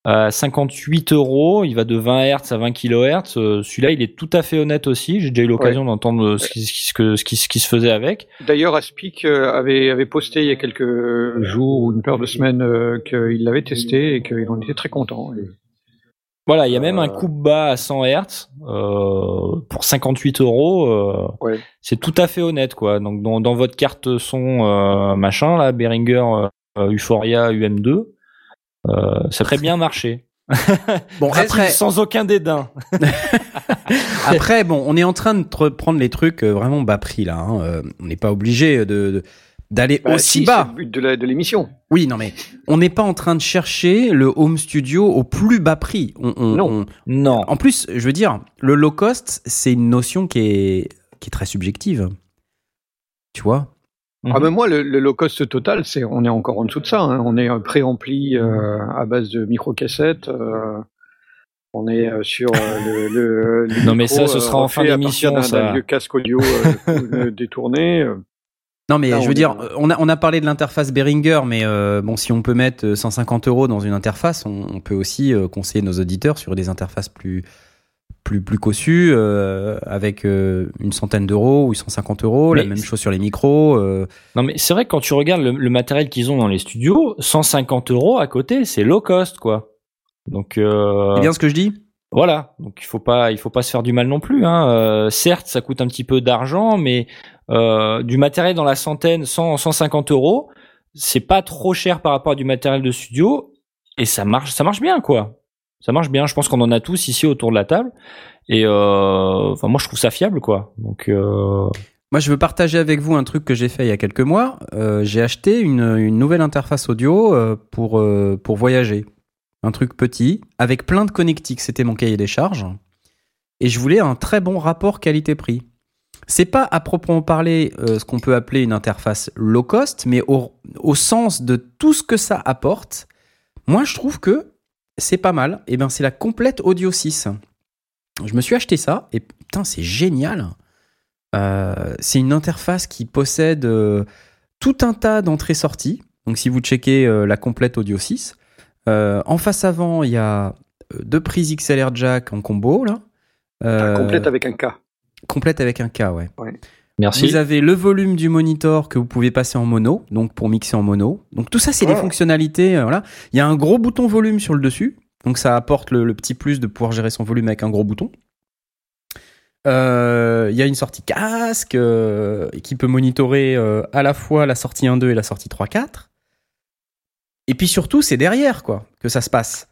à 58 euros, il va de 20 Hz à 20 kHz. Euh, Celui-là, il est tout à fait honnête aussi. J'ai déjà eu l'occasion d'entendre euh, ce qui, ce, qui, ce que- ce, qui, ce qui se faisait avec. D'ailleurs, Aspic euh, avait, avait posté il y a quelques jours ou une paire de semaines euh, qu'il l'avait testé et qu'il en était très content. Et- Voilà, il y a même Euh, un coupe bas à 100 Hz euh, pour 58 euros. euh, Ouais. C'est tout à fait honnête, quoi. Donc dans, dans votre carte son euh, machin là, Behringer euh, Euphoria UM2, euh, ça ferait bien marcher. Bon, après, sans aucun dédain. après, bon, on est en train de prendre les trucs euh, vraiment bas prix là. hein. Euh, on n'est pas obligé de- de d'aller Bah, aussi si, bas. C'est le but de l'émission. Oui, non mais on n'est pas en train de chercher le home studio au plus bas prix. On, on- Non. on- Non. en plus, je veux dire, le low cost, c'est une notion qui est qui est très subjective. Tu vois? Ah, mais moi, le, le low cost total, c'est, on est encore en dessous de ça. hein. On est euh, préampli euh, à base de micro-cassettes. euh, on est euh, sur euh, le, le, le Non, mais ça, ce euh, sera en fin d'émission, ça. vieux casque audio détourné. Non mais Là, je veux dire, on a, on a parlé de l'interface Behringer, mais euh, bon, si on peut mettre euh, 150 euros dans une interface, on, on peut aussi euh, conseiller nos auditeurs sur des interfaces plus plus plus cossues, euh, avec euh, une centaine d'euros ou 150 euros. La même chose sur les micros. euh. Non, mais c'est vrai que quand tu regardes le, le matériel qu'ils ont dans les studios, 150 euros à côté, c'est low cost, quoi. Donc euh, C'est bien ce que je dis? Voilà, donc il faut pas, il faut pas se faire du mal non plus. Hein. Euh, certes, ça coûte un petit peu d'argent, mais euh, du matériel dans la centaine, 100, 150 euros, c'est pas trop cher par rapport à du matériel de studio, et ça marche, ça marche bien, quoi. Ça marche bien. Je pense qu'on en a tous ici autour de la table, et euh, enfin moi je trouve ça fiable, quoi. Donc euh, Moi, je veux partager avec vous un truc que j'ai fait il y a quelques mois. Euh, j'ai acheté une, une nouvelle interface audio pour, pour voyager. Un truc petit, avec plein de connectiques. C'était mon cahier des charges. Et je voulais un très bon rapport qualité-prix. C'est pas à proprement parler ce qu'on peut appeler une interface low cost, mais au, au sens de tout ce que ça apporte, moi je trouve que c'est pas mal. Et ben c'est la complète Audio 6. Je me suis acheté ça et putain c'est génial. Euh, c'est une interface qui possède euh, tout un tas d'entrées-sorties. Donc si vous checkez euh, la complète Audio 6, euh, en face avant, il y a deux prises XLR jack en combo là. Euh, Complète avec un K. complète avec un K, ouais. Merci. Vous avez le volume du monitor que vous pouvez passer en mono, donc pour mixer en mono. Donc tout ça, c'est des Ah. fonctionnalités. euh, voilà. Il y a un gros bouton volume sur le dessus, donc ça apporte le, le petit plus de pouvoir gérer son volume avec un gros bouton. Euh, Il y a une sortie casque euh, qui peut monitorer euh, à la fois la sortie 1.2 et la sortie 3.4. Et puis surtout, c'est derrière quoi que ça se passe.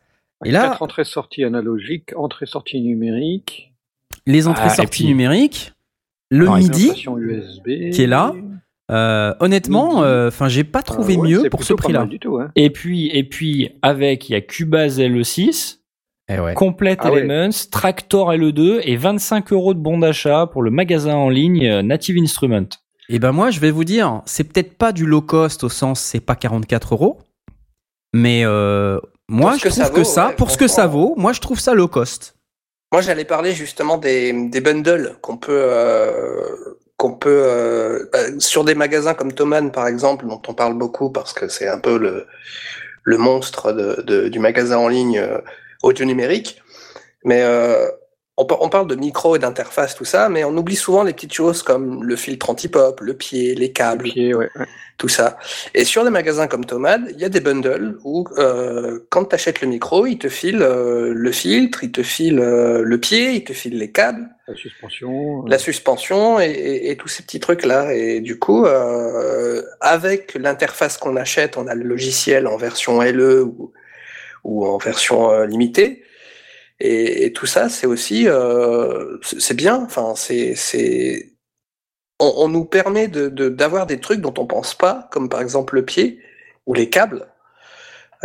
Et là, entrées-sorties analogiques, entrées-sorties numériques, les entrées Ah, puis- numériques, le Non, MIDI, USB. qui est là. euh, honnêtement, MIDI. enfin, j'ai pas trouvé Ah ouais, mieux pour ce prix-là. hein. Et puis, et puis, avec, il y a Cubase LE6, Eh ouais. Complete Ah ouais. Elements, Tractor LE2 et 25 euros de bon d'achat pour le magasin en ligne euh, Native Instrument. Et ben moi, je vais vous dire, c'est peut-être pas du low cost au sens c'est pas 44 euros, mais euh, moi Pour ce je que trouve ça que vaut, ça, ouais, pour ce que ça vaut, moi je trouve ça low cost. Moi, j'allais parler justement des, des bundles qu'on peut, euh, qu'on peut euh, bah, sur des magasins comme Thomann par exemple, dont on parle beaucoup parce que c'est un peu le, le monstre de, de- du magasin en ligne euh, audio numérique. Mais euh, on, par- on parle de micro et d'interface, tout ça, mais on oublie souvent les petites choses comme le filtre anti-pop, le pied, les câbles, Pied, ouais, ouais. tout ça. Et sur des magasins comme Tomad, il y a des bundles où euh, quand tu achètes le micro, il te file euh, le filtre, il te file euh, le pied, il te file les câbles, La suspension. euh, la suspension et, et- et tous ces petits trucs-là. Et du coup, euh, avec l'interface qu'on achète, on a le logiciel en version LE ou, ou en version limitée. Et, tout ça, c'est aussi, euh, c'est bien. Enfin, c'est, c'est, on, nous permet de, d'avoir des trucs dont on pense pas, comme par exemple le pied ou les câbles.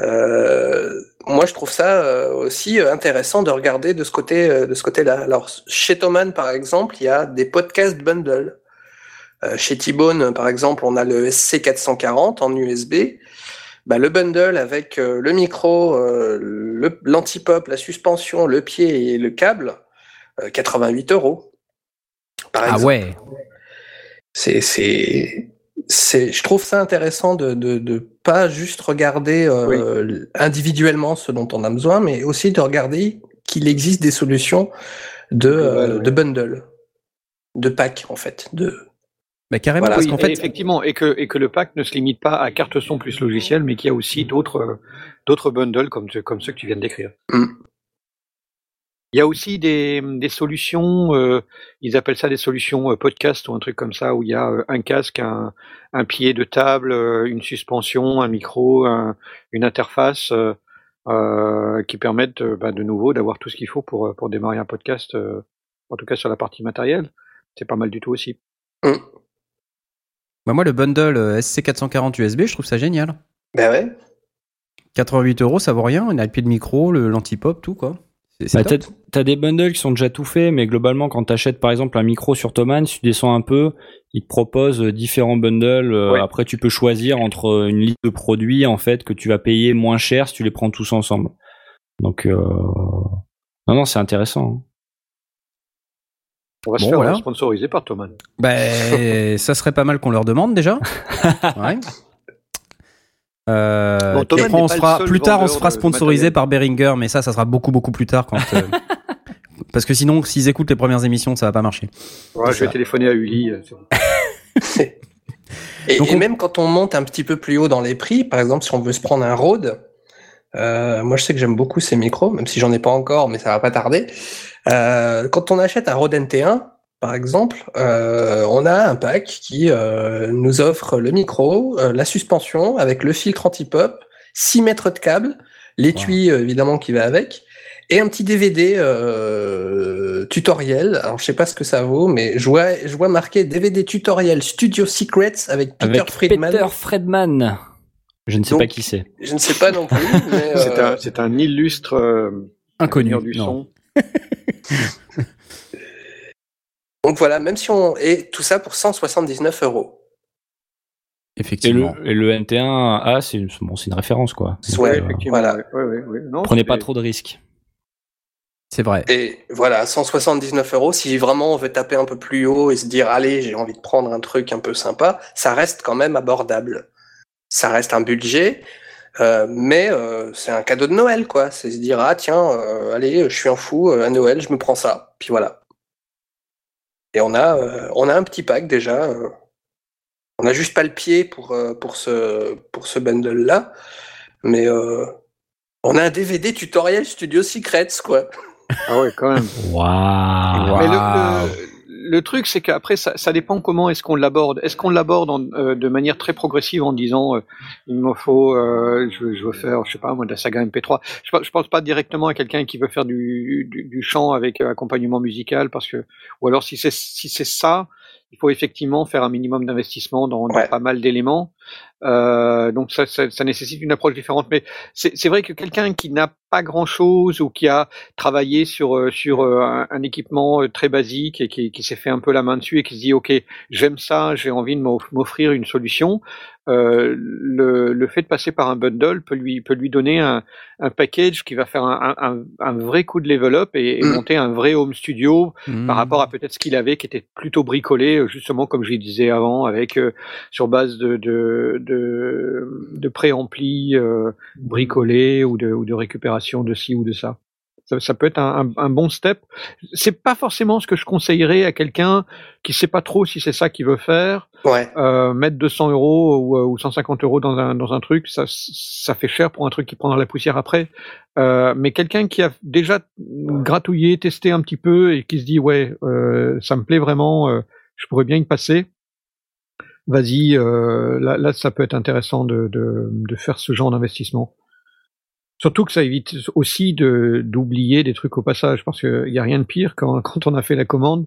Euh, moi, je trouve ça euh, aussi intéressant de regarder de ce côté, euh, de ce côté-là. Alors, chez Thomann, par exemple, il y a des podcast bundles. Euh, chez T-Bone, par exemple, on a le SC440 en USB. Bah, le bundle avec euh, le micro, euh, le- l'anti-pop, la suspension, le pied et le câble, euh, 88 euros. Par Ah exemple. ouais. C'est, c'est, c'est, je trouve ça intéressant de, de, de pas juste regarder euh, individuellement ce dont on a besoin, mais aussi de regarder qu'il existe des solutions de, euh, ouais. de bundle, de pack en fait, de, Bah, carrément Voilà, parce qu'en fait, effectivement, et que, et que le pack ne se limite pas à carte son plus logiciel, mais qu'il y a aussi d'autres, euh, d'autres bundles comme, ce- comme ceux que tu viens de décrire. Mm. Il y a aussi des, des solutions, euh, ils appellent ça des solutions euh, podcast ou un truc comme ça, où il y a un casque, un, un pied de table, une suspension, un micro, un- une interface, euh, qui permettent bah, de nouveau d'avoir tout ce qu'il faut pour, pour démarrer un podcast, euh, en tout cas sur la partie matérielle. C'est pas mal du tout aussi. Bah, moi le bundle euh, SC440 USB, je trouve ça génial. ben ouais. 88 euros, ça vaut rien. On a le pied de micro, le l'anti-pop, tout quoi. Bah, t'as, des bundles qui sont déjà tout faits, mais globalement, quand t'achètes par exemple un micro sur Thomann, si tu descends un peu, ils te proposent euh, différents bundles. euh, Ouais. Après, tu peux choisir entre une liste de produits en fait que tu vas payer moins cher si tu les prends tous ensemble. Donc, euh... non, non, c'est intéressant. On va se faire voilà. sponsoriser par Thomas. Ben, ça serait pas mal qu'on leur demande déjà. Ouais. Euh, Bon, après, on n'est se pas fera, le seul plus tard, on se fera sponsoriser par Behringer, mais ça, ça sera beaucoup, beaucoup plus tard quand. euh, parce que sinon, s'ils écoutent les premières émissions, ça va pas marcher. Ouais, je ça. vais téléphoner à Uli. euh, Et, Donc et on- même quand on monte un petit peu plus haut dans les prix, par exemple, si on veut se prendre un Rode, euh, moi je sais que j'aime beaucoup ces micros, même si j'en ai pas encore, mais ça va pas tarder. Euh, quand on achète un Rode NT1, par exemple, euh, on a un pack qui euh, nous offre le micro, euh, la suspension avec le filtre anti-pop, 6 mètres de câble, l'étui évidemment qui va avec, et un petit DVD euh, tutoriel. Alors je sais pas ce que ça vaut, mais je vois, je vois marqué DVD tutoriel Studio Secrets avec Peter Avec Friedman. Peter Friedman. Je ne sais Donc, pas qui c'est. Je ne sais pas non plus. C'est euh, un, c'est un illustre euh, Inconnu. du Non. son. Donc voilà, même si on et tout ça pour 179 euros. Et le, Effectivement. et le NT1A, c'est une, bon, c'est une référence quoi. Donc, Ouais, euh, effectivement. voilà. ouais, ouais, ouais, ouais. Non, prenez pas trop de risques. C'est vrai. Et voilà, 179 euros. Si vraiment on veut taper un peu plus haut et se dire allez, j'ai envie de prendre un truc un peu sympa, ça reste quand même abordable. Ça reste un budget, euh, mais euh, c'est un cadeau de Noël quoi. C'est se dire ah tiens, euh, allez, je suis un fou euh, à Noël, je me prends ça. Puis voilà. Et on a euh, on a un petit pack déjà. euh, on a juste pas le pied pour euh, pour ce pour ce bundle là, mais euh, on a un DVD tutoriel Studio Secrets quoi. Ah ouais, quand même. Waouh. Mais le, truc, c'est qu'après, ça, ça dépend comment est-ce qu'on l'aborde. Est-ce qu'on l'aborde euh, de manière très progressive en disant, euh, il me faut, euh, je, je veux faire, je sais pas, moi, de la saga MP3. Je, pense- je pense pas directement à quelqu'un qui veut faire du, du, du chant avec euh, accompagnement musical, parce que, ou alors si c'est si c'est ça, il faut effectivement faire un minimum d'investissement dans, dans Ouais. pas mal d'éléments. Euh, donc ça, ça, ça nécessite une approche différente. Mais c'est vrai que quelqu'un qui n'a pas grand chose ou qui a travaillé sur euh, sur euh, un, un équipement très basique et qui, qui s'est fait un peu la main dessus et qui se dit ok j'aime ça j'ai envie de m'off- m'offrir une solution euh, le, le fait de passer par un bundle peut lui peut lui donner un, un package qui va faire un, un, vrai coup de level up et, et Mm. monter un vrai home studio par rapport à peut-être ce qu'il avait qui était plutôt bricolé justement comme je disais avant avec euh, sur base de de de, de préampli euh, bricolé ou de ou de récupération de ci ou de ça ça, ça peut être un, un, un bon step c'est pas forcément ce que je conseillerais à quelqu'un qui sait pas trop si c'est ça qu'il veut faire Ouais. euh, mettre 200 euros ou, euh, ou 150 euros dans un, dans un truc, ça, ça fait cher pour un truc qui prendra la poussière après. Euh, mais quelqu'un qui a déjà gratouillé, testé un petit peu et qui se dit ouais, euh, ça me plaît vraiment, euh, je pourrais bien y passer. Vas-y, euh, là, là, ça peut être intéressant de, de, de faire ce genre d'investissement. Surtout que ça évite aussi de d'oublier des trucs au passage, parce qu'il y a rien de pire quand, quand on a fait la commande,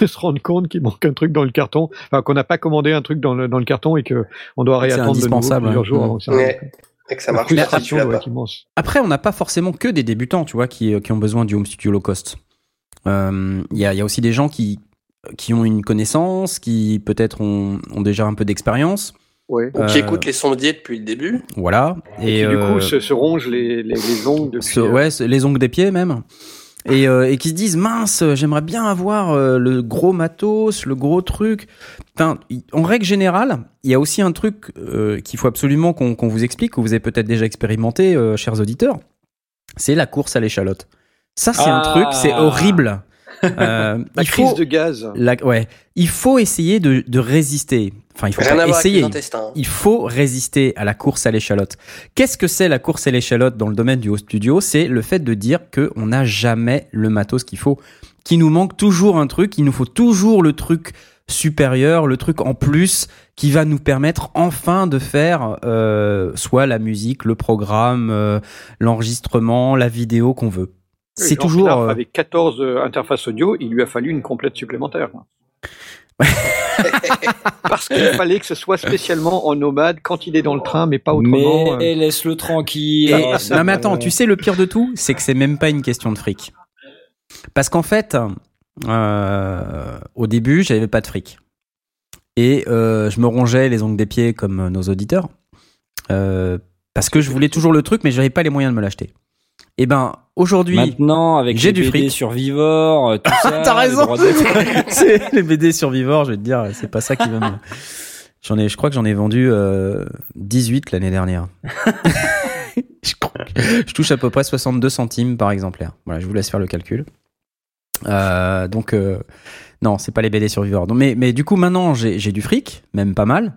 de se rendre compte qu'il manque un truc dans le carton, enfin qu'on n'a pas commandé un truc dans le, dans le carton et que on doit réattendre de nouveau indispensable, plusieurs ouais. jours avant que ça Ouais. arrive. Et que ça marche si être immense. Après, on n'a pas forcément que des débutants, tu vois, qui, qui ont besoin du home studio low cost. Euh, Il y, a, il y a aussi des gens qui, qui ont une connaissance, qui peut-être ont, ont déjà un peu d'expérience. Ouais. Ou qui Euh, écoute les sondiers depuis le début. Voilà. Et, Et, qui, du euh, coup se, se ronge les, les, les ongles depuis. se- euh, ouais, se- les ongles des pieds même. Et, euh, et qui se disent mince, j'aimerais bien avoir euh, le gros matos, le gros truc. Enfin, en règle générale, il y a aussi un truc euh, qu'il faut absolument qu'on vous explique, que vous avez peut-être déjà expérimenté, euh, chers auditeurs. C'est la course à l'échalote. Ça, c'est un Ah. truc, c'est horrible. Euh, La il crise faut, de gaz. la- ouais, il faut essayer de, de résister. Enfin, il faut Rien essayer. Il faut résister à la course à l'échalote. Qu'est-ce que c'est la course à l'échalote dans le domaine du haut studio? C'est le fait de dire que on n'a jamais le matos qu'il faut, qu'il nous manque toujours un truc, il nous faut toujours le truc supérieur, le truc en plus qui va nous permettre enfin de faire euh, soit la musique, le programme, euh, l'enregistrement, la vidéo qu'on veut. C'est toujours Pinard, euh, Avec 14 euh, interfaces audio, il lui a fallu une complète supplémentaire. Parce qu'il fallait que ce soit spécialement en nomade quand il est dans le train, mais pas autrement. Mais euh. laisse-le tranquille. Et- Ah, non mais attends, tu sais le pire de tout, c'est que c'est même pas une question de fric. Parce qu'en fait, euh, au début, j'avais pas de fric. Et euh, je me rongeais les ongles des pieds comme nos auditeurs. euh, parce que je voulais toujours le truc, mais j'avais pas les moyens de me l'acheter. Et ben, aujourd'hui, Maintenant, avec J'ai les du BD fric. Survivor, euh, tout ça. T'as raison. c'est les BD survivors, je vais te dire, c'est pas ça qui va me. J'en ai, je crois que j'en ai vendu euh, 18 l'année dernière. je, crois que je touche à peu près 62 centimes par exemplaire. Voilà, je vous laisse faire le calcul. Euh, donc, euh, non, c'est pas les BD survivors. Donc, mais, mais du coup, maintenant, j'ai j'ai du fric, même pas mal.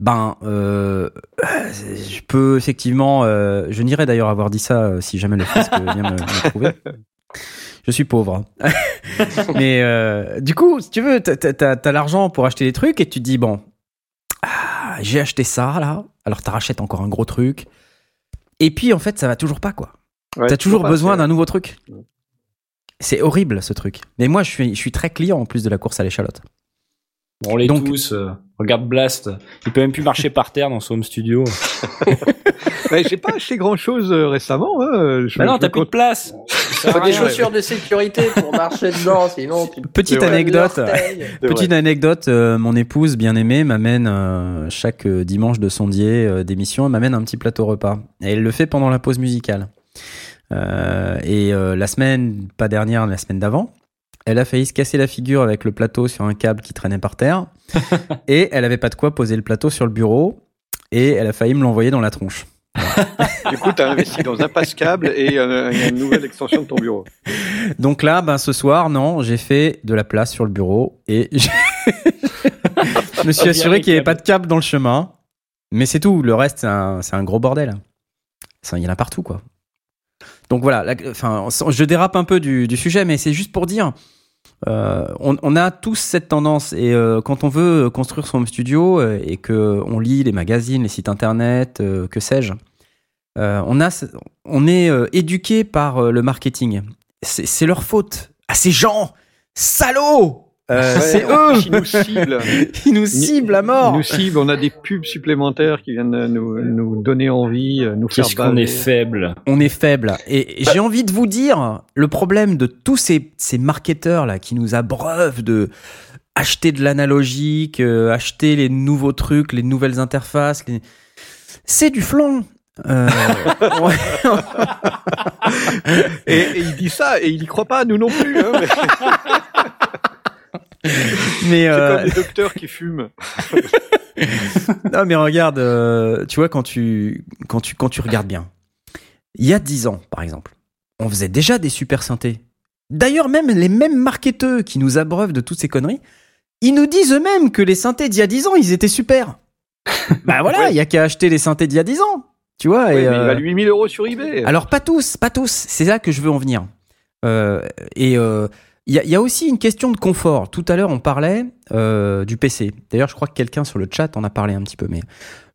Ben, euh, je peux effectivement. euh, je n'irai d'ailleurs avoir dit ça euh, si jamais le fisc vient me, me trouver. Je suis pauvre. Mais euh, du coup, si tu veux, t'as- t'as t'as- t'as l'argent pour acheter des trucs et tu te dis bon, ah, j'ai acheté ça là. Alors t'arrachètes encore un gros truc. Et puis en fait, ça va toujours pas quoi. Ouais, T'as toujours besoin d'un nouveau truc. C'est horrible ce truc. Mais moi, je suis, je suis très client en plus de la course à l'échalote. On les Donc- tous. euh, regarde Blast. Il peut même plus marcher par terre dans son home studio. Ouais, j'ai pas acheté grand chose récemment. hein. Je, Bah non, t'as plus de place. Ça Faut des chaussures de sécurité pour marcher dedans, sinon tu Petite anecdote. Petite vrai. anecdote, euh, mon épouse bien aimée m'amène euh, chaque euh, dimanche de sondier euh, d'émission, elle m'amène un petit plateau repas. Et elle le fait pendant la pause musicale. Euh, et euh, la semaine, pas dernière, la semaine d'avant, elle a failli se casser la figure avec le plateau sur un câble qui traînait par terre. et elle avait pas de quoi poser le plateau sur le bureau. Et elle a failli me l'envoyer dans la tronche. Du coup, t'as investi dans un passe-câble et euh, une nouvelle extension de ton bureau. Donc là, ben, ce soir, non, j'ai fait de la place sur le bureau et je me suis assuré qu'il n'y avait pas de câble dans le chemin. Mais c'est tout. Le reste, c'est un, gros bordel. Il y en a partout, quoi. Donc voilà, enfin, je dérape un peu du, sujet, mais c'est juste pour dire, euh, on, a tous cette tendance et euh, quand on veut construire son studio euh, et que on lit les magazines, les sites internet, que sais-je, on a, on est éduqué par le marketing. C'est c'est leur faute. À ces gens, salauds, Euh, Ouais, c'est eux. Ils nous ciblent. Ils nous ciblent à mort. Ils nous ciblent. On a des pubs supplémentaires qui viennent nous, nous donner envie, euh, nous faire Qu'est-ce qu'on est faible. on est faible. Et j'ai envie de vous dire, le problème de tous ces, ces marketeurs là qui nous abreuvent de acheter de l'analogique, euh, acheter les nouveaux trucs, les nouvelles interfaces, les- c'est du flan. Euh. Et, et il dit ça et il y croit pas, nous non plus. Hein, mais mais c'est euh, comme les docteurs qui fument. non mais regarde, euh, tu vois quand tu quand tu quand tu regardes bien, il y a 10 ans par exemple, on faisait déjà des super synthés. D'ailleurs même les mêmes marketeurs qui nous abreuvent de toutes ces conneries, ils nous disent eux-mêmes que les synthés d'il y a 10 ans, ils étaient super. bah voilà, il y a qu'à acheter les synthés d'il y a 10 ans. Tu vois Ouais, et, mais il euh, valent 8000 euros sur eBay. alors pas tous, pas tous. C'est là que je veux en venir. Euh, et euh, il y, a, il y a aussi une question de confort. Tout à l'heure, on parlait euh, du PC. D'ailleurs, je crois que quelqu'un sur le chat en a parlé un petit peu. Mais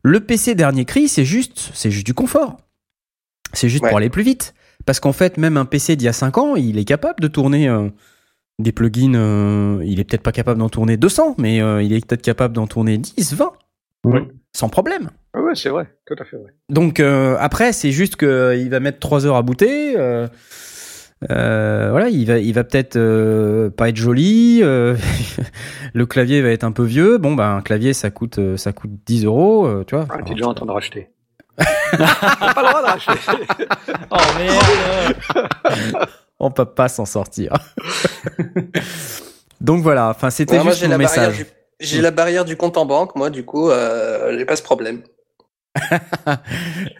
le PC dernier cri, c'est juste, c'est juste du confort. C'est juste Ouais. pour aller plus vite. Parce qu'en fait, même un PC d'il y a 5 ans, il est capable de tourner euh, des plugins. euh, il est peut-être pas capable d'en tourner 200, mais il est peut-être capable d'en tourner 10, 20. Oui. Sans problème. Ah ouais, c'est vrai, tout à fait vrai. Donc après, c'est juste que euh, il va mettre 3 heures à booter. Euh, voilà, il va, il va peut-être euh, pas être joli. euh, le clavier va être un peu vieux. Bon, ben un clavier, ça coûte, euh, ça coûte 10 euros. euh, tu vois. Ah, t'es déjà en train de racheter. Pas le droit de racheter. Oh merde On peut pas s'en sortir. Donc voilà. Enfin, c'était Ouais, moi, juste j'ai mon la barrière message. du, j'ai la barrière du compte en banque, moi, du coup, euh, j'ai pas ce problème.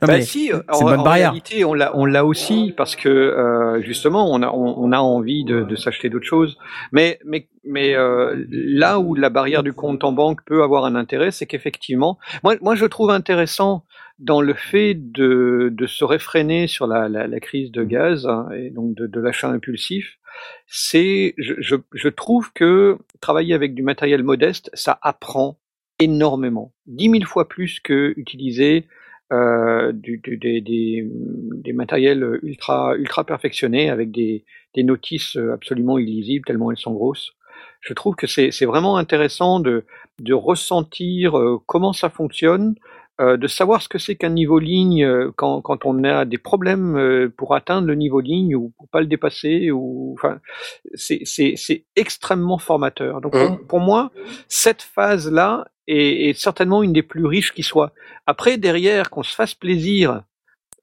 Non, mais si, en, bonne réalité, on l'a, on l'a aussi parce que euh, justement, on a, on, on a envie de, de s'acheter d'autres choses. Mais, mais, mais euh, là où la barrière du compte en banque peut avoir un intérêt, c'est qu'effectivement, moi, moi, je trouve intéressant dans le fait de, de se réfréner sur la, la, la crise de gaz hein, et donc de, de l'achat impulsif. C'est, je, je, je trouve que travailler avec du matériel modeste, ça apprend énormément, dix mille fois plus que utiliser euh, du, du- des, des, des matériels ultra, ultra perfectionnés avec des, des notices absolument illisibles tellement elles sont grosses. Je trouve que c'est c'est vraiment intéressant de, de ressentir euh, comment ça fonctionne, euh, de savoir ce que c'est qu'un niveau ligne euh, quand, quand on a des problèmes euh, pour atteindre le niveau ligne ou pour pas le dépasser. Ou, enfin, c'est c'est- c'est extrêmement formateur. Donc pour, pour moi, cette phase-là est, est certainement une des plus riches qui soit. Après, derrière, qu'on se fasse plaisir,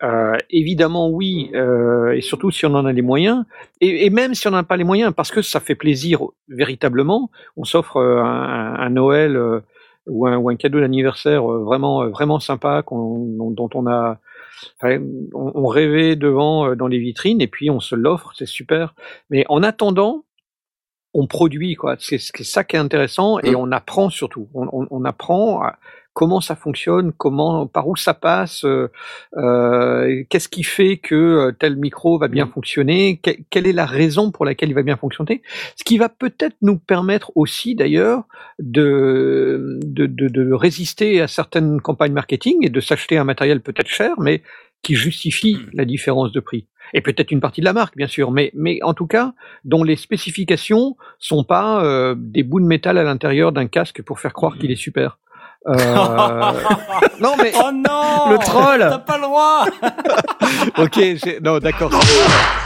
euh, évidemment oui, euh, et surtout si on en a les moyens, et, et même si on n'en a pas les moyens, parce que ça fait plaisir véritablement, on s'offre euh, un, un Noël euh, ou, un, ou un cadeau d'anniversaire euh, vraiment euh, vraiment sympa dont, on a on, on rêvait devant dans les vitrines et puis on se l'offre, c'est super. Mais en attendant, on produit quoi. C'est ça qui est intéressant et Mm. on apprend surtout. On, on- on apprend comment ça fonctionne, comment, par où ça passe, euh, euh, qu'est-ce qui fait que euh, tel micro va bien fonctionner, que- quelle est la raison pour laquelle il va bien fonctionner. Ce qui va peut-être nous permettre aussi d'ailleurs de, de, de, de résister à certaines campagnes marketing et de s'acheter un matériel peut-être cher, mais qui justifie la différence de prix. Et peut-être une partie de la marque, bien sûr, mais, mais en tout cas, dont les spécifications sont pas euh, des bouts de métal à l'intérieur d'un casque pour faire croire qu'il est super. Euh, non mais Oh non Le troll T'as pas le droit ok, non d'accord,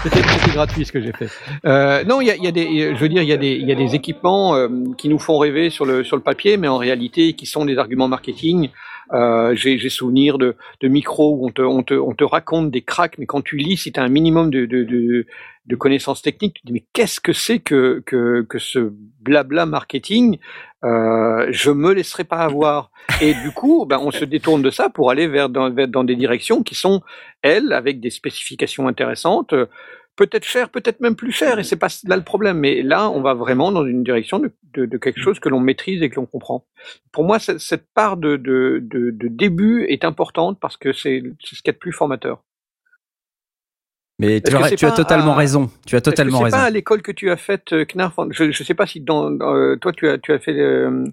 c'était gratuit ce que j'ai fait. Euh, non, il y a, y a des, je veux dire, il y a des, il y a des équipements euh, qui nous font rêver sur le sur le papier, mais en réalité qui sont des arguments marketing. Euh, j'ai souvenir de, de micros où on te, on, te, on te raconte des cracks, mais quand tu lis, si tu as un minimum de, de, de, de connaissances techniques, tu te dis mais qu'est-ce que c'est que, que, que ce blabla marketing euh, Je me laisserai pas avoir. Et du coup, ben, on se détourne de ça pour aller vers dans, vers dans des directions qui sont, elles, avec des spécifications intéressantes, peut-être chères, peut-être même plus chères, et c'est pas là le problème. Mais là, on va vraiment dans une direction de, de, de quelque chose que l'on maîtrise et que l'on comprend. Pour moi, cette, part de, de, de, de début est importante parce que c'est c'est ce qu'il y a de plus formateur. Mais tu, as, tu as totalement à- raison. Tu as totalement raison. C'est pas à l'école que tu as faite, euh, Knarf. Je ne sais pas si dans, dans, euh, toi tu as tu as fait euh,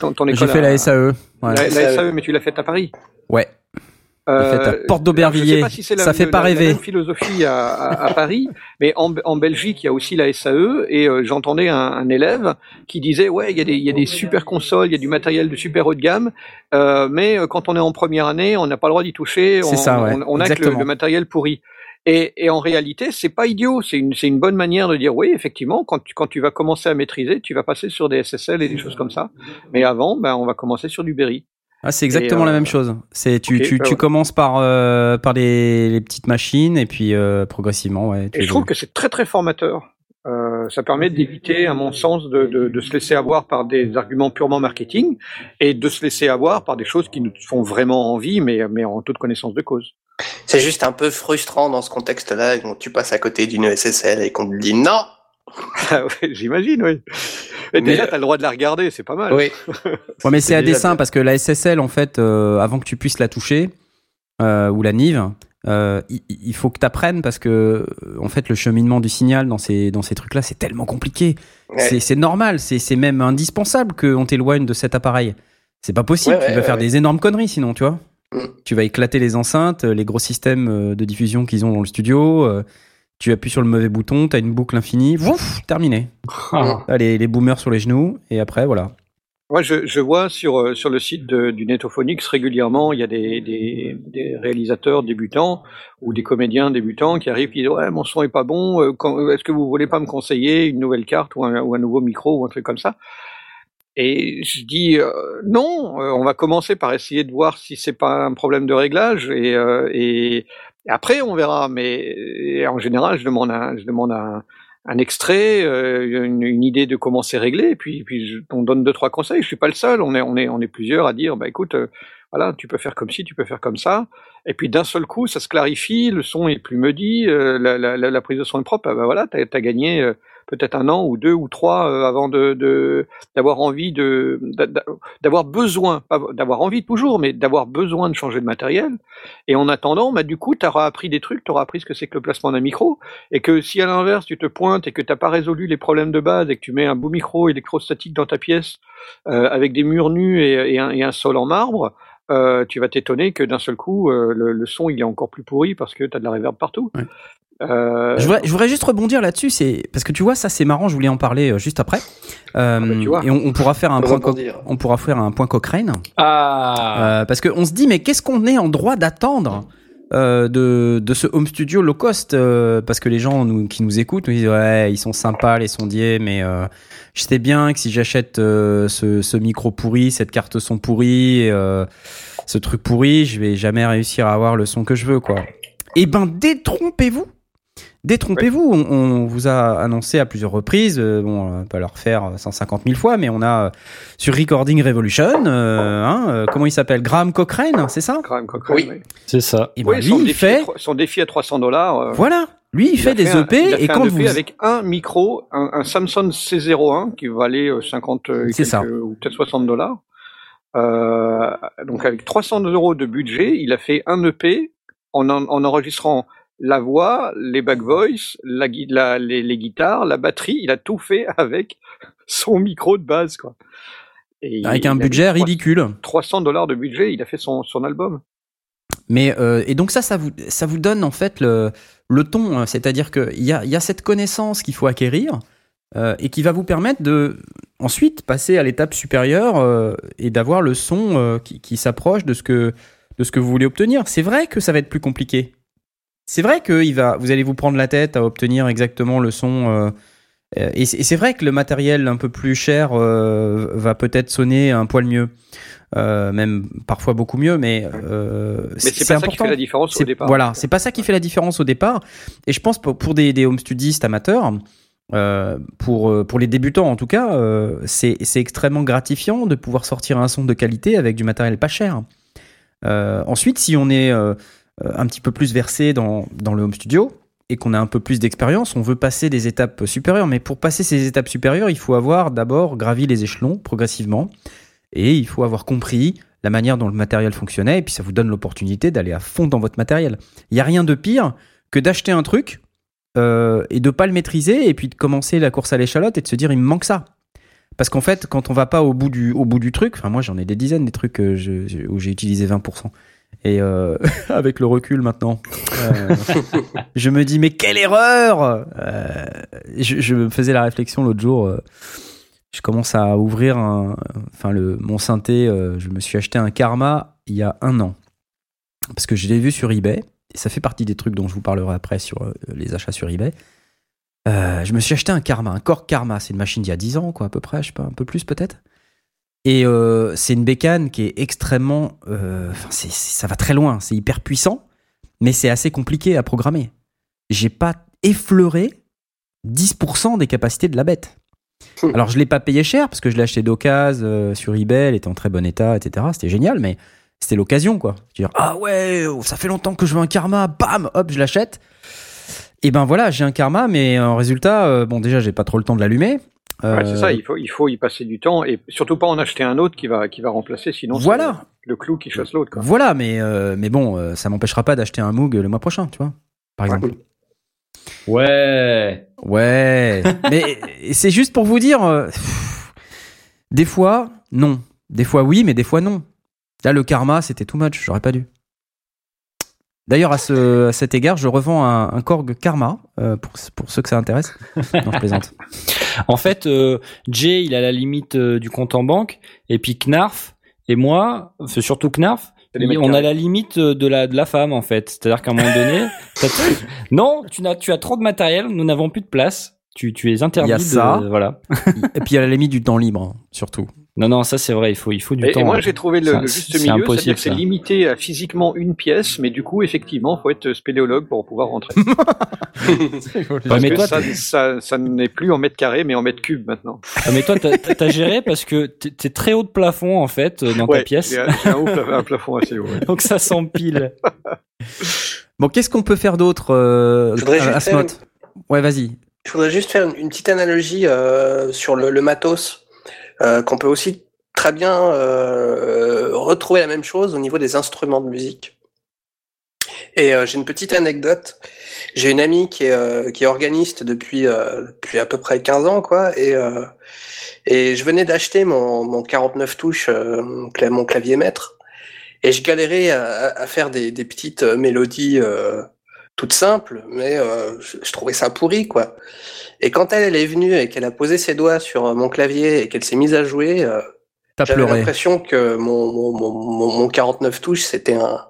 ton, ton école. J'ai fait à- la SAE. Ouais. La, la SAE, mais tu l'as faite à Paris. Ouais. Euh, fait à Porte d'Aubervilliers. si la- Ça fait pas la- la rêver. même philosophie à, à- à Paris, mais en, en Belgique, il y a aussi la SAE, et euh, j'entendais un, un élève qui disait ouais, il y a des il y a des super consoles, il y a du matériel de super haut de gamme, euh, mais euh, quand on est en première année, on n'a pas le droit d'y toucher, C'est on, ça, ouais. on, on a que le, matériel pourri. Et, et en réalité, c'est pas idiot, c'est une une bonne manière de dire oui, effectivement, quand tu, quand tu vas commencer à maîtriser, tu vas passer sur des SSL et des choses comme ça, mais avant, ben on va commencer sur du Berry. Ah, c'est exactement la euh, même chose. C'est tu, tu, bah tu ouais. commences par euh, par les, les petites machines et puis euh, progressivement ouais. tu Et je trouve que c'est très très formateur. Euh, ça permet d'éviter, à mon sens, de, de, de se laisser avoir par des arguments purement marketing et de se laisser avoir par des choses qui nous font vraiment envie, mais, mais en toute connaissance de cause. C'est juste un peu frustrant dans ce contexte-là, quand tu passes à côté d'une SSL et qu'on te dit non. Ah ouais, J'imagine, oui. Mais- déjà, tu as le droit de la regarder, c'est pas mal. Oui. Ouais, mais c'est à dessein bien. parce que la SSL en fait euh, avant que tu puisses la toucher euh, ou la Nive euh, il, il faut que tu apprennes parce que en fait le cheminement du signal dans ces dans ces trucs là c'est tellement compliqué. Ouais. C'est normal, c'est c'est même indispensable qu'on t'éloigne de cet appareil. C'est pas possible, Ouais, tu ouais, vas ouais, faire ouais. des énormes conneries sinon, tu vois. Mm. Tu vas éclater les enceintes, les gros systèmes euh, de diffusion qu'ils ont dans le studio. Euh, tu appuies sur le mauvais bouton, t'as une boucle infinie, ouf, terminé. Ah. Les, les boomers sur les genoux et après voilà. Moi, je, je vois sur, euh, sur le site de- du Netophonix régulièrement, il y a des, des, des réalisateurs débutants ou des comédiens débutants qui arrivent qui disent Ouais, mon son est pas bon, euh, quand- est-ce que vous voulez pas me conseiller une nouvelle carte ou un, ou un nouveau micro ou un truc comme ça? Et je dis euh, Non, euh, on va commencer par essayer de voir si c'est pas un problème de réglage et, euh, et après on verra. Mais et en général, je demande un, je demande un, un extrait, euh, une, idée de comment c'est réglé, et puis, puis je, on donne deux trois conseils. Je suis pas le seul, on est on est plusieurs à dire bah écoute, euh, voilà, tu peux faire comme ci, tu peux faire comme ça, et puis d'un seul coup, ça se clarifie, le son est plus muddy, euh, la prise de son est propre, ah bah voilà, t'as as gagné euh, peut-être un an ou deux ou trois euh, avant de d'avoir envie de d'a- d'a- d'avoir besoin, d'avoir envie toujours, mais d'avoir besoin de changer de matériel. Et en attendant, bah du coup, tu auras appris des trucs, tu auras appris ce que c'est que le placement d'un micro, et que si à l'inverse tu te pointes et que t'as pas résolu les problèmes de base et que tu mets un beau micro électrostatique dans ta pièce euh, avec des murs nus et, un, sol en marbre, euh, tu vas t'étonner que d'un seul coup le, son il est encore plus pourri parce que tu as de la reverb partout. Euh, Je voudrais, je voudrais juste rebondir là-dessus, c'est parce que tu vois ça c'est marrant, je voulais en parler euh, juste après. Euh, bah, tu vois. et on, on pourra faire un point, co- on pourra faire un point Cochrane. Ah. Euh, parce qu'on se dit, mais qu'est-ce qu'on est en droit d'attendre euh, de, de ce home studio low cost euh, Parce que les gens nous, qui nous écoutent nous disent, ouais, ils sont sympas les sondiers, mais euh, je sais bien que si j'achète euh, ce, ce micro pourri, cette carte son pourrie, euh, ce truc pourri, je vais jamais réussir à avoir le son que je veux, quoi. Eh ben, détrompez-vous Détrompez-vous, on, on vous a annoncé à plusieurs reprises, euh, bon, on va pas le refaire 150 000 fois, mais on a euh, sur Recording Revolution, euh, hein, euh, comment il s'appelle Graham Cochrane, c'est ça? Graham Cochrane, Oui. oui. C'est ça. Et ben Oui, lui, son, il défi fait, son défi à 300 dollars. euh, voilà, lui il, fait a des un- EP il a et fait quand un vous, avec un micro, un, un Samsung C01 qui valait euh, 50 euh, C'est ça. quelques- ou peut-être 60 dollars. Euh, donc avec 300 euros de budget, il a fait un EP en, en, en enregistrant la voix, les back voice, la, la- les, les guitares, la batterie. Il a tout fait avec son micro de base, quoi. Et avec un budget mis ridicule. 300 dollars de budget, il a fait son, son album. Mais euh, et donc ça, ça vous, ça vous donne en fait le, le ton, hein. c'est-à-dire qu'il y a, il y a cette connaissance qu'il faut acquérir euh, et qui va vous permettre de ensuite passer à l'étape supérieure euh, et d'avoir le son qui, qui s'approche de ce que de ce que vous voulez obtenir. C'est vrai que ça va être plus compliqué. C'est vrai que il va, vous allez vous prendre la tête à obtenir exactement le son. euh, euh, et c'est vrai que le matériel un peu plus cher euh, va peut-être sonner un poil mieux, Euh, même parfois beaucoup mieux, mais, Mais c'est pas ça qui fait la différence au départ. Voilà, c'est pas ça qui fait la différence au départ. Et je pense pour, pour des, des home studistes amateurs, euh, pour, pour les débutants en tout cas, euh, c'est extrêmement gratifiant de pouvoir sortir un son de qualité avec du matériel pas cher. Euh, ensuite, si on est un petit peu plus versé dans, dans le home studio et qu'on a un peu plus d'expérience, on veut passer des étapes supérieures. Mais pour passer ces étapes supérieures, il faut avoir d'abord gravi les échelons progressivement et il faut avoir compris la manière dont le matériel fonctionnait et puis ça vous donne l'opportunité d'aller à fond dans votre matériel. Il n'y a rien de pire que d'acheter un truc euh, et de pas le maîtriser et puis de commencer la course à l'échalote et de se dire il me manque ça. Parce qu'en fait, quand on va pas au bout du, au bout du truc, enfin moi j'en ai des dizaines des trucs je- où j'ai utilisé 20%. Et euh, avec le recul maintenant, euh, je me dis mais quelle erreur Euh, je, me faisais la réflexion l'autre jour. je commence à ouvrir un, enfin le mon synthé. je me suis acheté un Karma il y a un an parce que je l'ai vu sur eBay et ça fait partie des trucs dont je vous parlerai après sur les achats sur eBay. Je me suis acheté un Karma, un Korg Karma. C'est une machine d'il y a 10 ans, quoi, à peu près, je sais pas, un peu plus peut-être. Et euh, c'est une bécane qui est extrêmement. euh, ça va très loin, c'est hyper puissant, mais c'est assez compliqué à programmer. J'ai pas effleuré 10% des capacités de la bête. Alors, je l'ai pas payé cher parce que je l'ai acheté d'occasion euh, sur eBay, elle était en très bon état, etc. C'était génial, mais c'était l'occasion, quoi. Dire, ah ouais, oh, ça fait longtemps que je veux un karma, bam, hop, je l'achète. Et ben voilà, j'ai un karma, mais en résultat, euh, bon, déjà, j'ai pas trop le temps de l'allumer. Ouais, c'est Euh, ça, il faut, il faut y passer du temps et surtout pas en acheter un autre qui va, qui va remplacer, sinon c'est Voilà. le clou qui chasse l'autre. quoi. Voilà, mais, euh, mais bon, euh, ça m'empêchera pas d'acheter un Moog le mois prochain, tu vois, par exemple. Ouais. Ouais, mais c'est juste pour vous dire, euh, pff, des fois, non. Des fois, oui, mais des fois, non. Là, le karma, c'était too much, j'aurais pas dû. D'ailleurs, à, ce, à cet égard, je revends un, un Korg Karma, euh, pour, pour ceux que ça intéresse. Non, je plaisante. En fait, euh, Jay, il a la limite euh, du compte en banque, et puis Knarf et moi, enfin, surtout Knarf, C'est il- on a la limite de la de la femme en fait. C'est-à-dire qu'à un moment donné, non, tu n'as tu as trop de matériel, nous n'avons plus de place. Tu tu es interdit Il y a de ça. voilà. Et puis, à la limite du temps libre, surtout. Non non, ça c'est vrai, il faut il faut du Et, temps. et moi hein. j'ai trouvé le, le juste c'est milieu, impossible, c'est-à-dire que c'est limité à physiquement une pièce, mais du coup effectivement faut être spéléologue pour pouvoir rentrer. Parce mais que toi, ça, ça, ça n'est plus en mètres carrés mais en mètres cubes maintenant. Ah, mais toi, t'as géré parce que t'es très haut de plafond en fait euh, dans ta pièce, j'ai un, j'ai un haut plafond- un plafond assez haut. ouais. donc ça s'empile. Bon, qu'est-ce qu'on peut faire d'autre, euh, voudrais juste Asmod Ouais, vas-y. Je voudrais juste faire une, une petite analogie euh, sur le, le matos, euh, qu'on peut aussi très bien euh, retrouver la même chose au niveau des instruments de musique. Et euh, j'ai une petite anecdote. J'ai une amie qui est, qui est organiste depuis, depuis à peu près 15 ans, quoi. Et, et je venais d'acheter mon, mon 49 touches, mon, cla- mon clavier maître. Et je galérais à, faire des, des petites mélodies toutes simples, mais euh, je, je trouvais ça pourri, quoi. Et quand elle, elle est venue et qu'elle a posé ses doigts sur euh, mon clavier et qu'elle s'est mise à jouer, euh, j'avais l'impression que mon, mon, mon, mon, mon 49 touches, c'était un,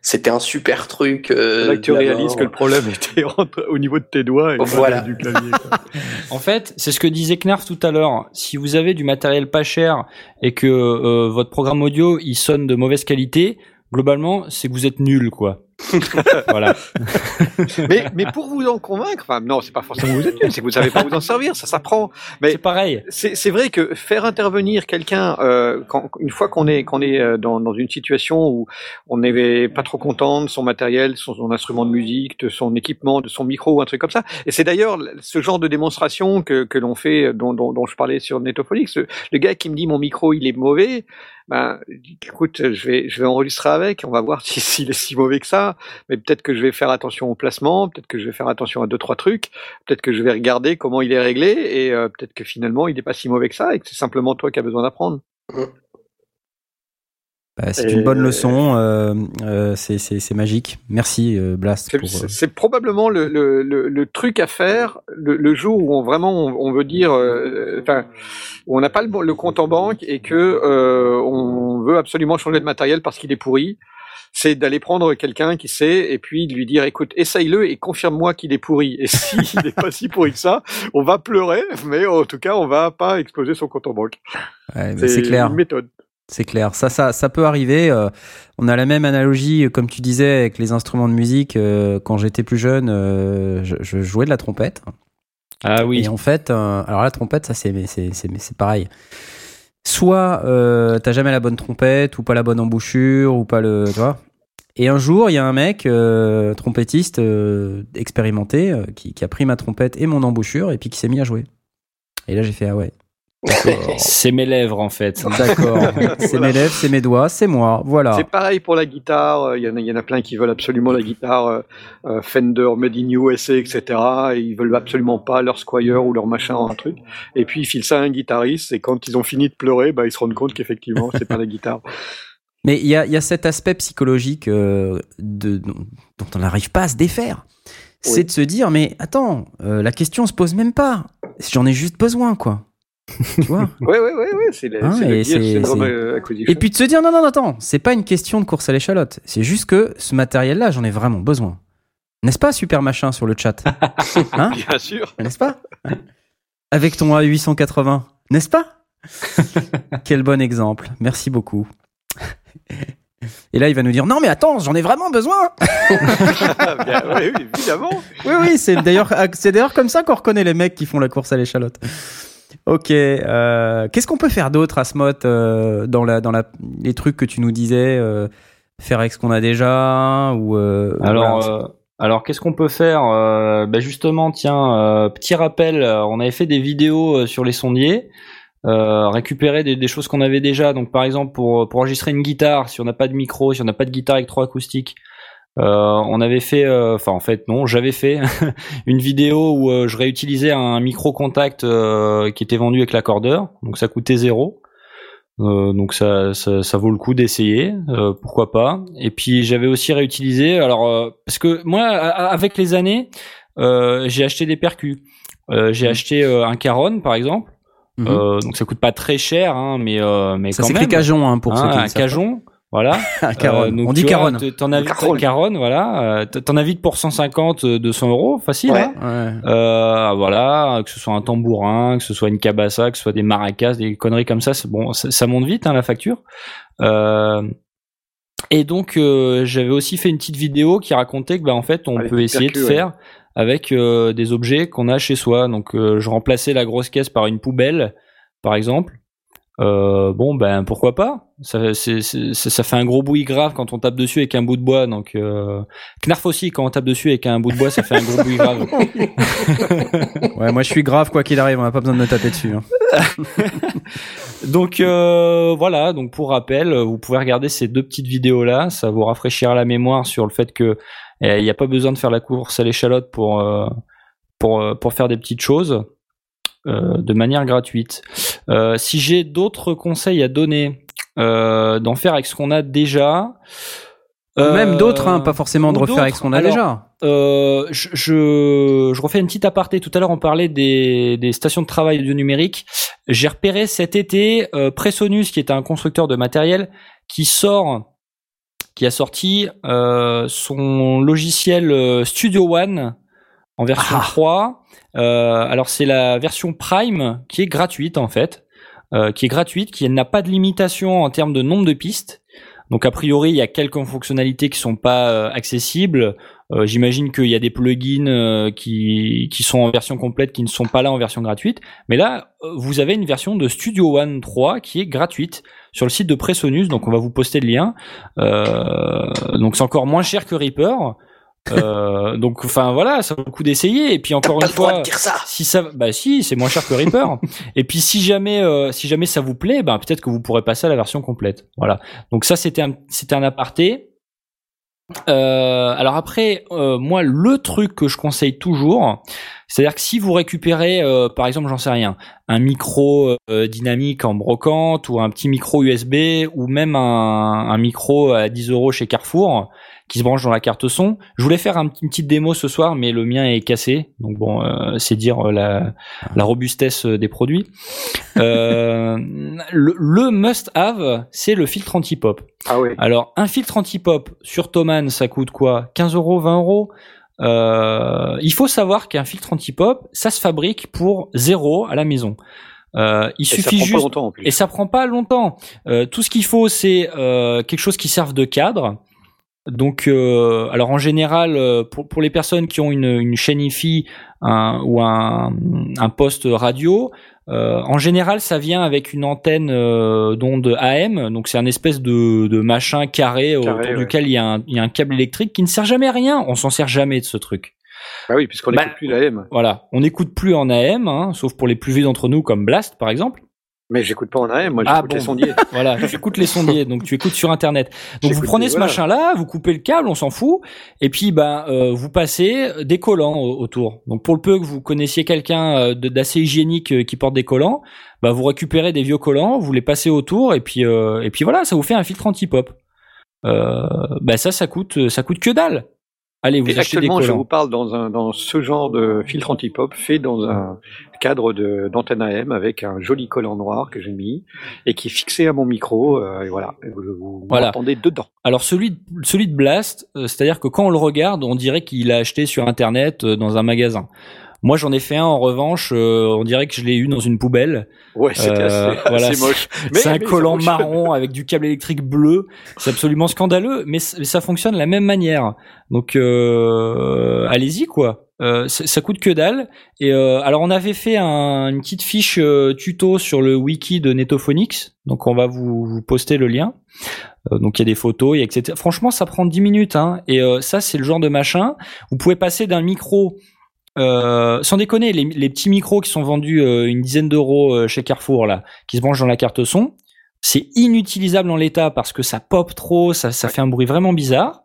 c'était un super truc. Euh, Là que tu réalises que le problème était entre- au niveau de tes doigts et pas Voilà. du clavier. quoi. En fait, c'est ce que disait Knarf tout à l'heure. Si vous avez du matériel pas cher et que euh, votre programme audio il sonne de mauvaise qualité, globalement, c'est que vous êtes nul, quoi. voilà. mais, mais pour vous en convaincre, enfin non, c'est pas forcément vous êtes nul, c'est que vous savez pas vous en servir, ça s'apprend. Mais C'est pareil. c'est vrai que faire intervenir quelqu'un euh, quand, une fois qu'on est qu'on est euh, dans, dans une situation où on n'est pas trop content de son matériel, son, son instrument de musique, de son équipement, de son micro ou un truc comme ça. Et c'est d'ailleurs ce genre de démonstration que, que l'on fait, dont, dont, dont je parlais sur. Le, le gars qui me dit mon micro il est mauvais, ben écoute, je vais je vais enregistrer avec, on va voir si s'il est si mauvais que ça. Mais peut-être que je vais faire attention au placement, peut-être que je vais faire attention à deux trois trucs, peut-être que je vais regarder comment il est réglé et euh, peut-être que finalement il n'est pas si mauvais que ça et que c'est simplement toi qui as besoin d'apprendre. Bah, c'est une bonne leçon. euh, euh, c'est- magique. Merci, euh, Blast. C'est Pour, euh, probablement le, le, le, le truc à faire le, le jour où on vraiment on, on veut dire, euh, enfin, où on n'a pas le, compte en banque et que euh, on veut absolument changer de matériel parce qu'il est pourri. C'est d'aller prendre quelqu'un qui sait et puis de lui dire écoute essaye-le et confirme-moi qu'il est pourri et s'il n'est pas si pourri que ça on va pleurer mais en tout cas on va pas exploser son compte en banque ouais, mais c'est clair. une méthode C'est clair. Ça, ça, ça peut arriver. euh, on a la même analogie, euh, comme tu disais, avec les instruments de musique. euh, quand j'étais plus jeune, euh, je, je jouais de la trompette. Ah oui. Et en fait, alors la trompette, ça c'est c'est pareil. Soit t'as jamais la bonne trompette, ou pas la bonne embouchure, ou pas le, tu vois. Et un jour, il y a un mec trompettiste expérimenté qui, qui a pris ma trompette et mon embouchure et puis qui s'est mis à jouer. Et là, j'ai fait ah ouais, c'est mes lèvres en fait. D'accord. c'est mes lèvres, c'est mes doigts, c'est moi. Voilà. C'est pareil pour la guitare. Il y, en a, il y en a plein qui veulent absolument la guitare euh, euh, Fender, Made in USA, etc. Et ils veulent absolument pas leur Squire ou leur machin ou un truc. Et puis ils filent ça à un guitariste. Et quand ils ont fini de pleurer, bah, ils se rendent compte qu'effectivement, c'est pas la guitare. Mais il y a, y a, cet aspect psychologique euh, de, dont on n'arrive pas à se défaire. C'est de se dire, mais attends, euh, la question se pose même pas. J'en ai juste besoin, quoi. Tu vois Ouais, ouais, ouais, ouais. C'est c'est le et puis de se dire, non, non, non, attends, c'est pas une question de course à l'échalote. C'est juste que ce matériel-là, j'en ai vraiment besoin. N'est-ce pas, super machin sur le chat Hein Bien sûr. N'est-ce pas Avec ton A880, n'est-ce pas Quel bon exemple. Merci beaucoup. Et là, il va nous dire non, mais attends, j'en ai vraiment besoin. Bien, oui, oui, évidemment. Oui, oui, c'est d'ailleurs, c'est d'ailleurs comme ça qu'on reconnaît les mecs qui font la course à l'échalote. Ok. euh, Qu'est-ce qu'on peut faire d'autre, Asmot, euh, dans la, dans les trucs que tu nous disais, euh, faire avec ce qu'on a déjà ou. euh, Alors, euh, alors qu'est-ce qu'on peut faire Euh, ben Justement, tiens, petit rappel, on avait fait des vidéos sur les sondiers, récupérer des, des choses qu'on avait déjà. Donc, par exemple, pour, pour enregistrer une guitare, si on n'a pas de micro, si on n'a pas de guitare électroacoustique, on avait fait, euh, enfin en fait non, j'avais fait une vidéo où euh, je réutilisais un micro contact euh, qui était vendu avec l'accordeur, donc ça coûtait zéro. Euh, donc ça, ça, ça vaut le coup d'essayer, euh, pourquoi pas. Et puis j'avais aussi réutilisé, alors euh, parce que moi, a- avec les années, euh, j'ai acheté des percus. Euh, j'ai acheté euh, un Caron par exemple, euh, donc ça coûte pas très cher, hein, mais euh, mais ça quand s'écrit même. cajon hein, pour ceux qui ne un cajon, voilà. Caron. Euh, donc, On dit tu vois, caron. t- T'en as vite Caron. caron, voilà. Euh, T'en as vite pour 150, euh, 200 euros, facile. Ouais. hein. Ouais. Euh, voilà, que ce soit un tambourin, que ce soit une cabassa, que ce soit des maracas, des conneries comme ça, bon, ça, ça monte vite hein, la facture. Euh, et donc euh, j'avais aussi fait une petite vidéo qui racontait que bah en fait on Ah, peut essayer de percus, ouais. faire avec euh, des objets qu'on a chez soi. Donc euh, je remplaçais la grosse caisse par une poubelle, par exemple. Euh, bon ben pourquoi pas ça, fait un gros bruit grave quand on tape dessus avec un bout de bois donc euh... Knarf aussi quand on tape dessus avec un bout de bois ça fait un gros bruit grave Ouais, moi je suis grave quoi qu'il arrive, on n'a pas besoin de me taper dessus. hein. Donc euh, voilà, donc pour rappel, vous pouvez regarder ces deux petites vidéos là, ça vous rafraîchira la mémoire sur le fait que eh, il n'y a pas besoin de faire la course à l'échalote pour pour pour faire des petites choses de manière gratuite. Euh, si j'ai d'autres conseils à donner, euh, d'en faire avec ce qu'on a déjà. euh, Même d'autres, hein, pas forcément de refaire avec ce qu'on a déjà. Euh, je, je, je refais une petite aparté. Tout à l'heure, on parlait des, des stations de travail audio numérique. J'ai repéré cet été euh, Presonus, qui est un constructeur de matériel, qui sort, qui a sorti euh, son logiciel euh, Studio One en version Ah. 3. Euh, alors c'est la version Prime qui est gratuite en fait, euh, qui est gratuite, qui n'a pas de limitation en termes de nombre de pistes. Donc a priori, il y a quelques fonctionnalités qui sont pas euh, accessibles. J'imagine qu'il y a des plugins qui, sont en version complète qui ne sont pas là en version gratuite. Mais là, vous avez une version de Studio One 3 qui est gratuite sur le site de Presonus. Donc on va vous poster le lien. Donc c'est encore moins cher que Reaper. Euh, donc enfin voilà, ça vaut le coup d'essayer. Et puis encore une fois, ça. si ça, bah si, c'est moins cher que Reaper. et puis si jamais, euh, si jamais ça vous plaît, bah peut-être que vous pourrez passer à la version complète. Voilà. Donc ça c'était un, c'était un aparté. Euh, alors après, euh, moi le truc que je conseille toujours, c'est-à-dire que si vous récupérez, euh, par exemple, j'en sais rien, un micro euh, dynamique en brocante ou un petit micro USB ou même un, un micro à 10 euros chez Carrefour qui se branche dans la carte son. Je voulais faire un, une petite démo ce soir, mais le mien est cassé, donc bon, euh, c'est dire euh, la, la robustesse euh, des produits. Euh, le, le must-have, c'est le filtre anti-pop. Ah oui. Alors, un filtre anti-pop sur Thomann, ça coûte quoi? 15 euros, 20 euros? Euh, Il faut savoir qu'un filtre anti-pop, ça se fabrique pour zéro à la maison. Euh, il Et ça suffit prend juste pas longtemps en plus. et ça prend pas longtemps. Euh, tout ce qu'il faut, c'est euh, quelque chose qui serve de cadre. Donc, euh, alors en général, euh, pour, pour les personnes qui ont une, une chaîne IFI un- ou un, un poste radio, euh, en général, ça vient avec une antenne euh, d'onde AM. Donc, c'est un espèce de, de machin carré, autour ouais. duquel il y, a un, il y a un câble électrique qui ne sert jamais à rien. On s'en sert jamais de ce truc. Ah oui, puisqu'on Bah, n'écoute plus la M. Voilà, on n'écoute plus en AM, hein, sauf pour les plus vieux d'entre nous, comme Blast par exemple. Mais j'écoute pas en AM, moi Ah, j'écoute bon. les sondiers. Voilà, tu écoutes les sondiers, donc tu écoutes sur internet. Donc vous J'écoute, prenez ce voilà. machin-là, vous coupez le câble, on s'en fout, et puis ben euh, vous passez des collants au- autour. Donc pour le peu que vous connaissiez quelqu'un euh, d'assez hygiénique euh, qui porte des collants, bah vous récupérez des vieux collants, vous les passez autour, et puis euh, et puis voilà, ça vous fait un filtre anti-pop. Euh, bah ça, ça coûte ça coûte que dalle. Allez, vous Et achetez des actuellement, je collants. vous parle dans, un, dans ce genre de filtre anti-pop fait dans un cadre de- d'antenne AM avec un joli collant noir que j'ai mis et qui est fixé à mon micro. euh, et voilà, vous, vous Voilà. m'entendez dedans. Alors celui de, celui de Blast, euh, c'est-à-dire que quand on le regarde, on dirait qu'il l'a acheté sur internet euh, dans un magasin. Moi, j'en ai fait un en revanche, euh, on dirait que je l'ai eu dans une poubelle. Ouais, c'était Euh, assez, voilà, assez moche. C'est un mais collant marron avec du câble électrique bleu. C'est absolument scandaleux, mais ça fonctionne de la même manière. Donc euh, allez-y quoi. Euh, ça ça coûte que dalle. Et euh, alors on avait fait un- une petite fiche euh, tuto sur le wiki de Netophonics. Donc on va vous, vous poster le lien. Donc il y a des photos, etc. Franchement, ça prend 10 minutes. Hein, et ça, c'est le genre de machin. Vous pouvez passer d'un micro euh, sans déconner, les, les petits micros qui sont vendus euh, une dizaine d'euros euh, chez Carrefour là, qui se branchent dans la carte son, c'est inutilisable en l'état parce que ça pop trop, ça, ça fait un bruit vraiment bizarre.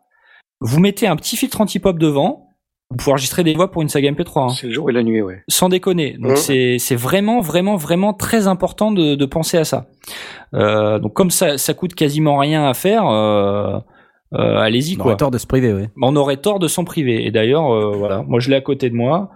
Vous mettez un petit filtre anti-pop devant, vous pouvez enregistrer des voix pour une saga MP3, hein, C'est le jour et la nuit, ouais. sans déconner. Donc Mhm. c'est c'est vraiment vraiment vraiment très important de, de penser à ça. Euh, donc comme ça ça coûte quasiment rien à faire, euh, euh, allez-y On quoi. aurait tort de se priver, ouais. On aurait tort de s'en priver. Et d'ailleurs, euh, voilà, moi je l'ai à côté de moi.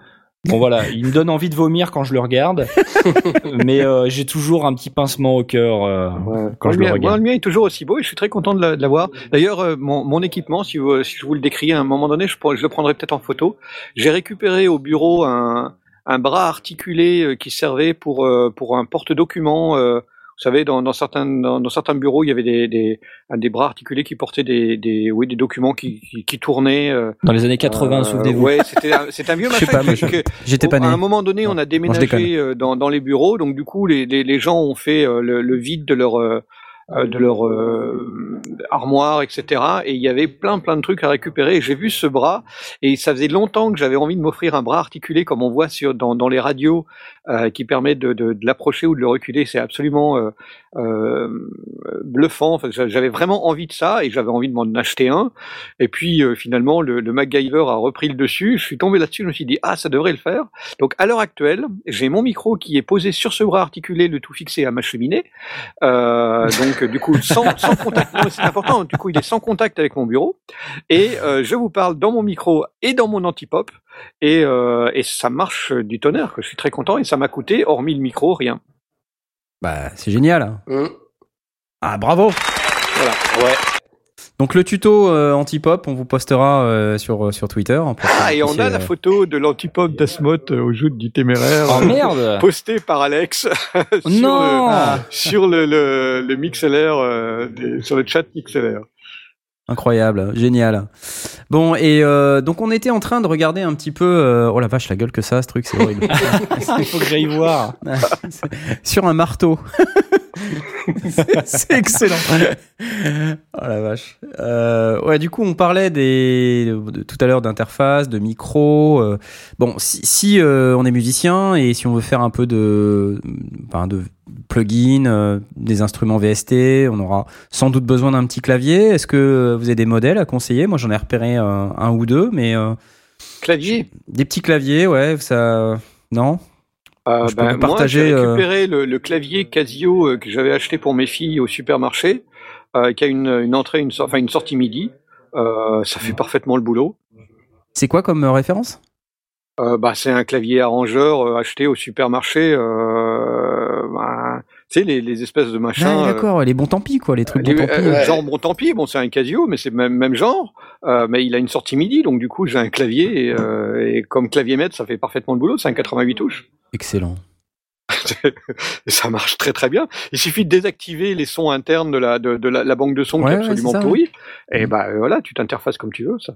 Bon voilà, il me donne envie de vomir quand je le regarde, mais euh, j'ai toujours un petit pincement au cœur euh, quand Moi, je le mien- moi, regarde. le mien est toujours aussi beau et je suis très content de la- de l'avoir. D'ailleurs, euh, mon, mon équipement, si, vous- si je vous le décris à un moment donné, je, pourrais- je le prendrai peut-être en photo. J'ai récupéré au bureau un, un bras articulé euh, qui servait pour, euh, pour un porte-document. Vous savez, dans, dans, certains, dans, dans certains bureaux, il y avait des, des, un des bras articulés qui portaient des, des, oui, des documents qui, qui, qui tournaient. euh, Dans les années 80, euh, souvenez-vous. Ouais, c'était un, c'est un vieux Je sais machin pas, J'étais pas à un né. moment donné, on a déménagé euh, dans, dans les bureaux, donc du coup, les, les, les gens ont fait le, le vide de leur de leur euh, armoire, etc. Et il y avait plein plein de trucs à récupérer. J'ai vu ce bras, et ça faisait longtemps que j'avais envie de m'offrir un bras articulé, comme on voit sur dans, dans les radios, euh, qui permet de, de, de l'approcher ou de le reculer. C'est absolument euh, euh, bluffant. Enfin, j'a- j'avais vraiment envie de ça, et j'avais envie de m'en acheter un. Et puis euh, finalement, le, le MacGyver a repris le dessus. Je suis tombé là-dessus. Je me suis dit ah, ça devrait le faire. Donc à l'heure actuelle, j'ai mon micro qui est posé sur ce bras articulé, le tout fixé à ma cheminée. Euh, donc du coup sans, sans contact, c'est important. Du coup, il est sans contact avec mon bureau et euh, je vous parle dans mon micro et dans mon anti-pop et, euh, et ça marche du tonnerre. Je suis très content et ça m'a coûté, hormis le micro, rien. Bah, c'est génial. Hum. Ah, bravo. Voilà. Ouais. Donc le tuto euh, anti-pop, on vous postera euh, sur sur Twitter. hein, Ah et on a la euh, photo de l'anti-pop d'Asmoth euh, au joute du téméraire. Oh euh, merde Posté par Alex sur, Non le, sur le, le, le MixLR, euh, des- sur le chat MixLR. Incroyable, génial. Bon, et euh, donc on était en train de regarder un petit peu. euh, oh la vache, la gueule que ça, ce truc, c'est horrible. Il faut que j'aille voir. Sur un marteau. C'est- excellent. Oh la vache. Euh, ouais, du coup, on parlait des, de- tout à l'heure d'interface, de micro. euh, bon, si, si euh, on est musicien et si on veut faire un peu de, enfin, de plugins, euh, des instruments VST, on aura sans doute besoin d'un petit clavier. Est-ce que vous avez des modèles à conseiller? Moi, j'en ai repéré euh, un ou deux, mais euh, Clavier? des petits claviers, ouais, ça, non? Euh, Je peux ben, moi, j'ai euh, récupéré le, le clavier Casio euh, que j'avais acheté pour mes filles au supermarché, euh, qui a une, une entrée, une, une sortie MIDI. Euh, ça fait parfaitement le boulot. C'est quoi comme euh, référence? Euh, bah, c'est un clavier arrangeur euh, acheté au supermarché. Euh, ben, tu sais, les, les espèces de machins. Ah, euh, D'accord, les bons tant pis, quoi, les trucs les- bons tant pis. euh, ouais. Genre bon tant pis, bon c'est un Casio, mais c'est même même genre, euh, mais il a une sortie MIDI, donc du coup j'ai un clavier et, euh, et comme clavier maître, ça fait parfaitement le boulot. C'est un 88 touches. Excellent. Ça marche très très bien. Il suffit de désactiver les sons internes de la, de, de la, la banque de sons qui est absolument pourrie. Et Mhm. bah voilà, tu t'interfaces comme tu veux. Ça.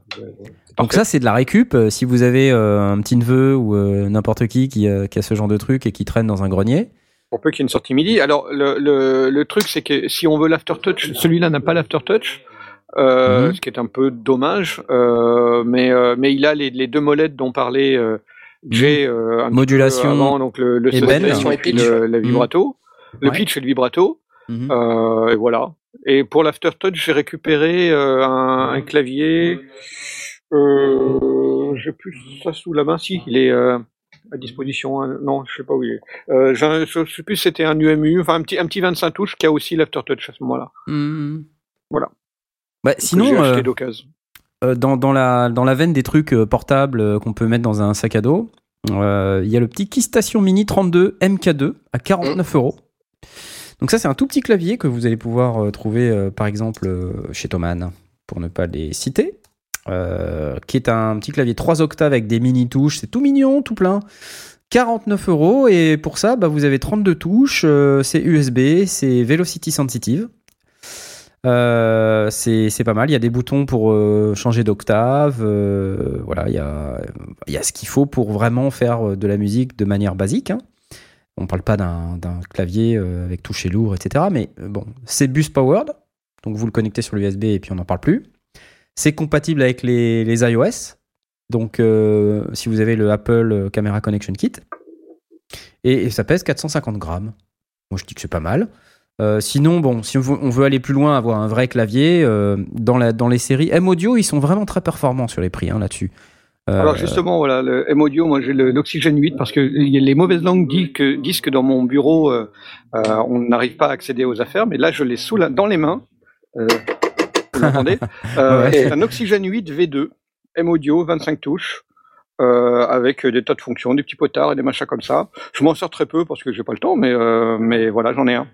Donc ça, c'est de la récup. Si vous avez euh, un petit neveu ou euh, n'importe qui qui a ce genre de truc et qui traîne dans un grenier, Pour peu qu'il y ait une sortie MIDI. Alors le, le, le truc c'est que si on veut l'aftertouch, celui-là n'a pas l'aftertouch. Euh, Mhm. ce qui est un peu dommage, euh, mais euh, mais il a les, les deux molettes dont parlait euh, Jay euh, petit Modulation avant, donc le, le et Et pitch. le, le vibrato. le Ouais. pitch et le vibrato. Mhm. Euh, et voilà. Et pour l'aftertouch, j'ai récupéré euh, un, un clavier. Euh, j'ai plus ça sous la main. Si, il est euh, à disposition. hein. Non, je sais pas où il est. Euh, un- je sais plus si c'était un UMU, enfin un petit, un petit 25 touches qui a aussi l'aftertouch à ce moment-là. Mhm. Voilà. Bah, sinon, j'ai acheté euh, d'occasion. euh, dans, dans, la, dans la veine des trucs portables qu'on peut mettre dans un sac à dos, il y a le petit Keystation Mini 32 MK2 à 49 euros. Donc ça, c'est un tout petit clavier que vous allez pouvoir trouver, euh, par exemple, euh, chez Thomann, pour ne pas les citer, euh, qui est un petit clavier 3 octaves avec des mini touches. C'est tout mignon, tout plein. 49 euros et pour ça, bah, vous avez 32 touches, euh, c'est USB, c'est Velocity Sensitive. Euh, c'est pas mal. Il y a des boutons pour changer d'octave. voilà, il y a, ce qu'il faut pour vraiment faire de la musique de manière basique. hein. On parle pas d'un clavier avec toucher lourd, etc. Mais bon, c'est bus powered. Donc vous le connectez sur l'USB et puis on n'en parle plus. C'est compatible avec les, iOS. Donc euh, si vous avez le Apple Camera Connection Kit. Et, ça pèse 450 grammes. Moi je dis que c'est pas mal. Euh, sinon, bon, si on veut, aller plus loin, avoir un vrai clavier, euh, dans, les séries M-Audio, ils sont vraiment très performants sur les prix hein, là-dessus. Euh, Alors justement, voilà, le M-Audio, moi j'ai l'Oxygène 8 parce que les mauvaises langues disent que, dans mon bureau, euh, euh, on n'arrive pas à accéder aux affaires, mais là je l'ai sous dans les mains. Vous l'entendez Euh, Ouais. Un Oxygène 8 V2, M-Audio, 25 touches. euh, avec des tas de fonctions, des petits potards et des machins comme ça. Je m'en sers très peu parce que j'ai pas le temps, mais euh, mais voilà, j'en ai un.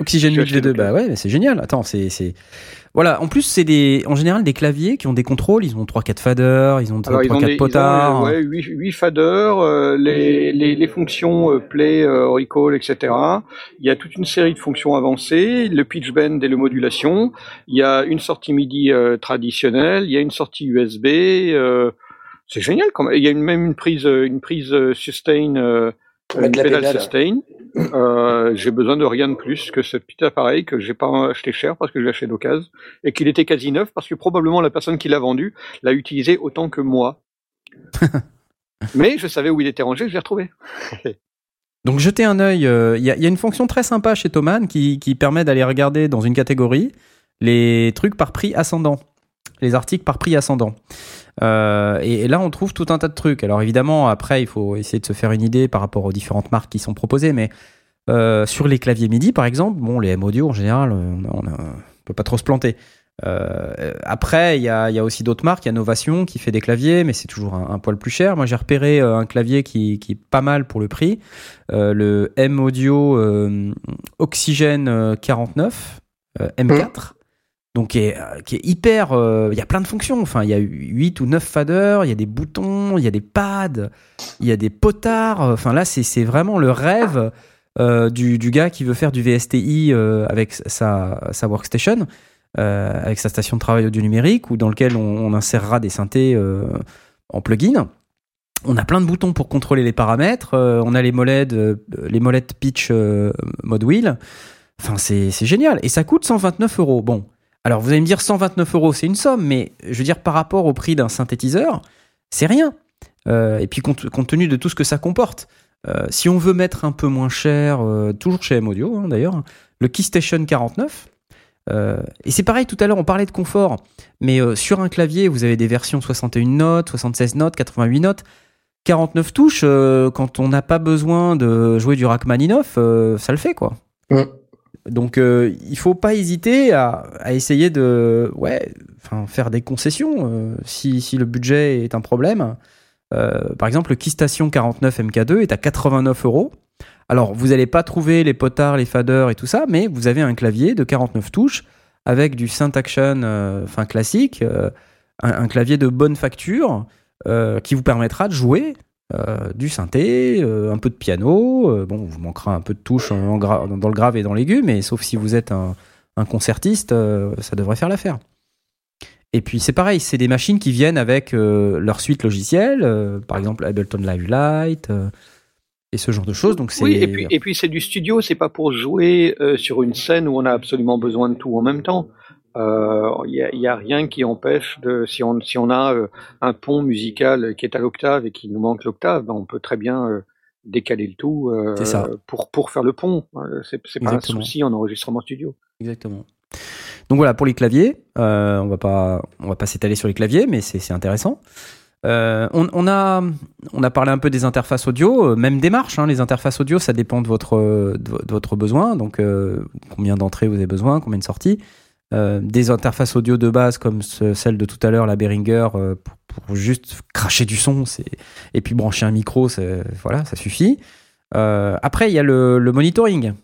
Oxygène J'ai 8 acheté V2, le bah ouais, c'est génial. Attends, c'est. c'est- Voilà, en plus, c'est des, en général des claviers qui ont des contrôles. Ils ont 3-4 faders, ils ont Alors, ils ont 3-4 des, ils ont, potards. ouais, 8, 8 faders, euh, les, les, les fonctions euh, play, euh, recall, etc. Il y a toute une série de fonctions avancées, le pitch bend et le modulation. Il y a une sortie MIDI euh, traditionnelle, il y a une sortie USB. euh, c'est génial quand même. Il y a une, même une prise, euh, une prise sustain, euh, une pédale pédale. sustain. Euh, j'ai besoin de rien de plus que ce petit appareil que j'ai pas acheté cher parce que j'ai acheté d'occasion et qu'il était quasi neuf parce que probablement la personne qui l'a vendu l'a utilisé autant que moi. Mais je savais où il était rangé, je l'ai retrouvé. Donc jetez un œil. euh, Il y, a- il y a une fonction très sympa chez Thomann qui, qui permet d'aller regarder dans une catégorie les trucs par prix ascendant, les articles par prix ascendant. Euh, et, là, on trouve tout un tas de trucs. Alors évidemment, après, il faut essayer de se faire une idée par rapport aux différentes marques qui sont proposées, mais euh, sur les claviers MIDI, par exemple, bon, les M-Audio en général, on, on peut pas trop se planter. Euh, après, il y a, aussi d'autres marques. Il y a Novation qui fait des claviers, mais c'est toujours un, un poil plus cher. Moi, j'ai repéré un clavier qui, est pas mal pour le prix. Le M Audio euh, Oxygène euh, 49 euh, M4. Donc, qui est, euh, hyper. euh, Il y a plein de fonctions. Enfin, il y a 8 ou 9 faders, il y a des boutons, il y a des pads, il y a des potards. Enfin, là, c'est vraiment le rêve euh, du, gars qui veut faire du VSTI avec sa, sa workstation. avec sa station de travail audio numérique ou dans lequel on, insérera des synthés en plugin. On a plein de boutons pour contrôler les paramètres. on a les molettes, les molettes pitch mode wheel. Enfin, c'est c'est génial. Et ça coûte 129 euros. Bon, alors vous allez me dire 129 euros, c'est une somme, mais je veux dire par rapport au prix d'un synthétiseur, c'est rien. Euh, et puis compte, tenu de tout ce que ça comporte. Euh, si on veut mettre un peu moins cher, euh, toujours chez M-Audio hein, d'ailleurs, le Keystation 49. euh, et c'est pareil, tout à l'heure on parlait de confort, mais sur un clavier vous avez des versions 61 notes, 76 notes, 88 notes, 49 touches, quand on n'a pas besoin de jouer du Rachmaninoff, ça le fait quoi. Mm. Donc euh, il faut pas hésiter à, essayer de faire des concessions euh, si, le budget est un problème. Euh, par exemple, le Keystation 49 MK2 est à 89 euros. Alors, vous n'allez pas trouver les potards, les faders et tout ça, mais vous avez un clavier de 49 touches avec du synth euh, enfin classique, un, clavier de bonne facture qui vous permettra de jouer euh, du synthé, euh, un peu de piano. euh, bon, vous manquera un peu de touches en dans le grave et dans l'aigu, mais sauf si vous êtes un, concertiste, ça devrait faire l'affaire. Et puis c'est pareil, c'est des machines qui viennent avec leur suite logicielle, par exemple Ableton Live Lite et ce genre de choses. Donc Oui, et puis, c'est du studio, c'est pas pour jouer sur une scène où on a absolument besoin de tout en même temps. Il n'y a, rien qui empêche de si on si on a euh, un pont musical qui est à l'octave et qui nous manque l'octave, ben on peut très bien euh, décaler le tout euh, ça. pour pour faire le pont. Euh, C'est pas un souci en enregistrement studio. Exactement. Donc voilà pour les claviers. Euh, on va pas, on va pas s'étaler sur les claviers, mais c'est c'est intéressant. Euh, on, on a, on a parlé un peu des interfaces audio, euh, même des marches. Hein, les interfaces audio, ça dépend de votre, euh, de, vo- de votre besoin. Donc euh, combien d'entrées vous avez besoin, combien de sorties. Euh, des interfaces audio de base comme ce- celle de tout à l'heure, la Behringer, euh, pour, pour juste cracher du son, c'est et puis brancher un micro, c'est- voilà, ça suffit. Euh, après, il y a le, le monitoring.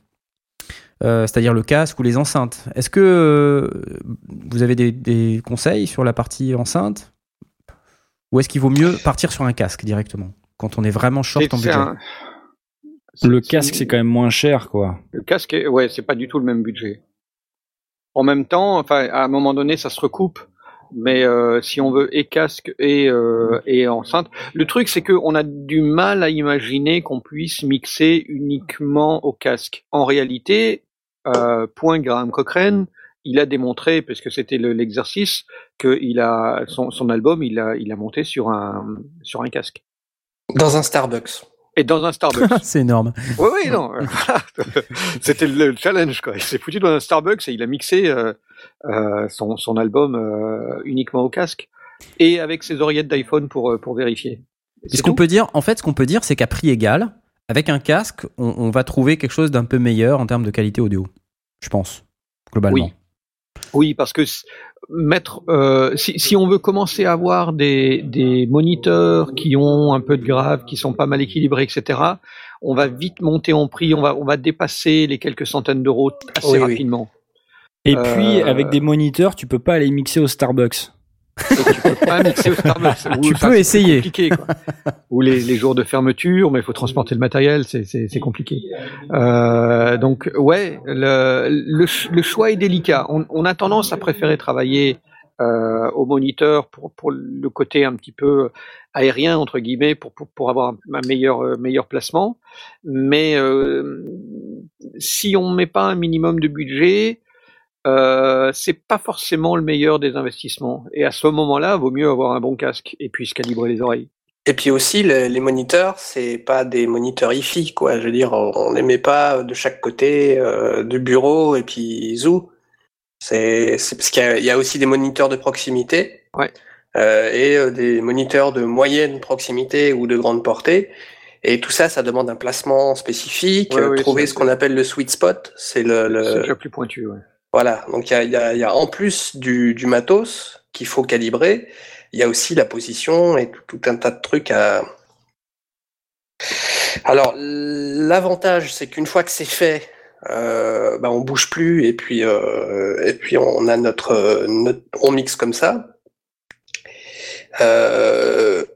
Euh, c'est-à-dire le casque ou les enceintes. Est-ce que euh, vous avez des, des conseils sur la partie enceinte? Ou est-ce qu'il vaut mieux partir sur un casque directement quand on est vraiment short C'est- en c'est budget? un- Le casque, c'est quand même moins cher, quoi. Le casque, est- ouais, c'est pas du tout le même budget. En même temps, enfin, à un moment donné, ça se recoupe. Mais euh, si on veut et casque et, euh, et enceinte, le truc c'est que on a du mal à imaginer qu'on puisse mixer uniquement au casque. En réalité, euh, point Graham Cochrane, il a démontré, parce que c'était le- l'exercice, que son, album, il a il a monté sur un sur un casque Dans un Starbucks. Et dans un Starbucks. C'est énorme. Oui, oui, non. euh. C'était le challenge, quoi. Il s'est foutu dans un Starbucks et il a mixé euh, euh, son, son album euh, uniquement au casque et avec ses oreillettes d'iPhone pour, pour vérifier. Ce qu'on peut dire, en fait, ce qu'on peut dire, c'est qu'à prix égal, avec un casque, on, on va trouver quelque chose d'un peu meilleur en termes de qualité audio. Je pense, globalement. Oui. Oui, parce que mettre, euh, si, si on veut commencer à avoir des, des moniteurs qui ont un peu de grave, qui sont pas mal équilibrés, etc., on va vite monter en prix, on va, on va dépasser les quelques centaines d'euros assez Oui, oui. rapidement. Et Euh, puis, avec des moniteurs, tu peux pas aller mixer au Starbucks. Et tu peux pas mixer au Starbucks. Tu Ou ça, peux c'est essayer. compliqué, quoi. Ou les, les jours de fermeture, mais il faut transporter le matériel, c'est- compliqué. Euh, donc ouais, le, le, ch- le choix est délicat. On, on a tendance à préférer travailler euh, au moniteur pour, pour le côté un petit peu aérien entre guillemets pour, pour, pour avoir un, un meilleur euh, meilleur placement. Mais euh, si on met pas un minimum de budget, euh, c'est pas forcément le meilleur des investissements. Et à ce moment-là, vaut mieux avoir un bon casque et puis se calibrer les oreilles. Et puis aussi, les, les moniteurs, c'est pas des moniteurs hi-fi, quoi. Je veux dire, on les met pas de chaque côté euh, du bureau et puis zou. C'est parce qu'il y, a- il y a aussi des moniteurs de proximité. Ouais. euh, et euh, des moniteurs de moyenne proximité ou de grande portée. Et tout ça, ça demande un placement spécifique. Ouais, oui, trouver ce qu'on appelle le sweet spot, c'est le, le- déjà plus pointu. Ouais. Voilà, donc il y a, en plus du, matos qu'il faut calibrer, il y a aussi la position et tout, un tas de trucs à. Alors l'avantage, c'est qu'une fois que c'est fait, euh, bah, on bouge plus et puis euh, et puis on a notre on mixe comme ça. Euh,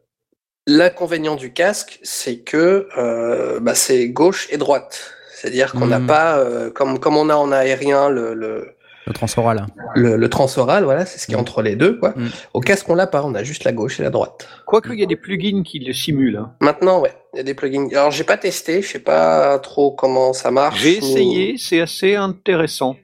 L'inconvénient du casque, c'est que euh, bah, c'est gauche et droite. C'est-à-dire qu'on n'a Mhm. pas, euh, comme, comme on a en aérien le, le, Le transoral. le, le transoral, voilà, c'est ce qui est Mhm. entre les deux. Quoi. Mhm. Au casque, on l'a pas, on a juste la gauche et la droite. Quoique il y a des plugins qui le simulent. hein. Maintenant, ouais, il y a des plugins. Alors, j'ai pas testé, je sais pas trop comment ça marche. J'ai ou- essayé, c'est assez intéressant.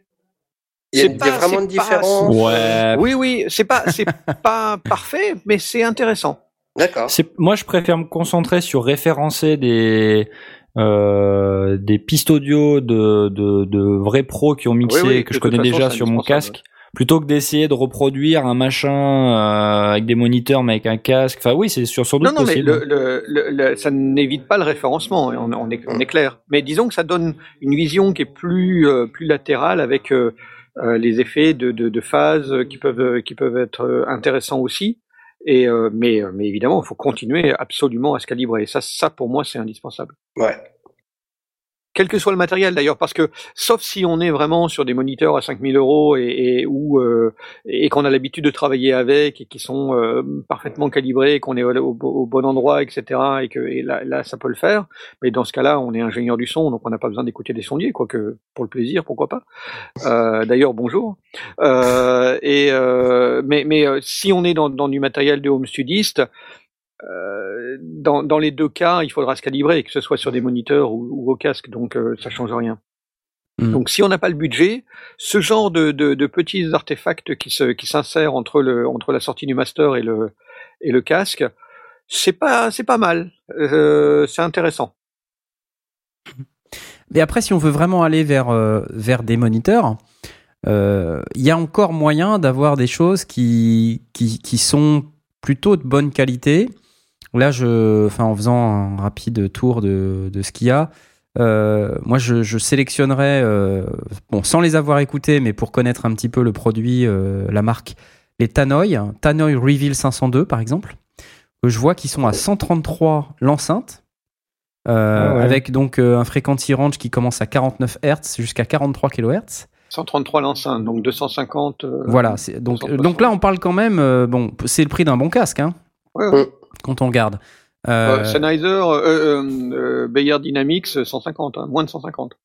Il y a, y pas- vraiment une pas- différence. Ouais. Oui, oui, c'est pas, c'est pas parfait, mais c'est intéressant. D'accord. Moi, je préfère me concentrer sur référencer des euh, des pistes audio de, de, de vrais pros qui ont mixé, Oui, oui, que je connais façon, déjà sur mon casque, plutôt que d'essayer de reproduire un machin euh, avec des moniteurs mais avec un casque. Enfin, oui, c'est sur Non, doute non, mais possible. le, le, le- le- ça n'évite pas le référencement, on, on est, on est clair. Mais disons que ça donne une vision qui est plus, euh, plus latérale avec euh, euh, les effets de, de, de phase qui peuvent, qui peuvent être euh, intéressants aussi. Et, euh, mais, euh, mais évidemment, il faut continuer absolument à se calibrer. Ça, ça pour moi, c'est indispensable. Ouais. Quel que soit le matériel d'ailleurs, parce que sauf si on est vraiment sur des moniteurs à 5000 euros et, et ou euh, et qu'on a l'habitude de travailler avec et qui sont euh, parfaitement calibrés, qu'on est au, bon endroit, etc. Et que et là, là, ça peut le faire. Mais dans ce cas-là, on est ingénieur du son, donc on n'a pas besoin d'écouter des sondiers, quoique pour le plaisir, pourquoi pas. Euh, d'ailleurs, bonjour. Euh, et euh, mais mais euh, si on est dans, dans du matériel de home studiste, euh, dans, dans les deux cas, il faudra se calibrer, que ce soit sur des moniteurs ou, ou au casque, donc euh, ça change rien. Mm. Donc si on n'a pas le budget, ce genre de, de, de petits artefacts qui se qui s'insèrent entre le entre la sortie du master et le et le casque, c'est pas c'est pas mal, Euh, c'est intéressant. Mais après, si on veut vraiment aller vers, euh, vers des moniteurs, il y a encore moyen d'avoir des choses qui, qui, qui sont plutôt de bonne qualité. Là, je, enfin, en faisant un rapide tour de, de ce qu'il y a, euh, moi, je, je sélectionnerais, euh, bon, sans les avoir écoutés, mais pour connaître un petit peu le produit, euh, la marque, les Tannoy, Tannoy Reveal 502 par exemple, que je vois qui sont à 133 l'enceinte, euh, Ah ouais. avec donc euh, un frequency range qui commence à 49 Hz jusqu'à 43 kHz. 133 l'enceinte, donc 250. euh, Voilà, donc, 160. donc là on parle quand même, euh, bon, c'est le prix d'un bon casque, hein, ouais, ouais. Quand on regarde. Euh, Euh, Sennheiser, euh, euh, euh, Bayer Dynamics, 150, hein, moins de 150.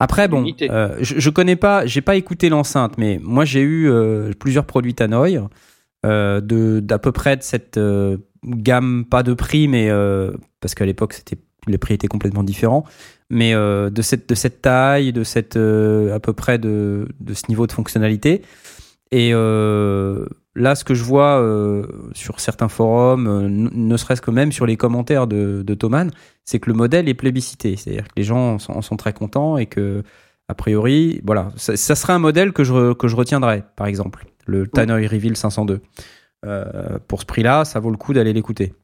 Après, bon, je, je connais pas, j'ai pas écouté l'enceinte, mais moi j'ai eu plusieurs produits Tannoy de d'à peu près de cette gamme, pas de prix, mais parce qu'à l'époque c'était les prix étaient complètement différents, mais euh, de cette de cette taille, de cette euh, à peu près de de ce niveau de fonctionnalité. Et euh, là, ce que je vois euh, sur certains forums, euh, ne serait-ce que même sur les commentaires de, de Thomann, c'est que le modèle est plébiscité. C'est-à-dire que les gens en sont, en sont très contents et que, a priori, voilà, ça, ça serait un modèle que je, que je retiendrais, par exemple, le Tannoy Reveal 502. Euh, pour ce prix-là, ça vaut le coup d'aller l'écouter.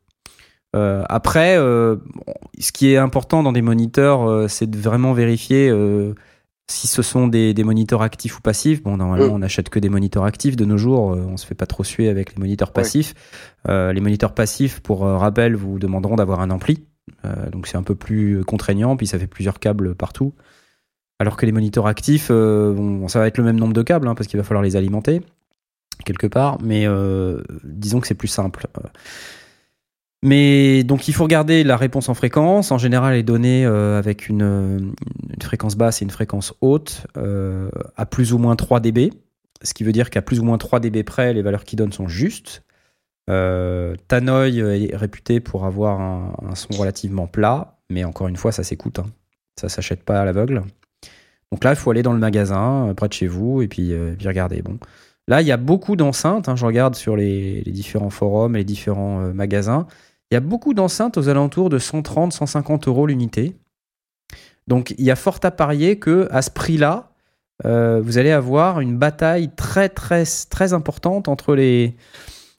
Après, ce qui est important dans des moniteurs, c'est de vraiment vérifier si ce sont des, des moniteurs actifs ou passifs. Bon, normalement, Mm. on n'achète que des moniteurs actifs de nos jours. euh, on se fait pas trop suer avec les moniteurs Ouais. passifs. Euh, les moniteurs passifs, pour euh, rappel, vous demanderont d'avoir un ampli. Euh, donc c'est un peu plus contraignant, puis ça fait plusieurs câbles partout. Alors que les moniteurs actifs, bon, ça va être le même nombre de câbles, hein, parce qu'il va falloir les alimenter quelque part, mais disons que c'est plus simple. Mais donc il faut regarder la réponse en fréquence. En général, elle est donnée euh, avec une, fréquence basse et une fréquence haute euh, à plus ou moins 3 dB. Ce qui veut dire qu'à plus ou moins 3 dB près, les valeurs qui donnent sont justes. Euh, est réputé pour avoir un, son relativement plat, mais encore une fois, ça s'écoute. Hein. Ça s'achète pas à l'aveugle. Donc là, il faut aller dans le magasin euh, près de chez vous et puis, regarder. Bon. Là, il y a beaucoup d'enceintes. hein. je regarde sur les, les différents forums, les différents magasins. Il y a beaucoup d'enceintes aux alentours de 130, 150 euros l'unité. Donc, il y a fort à parier que à ce prix-là, euh, vous allez avoir une bataille très, très, très importante entre les,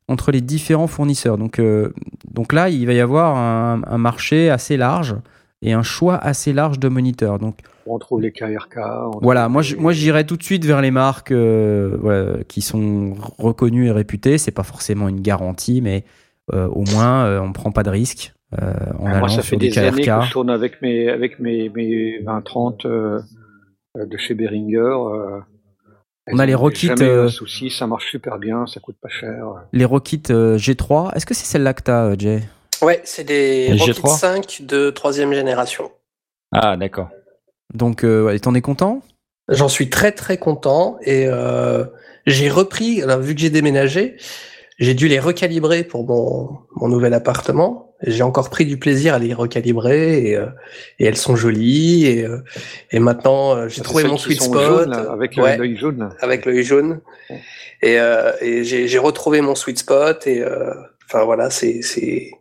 entre les différents fournisseurs. Donc, euh, donc là, il va y avoir un, un marché assez large et un choix assez large de moniteurs. Donc, On trouve les KRK. on voilà, moi, les- moi j'irai tout de suite vers les marques euh, voilà, qui sont reconnues et réputées. C'est pas forcément une garantie, mais au moins on prend pas de risque euh, en Ah, allant Moi, ça sur fait des années KRK. que je tourne avec mes, avec mes, mes 20-30 euh, euh, de chez Behringer. euh, On a les Rockit, euh, souci, ça marche super bien, ça coûte pas cher. Les Rockit euh, G3, est-ce que c'est celle-là que t'as, euh, Jay? Ouais, c'est des Les Rocket G3. 5 de troisième génération. Ah, d'accord. Donc, euh, t'en es content? J'en suis très très content et euh, j'ai repris, alors, vu que j'ai déménagé, j'ai dû les recalibrer pour mon, mon nouvel appartement. J'ai encore pris du plaisir à les recalibrer et, euh, et elles sont jolies et, euh, et maintenant euh, j'ai trouvé mon sweet spot jaunes, là, avec Ouais. l'œil jaune. avec l'œil jaune et, euh, et j'ai j'ai retrouvé mon sweet spot et euh, enfin voilà c'est c'est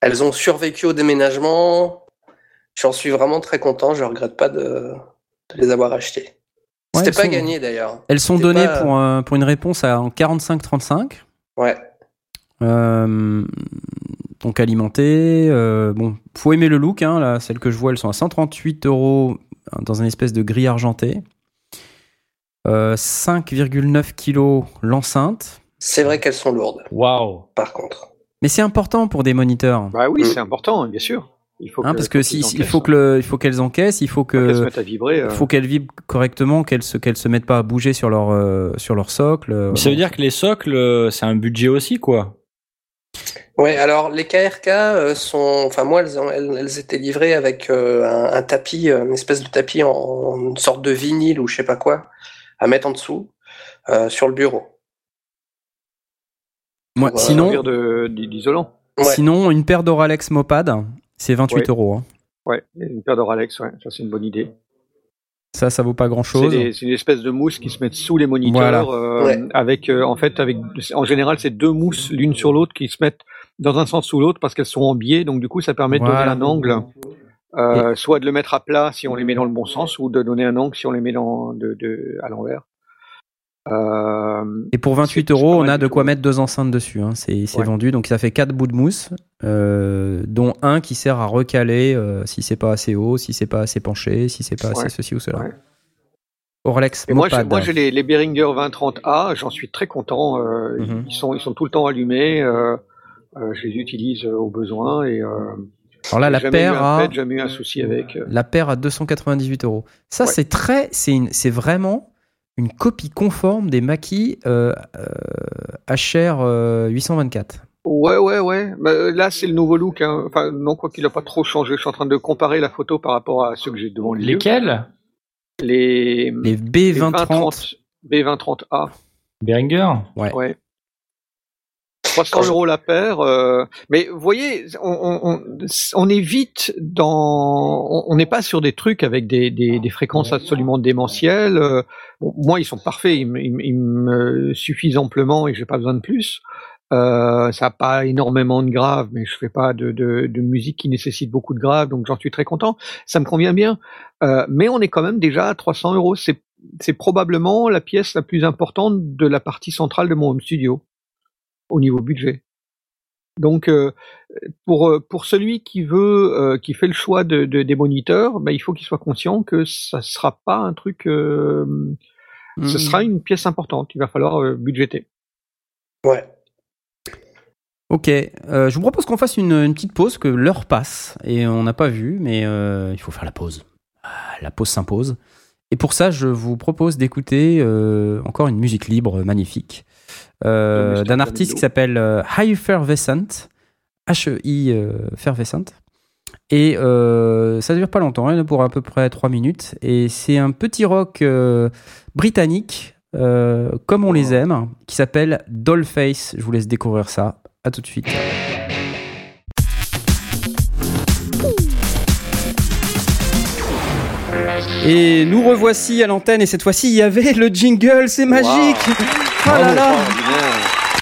elles ont survécu au déménagement. J'en suis vraiment très content. Je regrette pas de, de les avoir achetées. Ouais, C'était pas sont- gagné d'ailleurs. Elles sont C'était données pas- pour, un- pour une réponse à, en 45-35. Ouais. Euh, donc alimenté. Euh, bon, faut aimer le look. Hein, là, celles que je vois, elles sont à 138 euros dans une espèce de gris argenté. Euh, 5,9 kilos l'enceinte. C'est vrai qu'elles sont lourdes, Waouh. par contre. Mais c'est important pour des moniteurs. Bah oui, Mm. c'est important, bien sûr. Il faut Hein, parce que faut si, si- il faut que le, il faut qu'elles encaissent, il faut hein. Qu'elles se que, mettent à vibrer. euh. il faut qu'elles vibrent correctement, qu'elles se, qu'elles se mettent pas à bouger sur leur, euh, sur leur socle. Mais ça veut dire que les socles, euh, c'est un budget aussi, quoi. Ouais, alors les KRK euh, sont, enfin moi elles, ont- elles, elles étaient livrées avec euh, un, un tapis, euh, une espèce de tapis en, en une sorte de vinyle ou je sais pas quoi, à mettre en dessous euh, sur le bureau. Moi, euh, sinon, d'isolant. Ouais. sinon, une paire d'Oralex Mopad, c'est 28 Ouais. euros. hein. Ouais, une paire de Ralex, ouais, ça c'est une bonne idée. Ça, ça vaut pas grand C'est chose. c'est une espèce de mousse qui se met sous les moniteurs, Voilà. euh, Ouais. avec euh, en fait avec en général c'est deux mousses l'une sur l'autre qui se mettent dans un sens ou l'autre parce qu'elles sont en biais, donc du coup ça permet de Voilà. donner un angle Euh, soit de le mettre à plat si on les met dans le bon sens, ou de donner un angle si on les met dans, de, de, à l'envers. Euh, Et pour 28 c'est euros, on a de tout. quoi mettre deux enceintes dessus. hein. C'est Ouais. vendu, donc ça fait quatre bouts de mousse, euh, dont un qui sert à recaler euh, si c'est pas assez haut, si c'est pas assez penché, si c'est pas assez ceci ou cela. Ouais. Orlex Et moi, j'ai- Mopad. moi, j'ai les, les Behringer 2030A, j'en suis très content. euh, Mhm. Ils sont, ils sont tout le temps allumés. euh, euh, je les utilise au besoin et euh, Alors là, la paire a pet, jamais eu un souci avec. la paire à 298 euros. Ça, Ouais. c'est très, c'est vraiment une copie conforme des maquis euh, euh, HR euh, 824. Ouais, ouais, ouais. Bah, euh, là, c'est le nouveau look. hein. Enfin, non, quoi qu'il a pas trop changé. Je suis en train de comparer la photo par rapport à ceux que j'ai devant les. Lesquels? Les, Les B2030. B2030A. Beringer Ouais. 300 euros la paire. euh, mais vous voyez, on, on, on, on est vite dans. On on n'est pas sur des trucs avec des, des, des fréquences absolument démentielles. euh, bon, moi, ils sont parfaits. Ils, me- ils me- ils me suffisent amplement et j'ai pas besoin de plus. Euh, ça n'a pas énormément de graves, mais je fais pas de, de, de musique qui nécessite beaucoup de graves, donc j'en suis très content. Ça me convient bien. Euh, mais on est quand même déjà à 300 euros. C'est c'est probablement la pièce la plus importante de la partie centrale de mon home studio au niveau budget. Donc euh, pour euh, pour celui qui veut euh, qui fait le choix de, de- des moniteurs, ben, il faut qu'il soit conscient que ça sera pas un truc euh, ce Mhm. sera une pièce importante, il va falloir budgéter. Ouais. Ok, euh, je vous propose qu'on fasse une, une petite pause, que l'heure passe et on n'a pas vu, mais euh, il faut faire la pause. Ah, la pause s'impose. Et pour ça, je vous propose d'écouter euh, encore une musique libre magnifique euh, d'un artiste qui s'appelle euh, Effervescent, H-E-I euh, Fervescent. Et euh, ça dure pas longtemps, il y en a pour à peu près 3 minutes. Et c'est un petit rock euh, britannique, euh, comme on les aime, qui s'appelle Dollface. Je vous laisse découvrir ça. À tout de suite. Et nous revoici à l'antenne et cette fois-ci il y avait le jingle, c'est magique. Oh là là,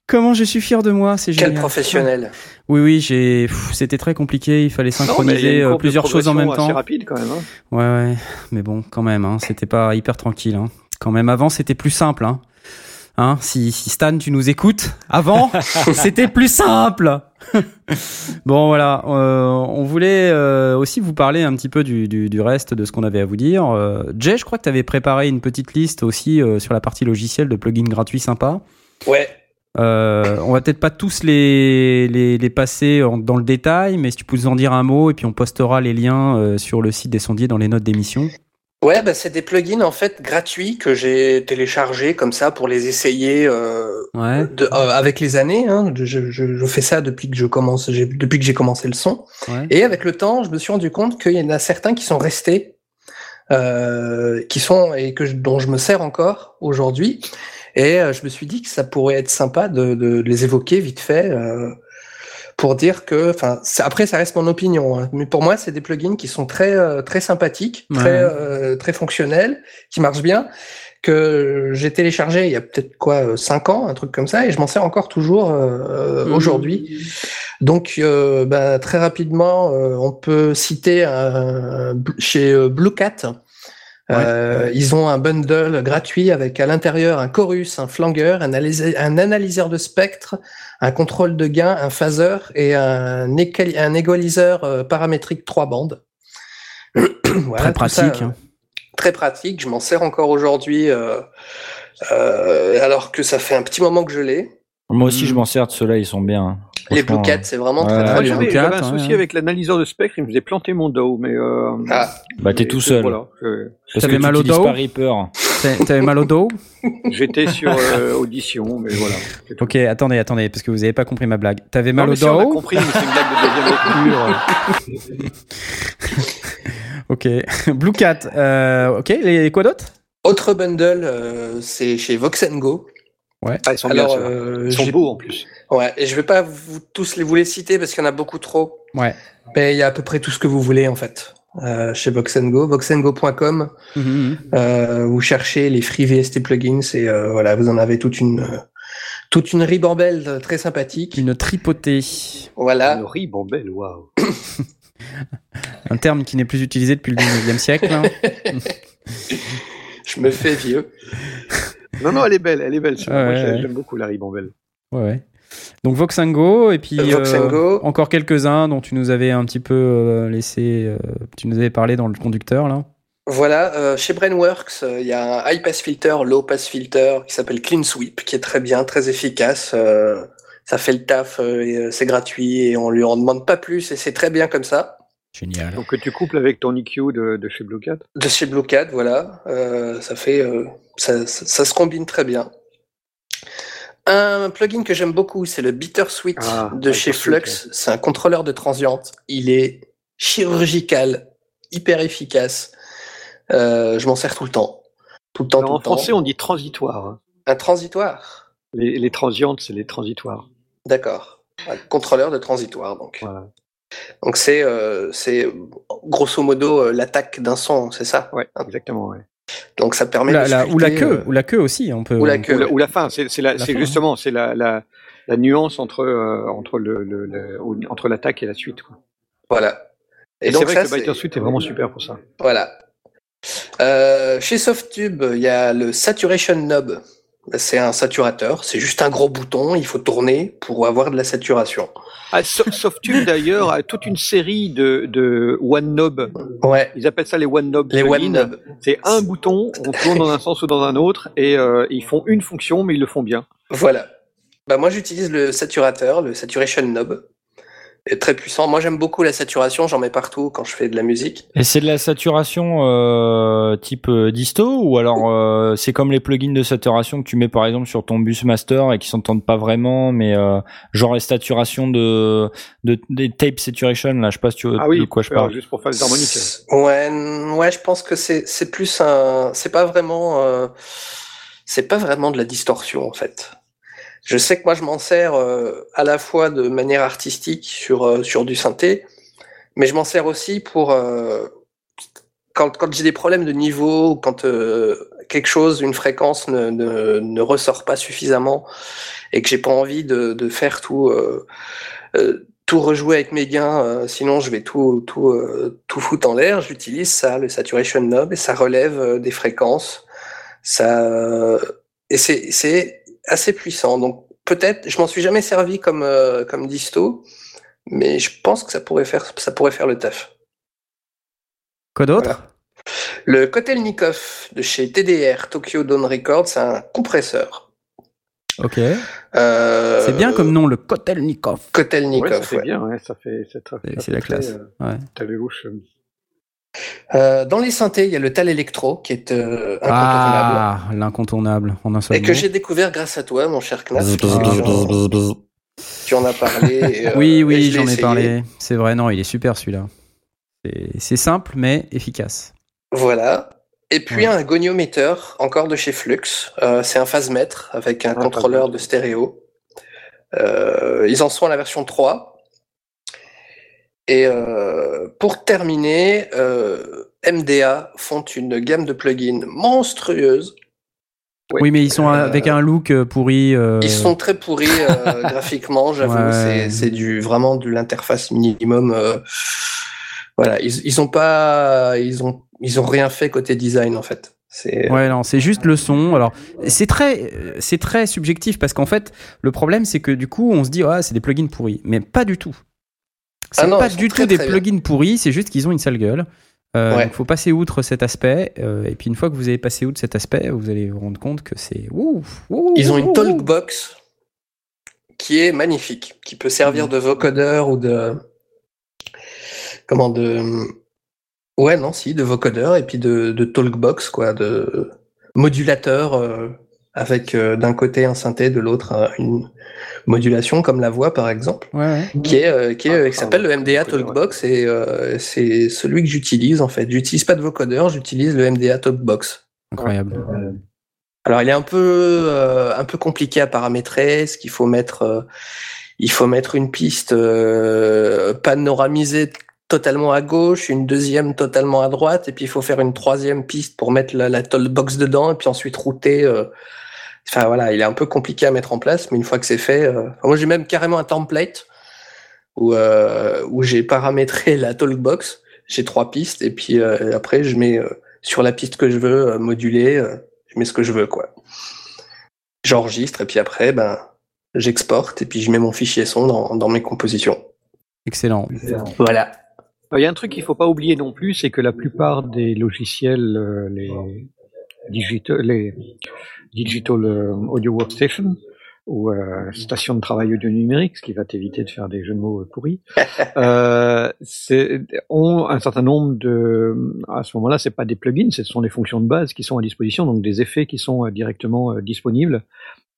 comment je suis fier de moi, c'est Quel génial. professionnel. Oui oui, j'ai c'était très compliqué, il fallait synchroniser euh, plusieurs choses en même temps. rapide quand même. hein. Ouais ouais, mais bon, quand même hein, c'était pas hyper tranquille hein. Quand même avant, c'était plus simple hein. Hein, si, si Stan, tu nous écoutes, avant, c'était plus simple. bon, voilà. euh, on voulait euh, aussi vous parler un petit peu du, du, du reste de ce qu'on avait à vous dire. Euh, Jay, je crois que tu avais préparé une petite liste aussi sur la partie logicielle de plugins gratuits sympas. Ouais. On va peut-être pas tous les, les, les passer en- dans le détail, mais si tu peux nous en dire un mot et puis on postera les liens sur le site des sondiers dans les notes d'émission. Ouais, bah, c'est des plugins en fait gratuits que j'ai téléchargés comme ça pour les essayer euh, Ouais. de, euh, avec les années. Hein. Je, je, je fais ça depuis que je commence, j'ai- depuis que j'ai commencé le son. ouais. Et avec le temps, je me suis rendu compte qu'il y en a certains qui sont restés, euh, qui sont et que je- dont je me sers encore aujourd'hui. Et euh, je me suis dit que ça pourrait être sympa de, de les évoquer vite fait euh, pour dire que, enfin, après ça reste mon opinion, hein, mais pour moi c'est des plugins qui sont très euh, très sympathiques, Ouais. très euh, très fonctionnels, qui marchent bien que j'ai téléchargé il y a peut-être quoi euh, cinq ans, un truc comme ça, et je m'en sers encore toujours euh, Mhm. aujourd'hui. Donc, euh, bah, très rapidement, euh, on peut citer chez euh, Blue Cat. Euh, Ils ont un bundle gratuit avec à l'intérieur un chorus, un flangueur, un, analyse- un analyseur de spectre, un contrôle de gain, un phaser et un, un égaliseur euh, paramétrique trois bandes. Voilà, Très ça, pratique. euh, hein. très pratique. Je m'en sers encore aujourd'hui, euh, euh, alors que ça fait un petit moment que je l'ai. Moi aussi, je m'en sers de ceux-là, ils sont bien. Les Franchement, Blue Cat, c'est vraiment Ouais, très très les bien. j'avais un ouais, souci ouais. avec l'analyseur de spectre, il me faisait planter mon dos, mais euh, Ah, Bah, t'es et tout seul. Voilà, je- Parce T'avais que mal tu au dos pas Reaper. T'a- T'avais mal au dos j'étais sur euh, audition, mais voilà. Ok, attendez, attendez, parce que vous avez pas compris ma blague. T'avais mal au si, on a dos compris, mais c'est une blague de deuxième lecture. Ok. Blue Cat. euh, ok, les, quoi d'autre? Autre bundle, euh, c'est chez Vox Go. Ah, ils sont Alors, bien, euh, Ils sont j'ai- beaux en plus. ouais, et je vais pas vous tous les vous les citer parce qu'il y en a beaucoup trop. Ouais. Mais il y a à peu près tout ce que vous voulez en fait. Euh, chez Vox Go, voxengo.com, Mhm. euh, vous cherchez les free VST plugins et euh, voilà, vous en avez toute une euh, toute une ribambelle très sympathique. Une tripotée. Voilà. Le ribambelle, waouh. Un terme qui n'est plus utilisé depuis le 19e siècle. hein. Je me fais vieux. Non, non, elle est belle, elle est belle. Ouais, Moi, ouais, j'aime ouais. j'aime beaucoup la ribambelle. Ouais, ouais. Donc Voxengo, et puis Euh, encore quelques-uns dont tu nous avais un petit peu euh, laissé, euh, tu nous avais parlé dans le conducteur là. Voilà, euh, chez Brainworks, euh, il y a un high pass filter, low pass filter qui s'appelle Clean Sweep, qui est très bien, très efficace. euh, ça fait le taf, euh, euh, c'est gratuit et on lui en demande pas plus et c'est très bien comme ça. Génial. Donc que tu couples avec ton EQ de, de chez Blue Cat? De chez Blocade, voilà, euh, ça fait, euh, ça, ça, ça se combine très bien. Un plugin que j'aime beaucoup, c'est le Bittersweet Ah, de chez Flux. C'est un contrôleur de transiente. Il est chirurgical, hyper efficace. Euh, je m'en sers tout le temps. Tout le temps, Alors, tout en le temps. français, on dit transitoire. hein. Un transitoire? Les, les transientes, c'est les transitoires. D'accord. Un contrôleur de transitoire, donc. Voilà. Donc c'est, euh, c'est grosso modo euh, l'attaque d'un son, c'est ça? Ouais, exactement. Ouais. Donc ça Ou permet la, de la- ou la queue, euh, ou la queue aussi, on peut. ou la queue. Ou la, ou la fin, c'est justement c'est la, la, la nuance entre euh, entre le, le- le- entre l'attaque et la suite. Quoi. Voilà. Et, c'est donc vrai ça, que le c'est- Bittersweet est vraiment super pour ça. Voilà. Euh, chez Softube, il y a le Saturation Knob. C'est un saturateur, c'est juste un gros bouton, il faut tourner pour avoir de la saturation. Ah, d'ailleurs a toute une série de, de one knob. Ouais, Ils appellent ça les one knob. les. One Knob. C'est un bouton, on tourne dans un sens ou dans un autre, et euh, ils font une fonction, mais ils le font bien. Voilà. Bah moi j'utilise le saturateur, le Saturation Knob. Est très puissant. Moi, j'aime beaucoup la saturation. J'en mets partout quand je fais de la musique. Et c'est de la saturation euh, type euh, disto ou alors euh, c'est comme les plugins de saturation que tu mets par exemple sur ton bus master et qui s'entendent pas vraiment, mais euh, genre les saturations de, de des tape saturation là, je sais pas si tu Ah oui, de quoi je parle. juste pour faire les harmoniques. Ouais, ouais, je pense que c'est c'est plus un, c'est pas vraiment, euh, c'est pas vraiment de la distorsion en fait. Je sais que moi je m'en sers euh, à la fois de manière artistique sur euh, sur du synthé, mais je m'en sers aussi pour euh, quand quand j'ai des problèmes de niveau quand euh, quelque chose, une fréquence ne, ne ne ressort pas suffisamment et que j'ai pas envie de de faire tout. euh, euh, tout rejouer avec mes gains, sinon je vais tout tout tout foutre en l'air. J'utilise ça, le saturation knob, et ça relève des fréquences. Ça et c'est assez puissant. Donc peut-être, je m'en suis jamais servi comme euh, comme disto, mais je pense que ça pourrait faire ça pourrait faire le taf. Quoi d'autre? Voilà. Le Kotelnikov de chez TDR Tokyo Dawn Records, c'est un compresseur. Ok. Euh, C'est bien comme nom, le Kotelnikov. Ouais, Kotelnikov. ça fait ouais. bien, ouais, ça fait, c'est la classe. euh, Ouais. T'avais louche. euh. Euh, dans les synthés, il y a le Tal Electro qui est euh, incontournable. Ah, l'incontournable en un seul Et que j'ai découvert grâce à toi, mon cher qui- Tu, en as parlé. et, euh, Oui, oui, j'en ai parlé. C'est vrai, non, il est super celui-là. C'est- simple, mais efficace. Voilà. Et puis Ouais. un goniometer, encore de chez Flux. C'est un phase-mètre avec un Ah, contrôleur de stéréo. Ils en sont à la version 3. Et euh, pour terminer, euh, MDA font une gamme de plugins monstrueuse. Oui, mais ils sont Euh, avec un look pourri. euh, Ils sont très pourris euh, graphiquement, j'avoue. Ouais. C'est, du vraiment de l'interface minimum. euh, voilà, ils, ils ont pas, ils ont, ils ont rien fait côté design en fait. C'est Ouais, non, c'est juste le son. Alors, c'est très, c'est très subjectif parce qu'en fait, le problème, c'est que du coup, on se dit, ah, c'est des plugins pourris. Mais pas du tout. C'est Ah pas du très, tout des très bien. plugins pourris, c'est juste qu'ils ont une sale gueule. Euh, Ouais. donc, faut passer outre cet aspect. euh, et puis, une fois que vous avez passé outre cet aspect, vous allez vous rendre compte que c'est. Ils ont une talkbox qui est magnifique, qui peut servir de vocodeur ou de comment de ouais non si de vocodeur et puis de, de talkbox quoi, de modulateur euh, avec euh, d'un côté un synthé, de l'autre euh, une modulation comme la voix par exemple, Ouais, ouais. qui est euh, qui est Ah, euh, qui s'appelle le MDA Talkbox et euh, c'est celui que j'utilise en fait. J'utilise pas de vocodeur, j'utilise le MDA Talkbox. Incroyable. Alors il est un peu euh, un peu compliqué à paramétrer, ce qu'il faut mettre euh, il faut mettre une piste euh, panoramisée totalement à gauche, une deuxième totalement à droite, et puis il faut faire une troisième piste pour mettre la, la box dedans, et puis ensuite router. euh. Enfin voilà, il est un peu compliqué à mettre en place, mais une fois que c'est fait, euh, enfin, moi j'ai même carrément un template où, euh, où j'ai paramétré la talkbox. J'ai trois pistes et puis euh, après je mets euh, sur la piste que je veux moduler, je mets ce que je veux quoi. J'enregistre et puis après ben j'exporte et puis je mets mon fichier son dans, dans mes compositions. Excellent. Voilà. Il y a un truc qu'il faut pas oublier non plus, c'est que la plupart des logiciels, les digital, les digital audio workstation, ou euh, station de travail audio numérique, ce qui va t'éviter de faire des jeux de mots pourris, euh, ont un certain nombre de, à ce moment-là, c'est pas des plugins, ce sont des fonctions de base qui sont à disposition, donc des effets qui sont euh, directement euh, disponibles.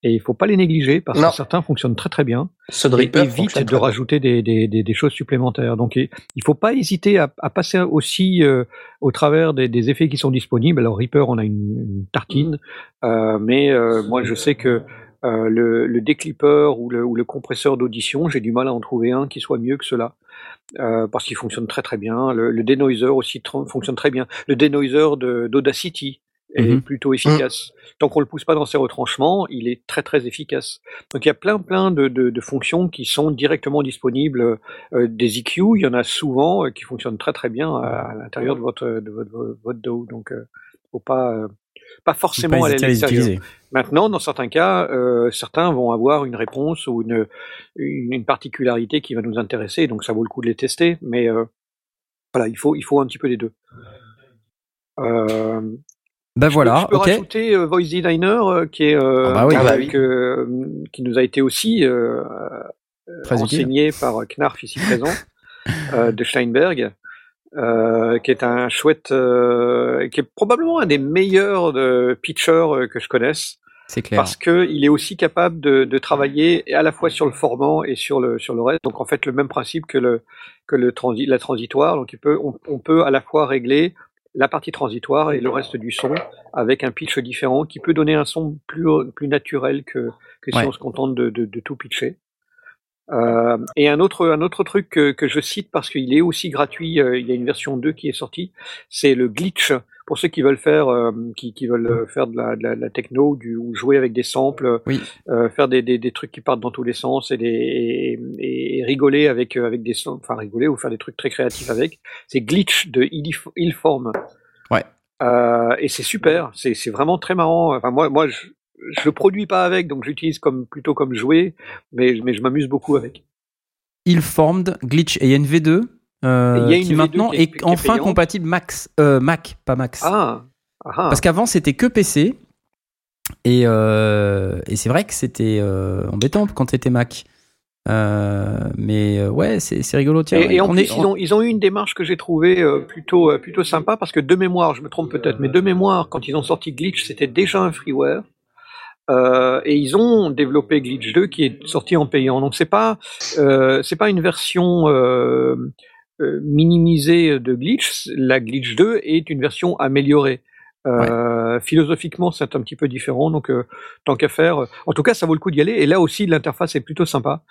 Et il faut pas les négliger parce que certains fonctionnent très très bien. Ce et évite de rajouter des, des, des, des, choses supplémentaires. Donc il faut pas hésiter à, à passer aussi euh, au travers des, des, effets qui sont disponibles. Alors Reaper, on a une, une tartine, euh, mais moi je sais que euh, le, le déclipper ou le, ou le compresseur d'audition, j'ai du mal à en trouver un qui soit mieux que cela. Euh, parce qu'il fonctionne très très bien. Le, le denoiser aussi fonctionne très bien. Le denoiser d'Audacity est mhm. plutôt efficace. Tant qu'on le pousse pas dans ses retranchements, il est très très efficace. Donc il y a plein plein de, de, de fonctions qui sont directement disponibles. Euh, des EQ, il y en a souvent euh, qui fonctionnent très très bien à, à l'intérieur de votre de votre, votre DAW. Donc euh, faut pas pas forcément pas aller à les utiliser. Maintenant, dans certains cas, euh, certains vont avoir une réponse ou une, une, une, particularité qui va nous intéresser, donc ça vaut le coup de les tester. Mais euh, voilà, il faut, il faut un petit peu les deux. Euh, ben voilà. Je peux, je peux okay. rajouter euh, Voice Designer euh, qui est euh, ah bah oui. avec, euh, qui nous a été aussi euh, enseigné utile. par Knarf ici présent de Steinberg. Euh, qui est un chouette, euh, qui est probablement un des meilleurs de pitchers que je connaisse. C'est clair. Parce que il est aussi capable de, de, travailler à la fois sur le formant et sur le sur le reste. Donc en fait le même principe que le que le transi la transitoire. Donc il peut on, on, peut à la fois régler la partie transitoire et le reste du son avec un pitch différent qui peut donner un son plus plus naturel que que si Ouais. on se contente de, de, de tout pitcher. Euh, et un autre, un autre truc que, que je cite parce qu'il est aussi gratuit, euh, il y a une version 2 qui est sortie, c'est le glitch. Pour ceux qui veulent faire, euh, qui, qui veulent faire de la, de la, de la techno, du, ou jouer avec des samples, Oui. euh, faire des, des, des trucs qui partent dans tous les sens et, des, et, et rigoler avec, avec des enfin rigoler ou faire des trucs très créatifs avec, c'est glitch de Illform. Ouais. Euh, et c'est super, c'est vraiment très marrant. Enfin moi, moi je, je le produis pas avec, donc j'utilise comme plutôt comme jouet, mais, mais je m'amuse beaucoup avec. Ill-formed glitch et il y a une V2 euh, qui V2 maintenant qui est- est, qui est enfin compatible Max, euh, Mac, pas Max. Ah, ah, Parce qu'avant c'était que PC et, euh, et c'est vrai que c'était embêtant quand c'était Mac. Mais ouais, c'est rigolo. Tiens, et, et en on plus, est- ils, ont, ils ont eu une démarche que j'ai trouvée plutôt, plutôt sympa parce que de mémoire, je me trompe peut-être, mais de mémoire, quand ils ont sorti Glitch, c'était déjà un freeware. Euh, et ils ont développé Glitch 2 qui est sorti en payant. Donc c'est pas euh, c'est pas une version euh, minimisée de Glitch. La Glitch 2 est une version améliorée. Euh, Philosophiquement, c'est un petit peu différent. Donc euh, tant qu'à faire, euh, en tout cas, ça vaut le coup d'y aller. Et là aussi, l'interface est plutôt sympa.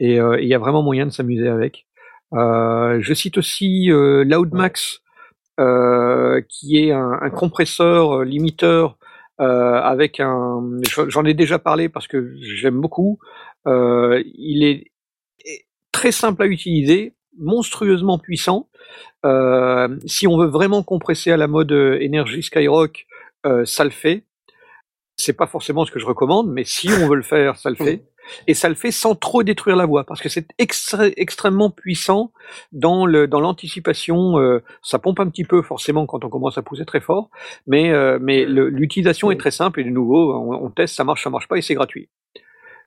Et euh, il y a vraiment moyen de s'amuser avec. Euh, je cite aussi euh, Loudmax, euh, qui est un, un compresseur euh, limiteur euh, avec un. J'en ai déjà parlé parce que j'aime beaucoup. Euh, il est très simple à utiliser, monstrueusement puissant. Euh, si on veut vraiment compresser à la mode euh, énergie Skyrock, euh, ça le fait. C'est pas forcément ce que je recommande, mais si on veut le faire, ça le fait. Et ça le fait sans trop détruire la voix, parce que c'est extrêmement puissant dans le dans l'anticipation. euh, ça pompe un petit peu forcément quand on commence à pousser très fort, mais l'utilisation est très simple et de nouveau, on, on teste, ça marche, ça marche pas et c'est gratuit.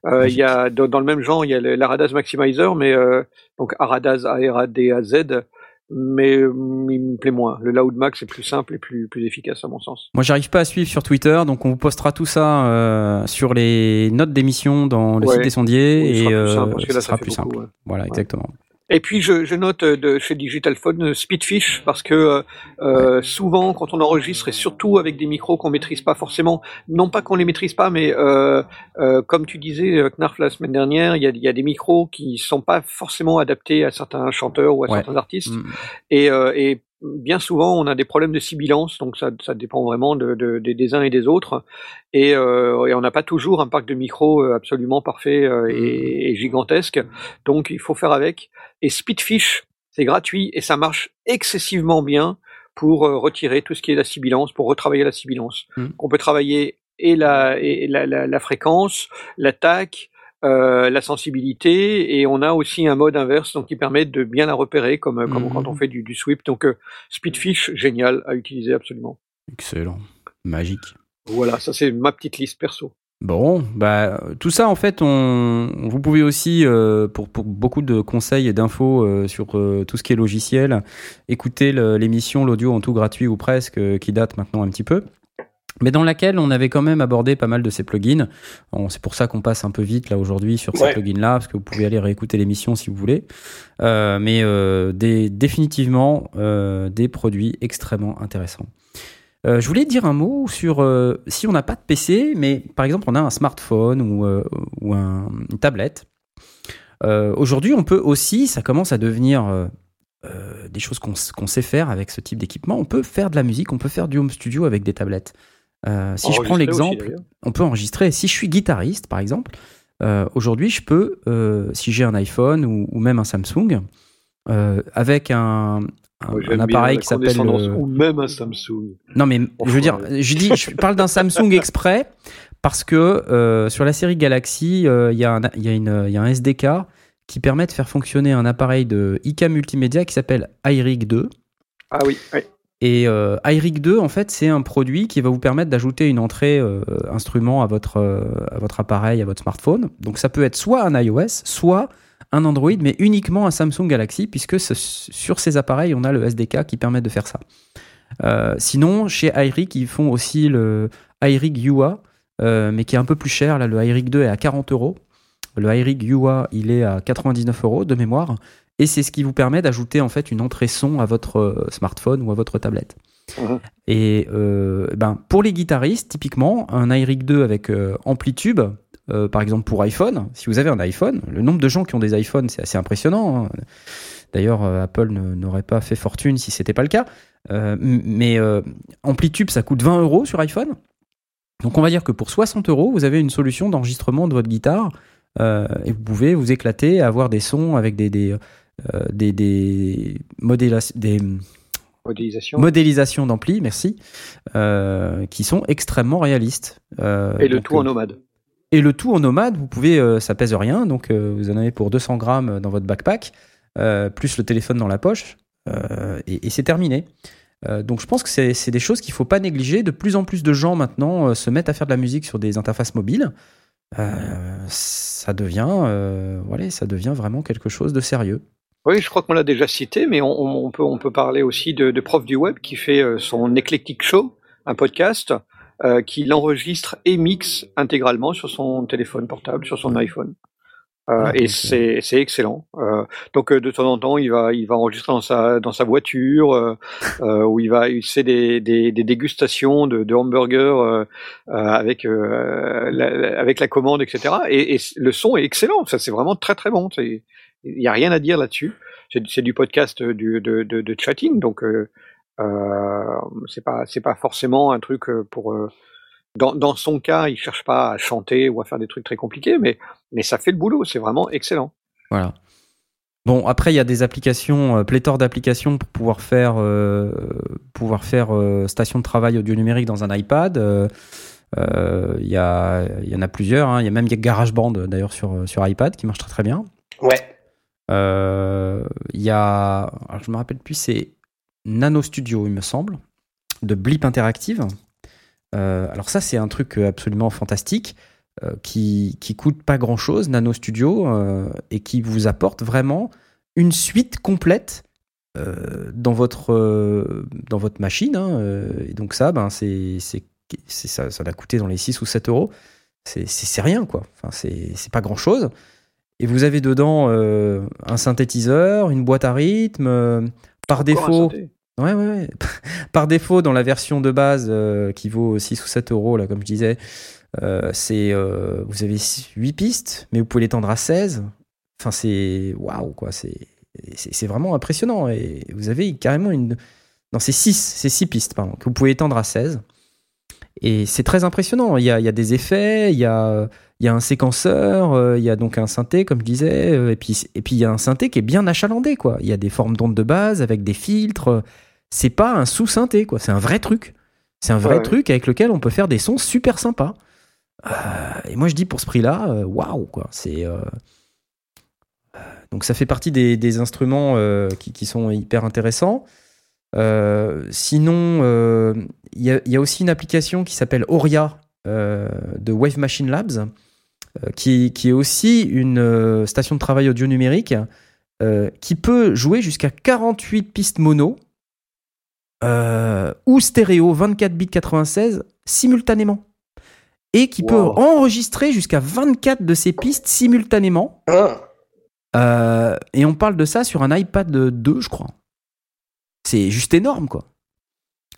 Euh, Il y a dans, dans le même genre, il y a l'Aradaz Maximizer, mais euh, donc Aradaz A R A D A Z, mais euh, il me plaît moins. Le Loudmax est plus simple et plus plus efficace à mon sens. Moi, j'arrive pas à suivre sur Twitter, donc on vous postera tout ça euh, sur les notes d'émission dans le Ouais. site des sondiers Oui, et sera plus euh, simple, parce que là, ce ça sera plus beaucoup, simple. ouais. Voilà, Ouais. exactement. Et puis je, je note euh, de chez Digital Phone euh, Speedfish parce que euh, euh, souvent quand on enregistre et surtout avec des micros qu'on maîtrise pas forcément, non pas qu'on les maîtrise pas, mais euh, euh, comme tu disais Knarf la semaine dernière, il y a, y a des micros qui sont pas forcément adaptés à certains chanteurs ou à Ouais. certains artistes Mm. et, euh, et bien souvent, on a des problèmes de sibilance, donc ça, ça dépend vraiment de, de- de- des uns et des autres. Et, euh, et on n'a pas toujours un parc de micros euh, absolument parfait euh, et, et gigantesque, donc il faut faire avec. Et Speedfish, c'est gratuit et ça marche excessivement bien pour euh, retirer tout ce qui est la sibilance, pour retravailler la sibilance. Mhm. On peut travailler et la, et la, la, la fréquence, l'attaque, euh, la sensibilité, et on a aussi un mode inverse donc qui permet de bien la repérer comme, comme Mhm. quand on fait du, du sweep. Donc euh, Speedfish, génial à utiliser absolument. Excellent. Magique. Voilà, ça c'est ma petite liste perso. Bon, bah tout ça en fait, on, vous pouvez aussi euh, pour, pour beaucoup de conseils et d'infos euh, sur euh, tout ce qui est logiciel, écouter l'émission l'audio en tout gratuit ou presque euh, qui date maintenant un petit peu. Mais dans laquelle on avait quand même abordé pas mal de ces plugins. C'est pour ça qu'on passe un peu vite là aujourd'hui sur ces Ouais. plugins-là, parce que vous pouvez aller réécouter l'émission si vous voulez. Euh, mais euh, des, définitivement euh, des produits extrêmement intéressants. Je voulais dire un mot sur si on n'a pas de PC, mais par exemple on a un smartphone ou, ou un- une tablette. Aujourd'hui, on peut aussi, ça commence à devenir des choses qu'on sait faire avec ce type d'équipement. On peut faire de la musique, on peut faire du home studio avec des tablettes. Euh, si je prends aussi, l'exemple, on peut enregistrer. Si je suis guitariste, par exemple, euh, aujourd'hui, je peux, euh, si j'ai un iPhone ou, ou même un Samsung, avec un, appareil qui s'appelle. Ou même un Samsung. non, mais je veux dire, je dis, je parle d'un Samsung exprès parce que sur la série Galaxy, il y, a un- il y, y a un SDK qui permet de faire fonctionner un appareil de IK Multimédia qui s'appelle iRig 2. Ah oui, oui. Et euh, iRig 2, en fait, c'est un produit qui va vous permettre d'ajouter une entrée euh, instrument à votre, euh, à votre appareil, à votre smartphone. Donc ça peut être soit un iOS, soit un Android, mais uniquement un Samsung Galaxy, puisque sur ces appareils, on a le SDK qui permet de faire ça. Sinon, chez iRig, ils font aussi le iRig UA, mais qui est un peu plus cher. Là, le iRig 2 est à 40 euros. Le iRig UA, il est à 99 euros de mémoire. Et c'est ce qui vous permet d'ajouter en fait une entrée son à votre euh, smartphone ou à votre tablette. Mhm. Et euh, ben, pour les guitaristes, typiquement, un iRig 2 avec euh, AmpliTube, euh, par exemple pour iPhone, si vous avez un iPhone, le nombre de gens qui ont des iPhones, c'est assez impressionnant. hein. D'ailleurs, Apple n'aurait pas fait fortune si c'était pas le cas. Mais AmpliTube, ça coûte 20 euros sur iPhone. Donc on va dire que pour 60 euros, vous avez une solution d'enregistrement de votre guitare euh, et vous pouvez vous éclater, avoir des sons avec des, des, des, des, modéla- des Modélisation. modélisations d'ampli, merci, euh, qui sont extrêmement réalistes. Euh, Et le donc, tout en euh, nomade. et le tout en nomade, vous pouvez, euh, ça pèse rien, donc euh, vous en avez pour 200 grammes dans votre backpack, euh, plus le téléphone dans la poche, euh, et, et c'est terminé. Euh, donc je pense que c'est des choses qu'il faut pas négliger. De plus en plus de gens maintenant euh, se mettent à faire de la musique sur des interfaces mobiles. Euh, ça devient, euh, voilà, ça devient vraiment quelque chose de sérieux. Oui, je crois qu'on l'a déjà cité, mais on, peut, on peut parler aussi de, de Prof du Web qui fait euh, son Eclectic Show, un podcast, euh, qui l'enregistre et mixe intégralement sur son téléphone portable, sur son iPhone. Euh, et c'est c'est excellent. Euh, donc euh, de temps en temps, il va il va enregistrer dans sa dans sa voiture euh, euh, où il va il fait des, des, des dégustations de, de hamburgers avec euh, la, la- avec la commande etc. Et, et le son est excellent. Ça c'est vraiment très très bon. C'est- Il n'y a rien à dire là-dessus. C'est c'est du podcast euh, du, de, de, de chatting, donc euh, euh, c'est pas c'est pas forcément un truc euh, pour euh, dans, dans son cas, il cherche pas à chanter ou à faire des trucs très compliqués, mais mais ça fait le boulot. C'est vraiment excellent. Voilà. Bon, après, il y a des applications, euh, pléthore d'applications pour pouvoir faire, euh, pouvoir faire euh, station de travail audio numérique dans un iPad. Euh, euh, Il y, a, il y en a plusieurs. hein. Il y a même GarageBand d'ailleurs sur, sur iPad qui marche très très bien. Ouais. Euh, Il y a, je me rappelle plus, c'est Nano Studio, il me semble, de Blip Interactive. Euh, alors ça, c'est un truc absolument fantastique euh, qui, qui coûte pas grand chose, Nano Studio, et qui vous apporte vraiment une suite complète dans, votre, dans votre machine. hein, et donc ça, ben, c'est, c'est, ça, ça va coûter dans les 6 ou 7 euros. C'est, rien, quoi. Enfin, c'est, c'est pas grand chose. Et vous avez dedans euh, un synthétiseur, une boîte à rythme, euh, par défaut. Ouais, ouais, ouais. Par défaut, dans la version de base euh, qui vaut 6 ou 7 euros, là, comme je disais, euh, c'est, euh, vous avez 8 pistes, mais vous pouvez l'étendre à 16. Enfin, c'est waouh, quoi. C'est vraiment impressionnant. Et vous avez carrément une, Non, c'est 6, c'est 6 pistes, pardon, que vous pouvez étendre à 16. Et c'est très impressionnant. Il y, a, il y a des effets, il y a, il y a un séquenceur, euh, il y a donc un synthé, comme je disais, euh, et puis, et puis il y a un synthé qui est bien achalandé, quoi. Il y a des formes d'ondes de base avec des filtres. C'est pas un sous-synthé, quoi. C'est un vrai truc. C'est un vrai Ouais. truc avec lequel on peut faire des sons super sympas. Euh, et moi, je dis pour ce prix-là, waouh, quoi. C'est. euh, euh, Donc ça fait partie des, des instruments qui, qui sont hyper intéressants. Euh, sinon, euh, il y, a- il y a aussi une application qui s'appelle Auria euh, de Wave Machine Labs, qui, qui est aussi une station de travail audio numérique qui peut jouer jusqu'à 48 pistes mono euh, ou stéréo 24 bits 96 simultanément. Et qui peut enregistrer jusqu'à 24 de ces pistes simultanément. Ah, Euh, et on parle de ça sur un iPad 2, je crois. C'est juste énorme, quoi.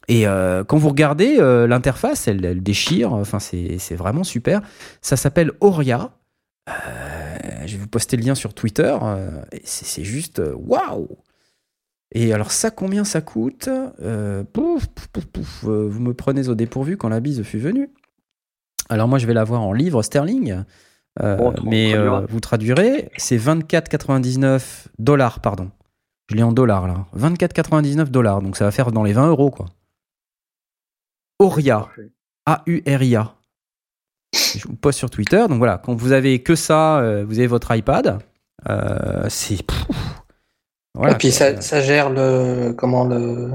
Et euh, quand vous regardez euh, l'interface, elle, elle déchire. Enfin, c'est vraiment super. Ça s'appelle Auria. Euh, je vais vous poster le lien sur Twitter. c'est juste waouh. Et alors ça, combien ça coûte? Pouf, pouf, pouf, pouf, Vous me prenez au dépourvu quand la bise fut venue. Alors moi, je vais l'avoir en livre sterling. Bon, on mais traduira. vous traduirez, c'est 24,99 dollars, pardon. Je l'ai en dollars là. 24,99 dollars, donc ça va faire dans les 20 euros quoi. Auria. A-U-R-I-A. Je vous poste sur Twitter. Donc voilà, quand vous avez que ça, euh, vous avez votre iPad. euh, c'est. Voilà, et puis quoi. ça, ça gère le comment le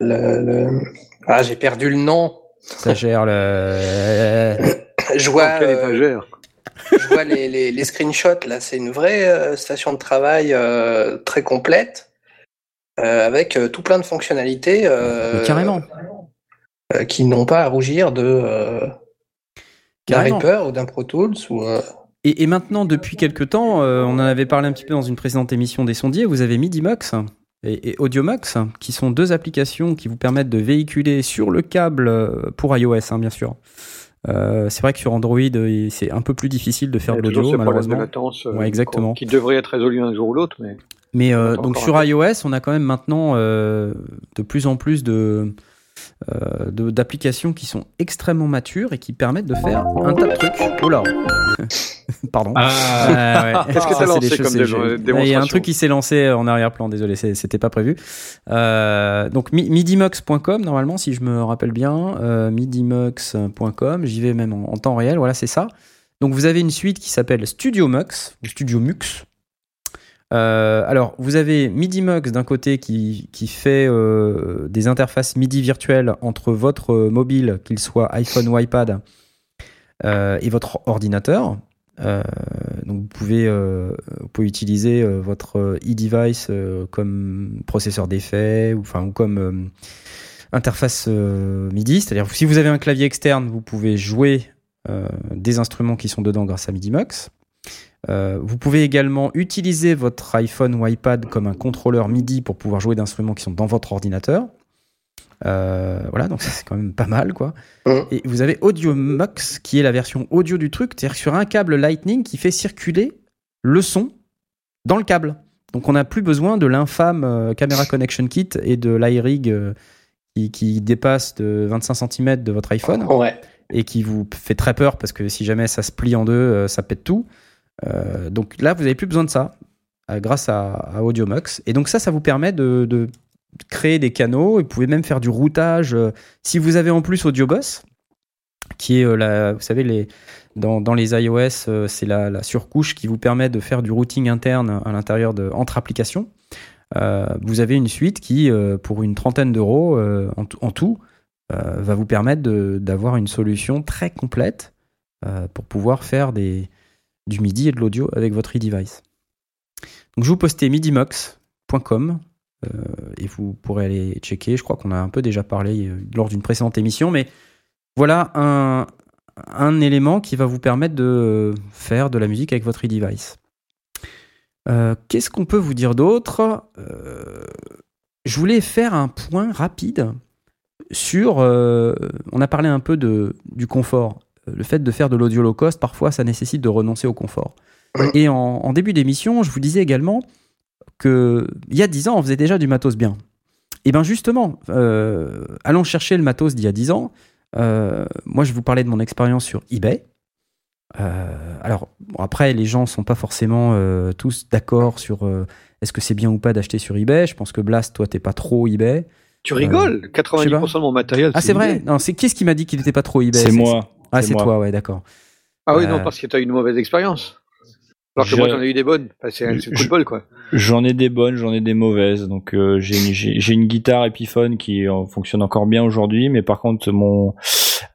le, le- ah j'ai perdu le nom. Ça gère le. Je vois, euh, je vois les, les, les screenshots là, c'est une vraie euh, station de travail euh, très complète euh, avec tout plein de fonctionnalités carrément. qui n'ont pas à rougir de d'un. Reaper ou d'un Pro Tools ou Et, et maintenant, depuis quelques temps, on en avait parlé un petit peu dans une précédente émission des sondiers, vous avez MidiMux et, AudioMux, qui sont deux applications qui vous permettent de véhiculer sur le câble pour iOS, hein, bien sûr. Euh, c'est vrai que sur Android, euh, c'est un peu plus difficile de faire de l'audio, malheureusement. latence, euh, Ouais, exactement. Qui devrait être résolu un jour ou l'autre, mais euh, donc sur iOS, on a quand même maintenant euh, de plus en plus de euh, de- d'applications qui sont extrêmement matures et qui permettent de faire un tas de trucs. Oh là Pardon. Ah, Ouais. Qu'est-ce que Ça, lancé des comme Il y a un truc qui s'est lancé en arrière-plan, désolé, c'était pas prévu. Euh, donc mi- midimux.com, normalement, si je me rappelle bien, euh, midimux.com, j'y vais même en, en temps réel, voilà, c'est ça. Donc vous avez une suite qui s'appelle Studio Mux, ou Studio Mux. Euh, alors, vous avez MidiMux d'un côté qui, fait euh, des interfaces MIDI virtuelles entre votre euh, mobile, qu'il soit iPhone ou iPad, et votre ordinateur. Donc vous pouvez, utiliser votre e-device comme processeur d'effet ou, comme interface MIDI. C'est-à-dire si vous avez un clavier externe, vous pouvez jouer des instruments qui sont dedans grâce à MIDIMux. Euh, vous pouvez également utiliser votre iPhone ou iPad comme un contrôleur MIDI pour pouvoir jouer d'instruments qui sont dans votre ordinateur. Euh, voilà, donc c'est quand même pas mal, quoi. Mhm. Et vous avez AudioMux, qui est la version audio du truc, c'est-à-dire sur un câble Lightning qui fait circuler le son dans le câble. Donc on n'a plus besoin de l'infâme euh, Camera Connection Kit et de l'iRig euh, qui, qui dépasse de 25 cm de votre iPhone ouais. et qui vous fait très peur parce que si jamais ça se plie en deux, ça pète tout. Euh, donc là, vous n'avez plus besoin de ça euh, grâce à, AudioMux. Et donc ça, ça vous permet de, créer des canaux et vous pouvez même faire du routage. euh, si vous avez en plus AudioBus, qui est, la, vous savez, les, dans, les iOS, c'est la, surcouche qui vous permet de faire du routing interne à l'intérieur de entre applications. Vous avez une suite qui, pour une trentaine d'euros en, tout- va vous permettre d'avoir une solution très complète pour pouvoir faire des, du MIDI et de l'audio avec votre e-device. Je vous postais midimox.com euh, et vous pourrez aller checker. Je crois qu'on a un peu déjà parlé euh, lors d'une précédente émission, mais voilà un, élément qui va vous permettre de faire de la musique avec votre e-device. Euh, Qu'est-ce qu'on peut vous dire d'autre? Je voulais faire un point rapide sur. on a parlé un peu du confort. Le fait de faire de l'audio low cost, parfois, ça nécessite de renoncer au confort. Oui. Et en, en début d'émission, je vous disais également que il y a 10 ans, on faisait déjà du matos bien. Et ben justement, euh, allons chercher le matos d'il y a 10 ans. Euh, moi, je vous parlais de mon expérience sur eBay. Euh, alors, bon, après, les gens sont pas forcément euh, tous d'accord sur euh, est-ce que c'est bien ou pas d'acheter sur eBay. Je pense que Blast, toi, t'es pas trop eBay. Tu rigoles? 90% de mon matériel. Ah, c'est vrai? Non, c'est qui ce qui m'a dit qu'il était pas trop eBay? C'est moi. Ah, c'est toi, ouais, d'accord. Ah oui, Euh, non, parce que tu as eu une mauvaise expérience. Alors que Je- moi, j'en ai eu des bonnes. Enfin, c'est coup de bol, quoi. J'en ai des bonnes, j'en ai des mauvaises. Donc euh, j'ai une- j'ai j'ai une guitare Epiphone qui euh, fonctionne encore bien aujourd'hui, mais par contre mon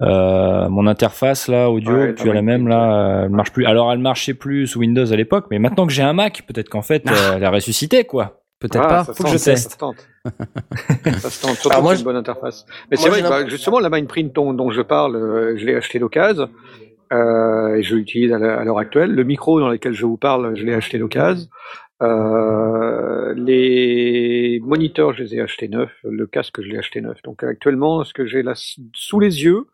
euh, mon interface là audio, Ouais, tu as la même là, euh, elle marche plus. Alors elle marchait plus sous Windows à l'époque, mais maintenant que j'ai un Mac, peut-être qu'en fait Ah. euh, elle a ressuscité quoi. Peut-être Ah, pas. ça Faut se que je tente, teste. Ça se tente. ça se tente. Surtout Alors moi, une bonne interface. Mais c'est vrai bah, justement, la Mindprint dont, dont je parle, euh, je l'ai acheté d'occasion. Euh, et je l'utilise à l'heure actuelle. Le micro dans lequel je vous parle, je l'ai acheté d'occasion. Euh, les moniteurs, je les ai achetés neufs. Le casque, je l'ai acheté neuf. Donc actuellement, ce que j'ai là sous les yeux,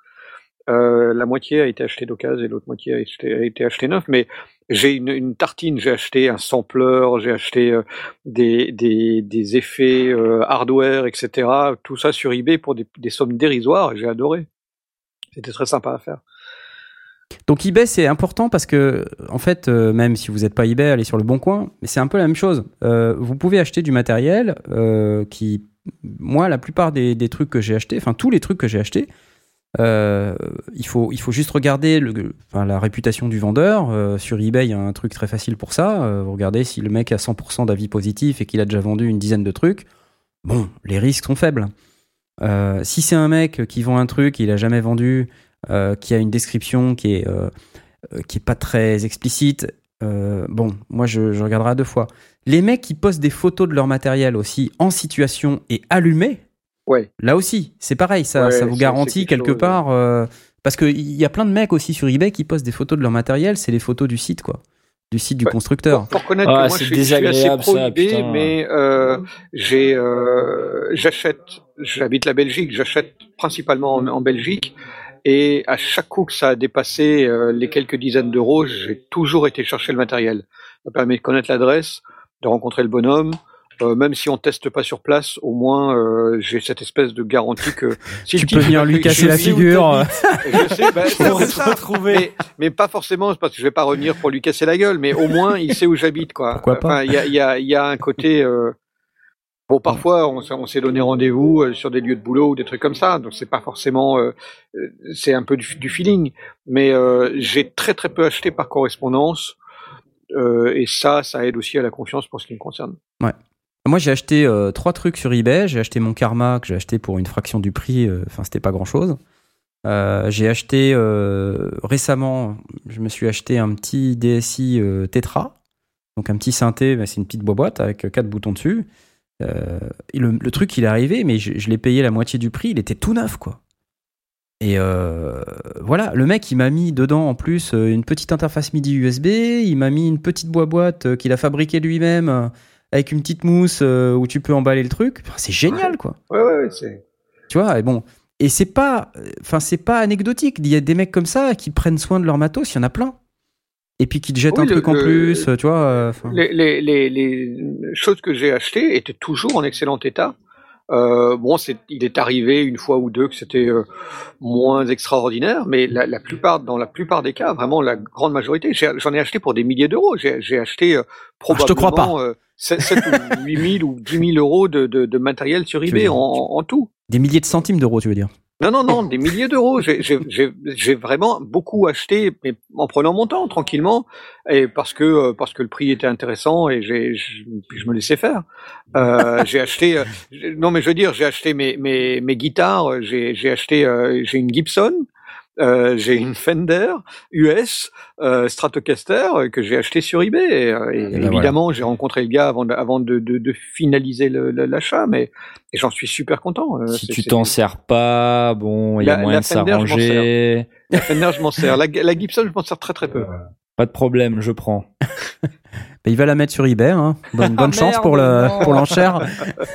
euh, la moitié a été achetée d'occasion et l'autre moitié a été, a été achetée neuf. Mais j'ai une, tartine, j'ai acheté un sampler, j'ai acheté euh, des, des, effets euh, hardware, etc. Tout ça sur eBay pour des, sommes dérisoires et j'ai adoré. C'était très sympa à faire. Donc eBay c'est important parce que en fait euh, même si vous n'êtes pas eBay allez sur le bon coin mais c'est un peu la même chose. Vous pouvez acheter du matériel qui moi la plupart des trucs que j'ai achetés enfin tous les trucs que j'ai achetés euh, il faut il faut juste regarder la réputation du vendeur Euh, sur eBay il y a un truc très facile pour ça Euh, vous regardez si le mec a 100% d'avis positif et qu'il a déjà vendu une dizaine de trucs bon les risques sont faibles. Si c'est un mec qui vend un truc il a jamais vendu qui a une description qui est, qui est pas très explicite, bon, moi je, je regarderai à deux fois. Les mecs qui postent des photos de leur matériel aussi en situation et allumés, Ouais. là aussi, c'est pareil, ça, Ouais, ça vous garantit quelque quelque chose, part. euh, parce qu'il y a plein de mecs aussi sur eBay qui postent des photos de leur matériel, c'est les photos du site, quoi. Du site du Ouais. constructeur. Faut reconnaître Ah, que moi c'est je suis, je suis assez désagréable, pro ça, eBay, putain. mais euh, j'ai, euh, j'achète, j'habite la Belgique, j'achète principalement en, en Belgique, et à chaque coup que ça a dépassé euh, les quelques dizaines d'euros, j'ai toujours été chercher le matériel. Ça permet de connaître l'adresse, de rencontrer le bonhomme. Euh, même si on teste pas sur place, au moins euh, j'ai cette espèce de garantie que si Tu peux venir lui casser je la figure. je sais, bah, peu ça. Mais, mais pas forcément parce que je vais pas revenir pour lui casser la gueule, mais au moins il sait où j'habite quoi. Pourquoi pas Enfin, il y a, il y, a, il y a un côté. euh, Bon, parfois on, s'est- on s'est donné rendez-vous euh, sur des lieux de boulot ou des trucs comme ça, donc c'est pas forcément. euh, euh, c'est un peu du, du feeling, mais euh, j'ai très très peu acheté par correspondance. euh, et ça, ça aide aussi à la confiance pour ce qui me concerne. Moi, j'ai acheté euh, trois trucs sur eBay. J'ai acheté mon karma que j'ai acheté pour une fraction du prix. euh, Enfin, c'était pas grand chose. j'ai acheté euh, récemment, je me suis acheté un petit DSI euh, Tetra. Donc, un petit synthé, c'est une petite boîte avec euh, quatre boutons dessus. Euh, le, truc, il est arrivé, mais je, je l'ai payé la moitié du prix. Il était tout neuf, quoi. Et euh, voilà, le mec, il m'a mis dedans en plus euh, une petite interface MIDI USB. Il m'a mis une petite boîte euh, qu'il a fabriquée lui-même. Euh, avec une petite mousse euh, où tu peux emballer le truc. Enfin, c'est génial, quoi. Ouais, ouais, ouais, c'est. Tu vois, et bon. Et c'est pas, enfin, c'est pas anecdotique. Il y a des mecs comme ça qui prennent soin de leur matos, il y en a plein. Et puis qui te jettent Oui, un le- truc en le- plus, tu vois. euh. Les, les, les, les choses que j'ai achetées étaient toujours en excellent état. Euh, bon, c'est, il est arrivé une fois ou deux que c'était euh, moins extraordinaire, mais la, la plupart, dans la plupart des cas, vraiment la grande majorité, j'en ai acheté pour des milliers d'euros. J'ai, acheté euh, Ah, je te crois probablement euh, 7, 7 ou 8 000 ou 10 000 euros de, de, de matériel sur eBay en, en tout. Des milliers de centimes d'euros, tu veux dire? Non, non, non, des milliers d'euros. J'ai- vraiment beaucoup acheté, mais en prenant mon temps, tranquillement, et parce que euh, parce que le prix était intéressant et j'ai je, me laissais faire. Euh, j'ai acheté, euh, non mais je veux dire, j'ai acheté mes mes mes guitares. J'ai acheté, j'ai une Gibson. Euh, j'ai une Fender US euh, Stratocaster euh, que j'ai acheté sur eBay et, et ben évidemment j'ai rencontré le gars avant de, avant de, de, de finaliser l'achat mais j'en suis super content Si tu t'en sers pas, bon, il y a La- moyen la de s'arranger. La Fender, je m'en sers. La, la Gibson, je m'en sers très très peu. Pas de problème, je prends. Bah, il va la mettre sur eBay. Hein. Bonne, bonne Ah, chance merde, pour le non. pour l'enchère.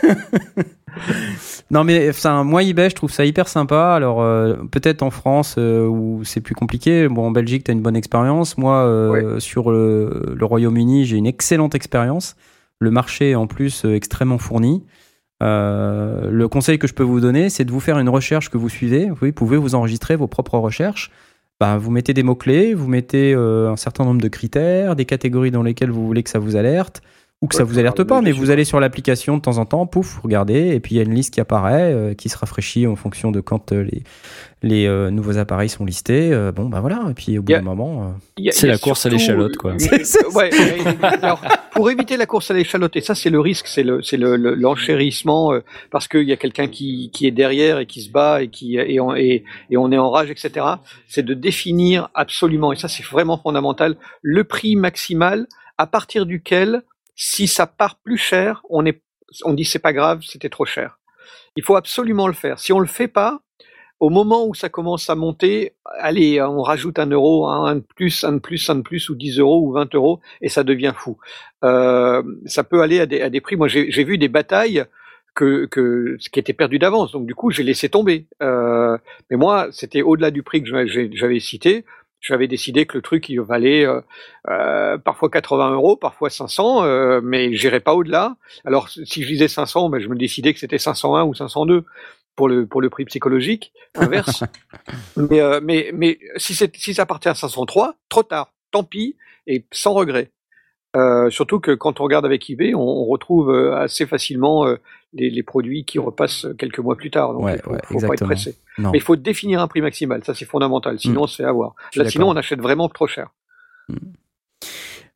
non mais moi eBay, je trouve ça hyper sympa. Alors euh, peut-être en France euh, où c'est plus compliqué. Bon, en Belgique, t'as une bonne expérience. Moi, euh, sur le, le Royaume-Uni, j'ai une excellente expérience. Le marché est en plus extrêmement fourni. Le conseil que je peux vous donner, c'est de vous faire une recherche que vous suivez. Vous pouvez vous enregistrer vos propres recherches. Bah, vous mettez des mots-clés, vous mettez un certain nombre de critères, des catégories dans lesquelles vous voulez que ça vous alerte ou que Ouais, ça vous alerte pas, mais vous allez sur l'application de temps en temps, pouf, vous regardez, et puis il y a une liste qui apparaît, euh, qui se rafraîchit en fonction de quand euh, les, les euh, nouveaux appareils sont listés. Euh, bon, bah voilà, et puis au bout d'un moment. euh, C'est la course à l'échalote, quoi. ouais, alors, pour éviter la course à l'échalote, et ça c'est le risque, c'est le, c'est le, le- l'enchérissement, euh, parce qu'il y a quelqu'un qui, qui est derrière et qui se bat et qui et on, et, et on est en rage, etc. C'est de définir absolument, et ça c'est vraiment fondamental, le prix maximal à partir duquel, si ça part plus cher, on est, on dit c'est pas grave, c'était trop cher. Il faut absolument le faire. Si on le fait pas, au moment où ça commence à monter, allez, on rajoute un euro, un de plus, un de plus, un de plus, ou 10 euros, ou 20 euros, et ça devient fou. Euh, ça peut aller à des, à des prix. Moi, j'ai vu des batailles que, que qui était perdu d'avance. Donc, du coup, j'ai laissé tomber. Euh, mais moi, c'était au-delà du prix que j'avais cité. J'avais décidé que le truc, il valait euh, euh, parfois 80 euros, parfois 500, euh, mais j'irais pas au-delà. Alors, si je disais 500, ben, je me décidais que c'était 501 ou 502 pour le pour le prix psychologique inverse. mais, euh, mais mais si c'est si ça partait à 503, trop tard, tant pis et sans regret. Euh, surtout que quand on regarde avec eBay, on, on retrouve assez facilement euh, les, les produits qui repassent quelques mois plus tard. Donc Ouais, il faut, ouais, faut pas être pressé. non. Mais il faut définir un prix maximal, ça c'est fondamental. Sinon Mm. on se fait avoir. Là, sinon on achète vraiment trop cher.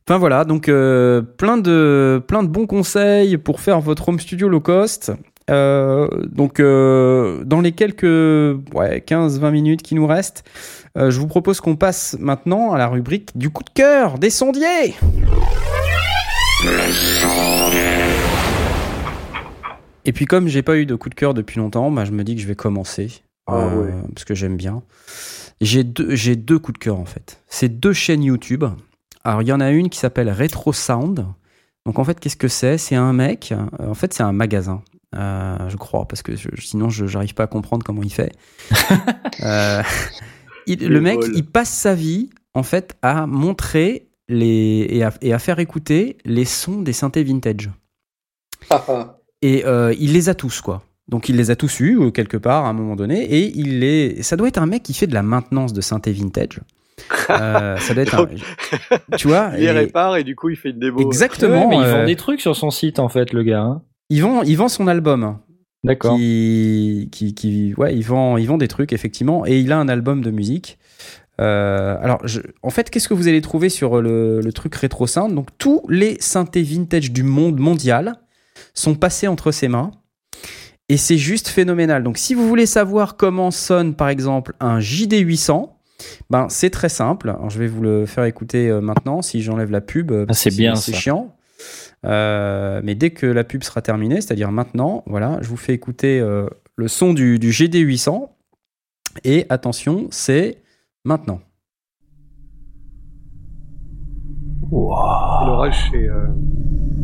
Enfin voilà, donc euh, plein de plein de bons conseils pour faire votre home studio low cost. Euh, donc euh, dans les quelques ouais, 15-20 minutes qui nous restent, euh, je vous propose qu'on passe maintenant à la rubrique du coup de cœur des sondiers. Et puis comme j'ai pas eu de coup de cœur depuis longtemps, bah, je me dis que je vais commencer Ah euh, ouais. parce que j'aime bien. J'ai deux, j'ai deux coups de cœur en fait. C'est deux chaînes YouTube. Alors il y en a une qui s'appelle Retro Sound. Donc en fait qu'est-ce que c'est? C'est un mec. euh, en fait c'est un magasin. euh, je crois parce que je- sinon je j'arrive pas à comprendre comment il fait. Il- le mec il passe sa vie en fait à montrer les et à, et à faire écouter les sons des synthés vintage. Ah, ah. Et euh, il les a tous, quoi. Donc il les a tous eus, euh, quelque part, à un moment donné, et il les... Ça doit être un mec qui fait de la maintenance de synthé vintage. Euh, ça doit être un... Tu vois Il les et- répare et du coup il fait une démo. Exactement. Ouais, mais il euh, vend des trucs sur son site en fait, le gars. hein. il, vend, il vend son album. D'accord. Qui, qui, qui- ouais, il vend, il vend des trucs, effectivement, et il a un album de musique. Euh, alors, je- en fait, qu'est-ce que vous allez trouver sur le, le truc Retro Sound Donc, tous les synthés vintage du monde mondial sont passés entre ses mains. Et c'est juste phénoménal. Donc, si vous voulez savoir comment sonne, par exemple, un JD800, ben, c'est très simple. Alors, je vais vous le faire écouter euh, maintenant, si j'enlève la pub. euh, parce c'est bien, C'est chiant. Euh, mais dès que la pub sera terminée, c'est-à-dire maintenant, voilà, je vous fais écouter euh, le son du, du GD800. Et attention, c'est maintenant. C'est l'orage chez, euh,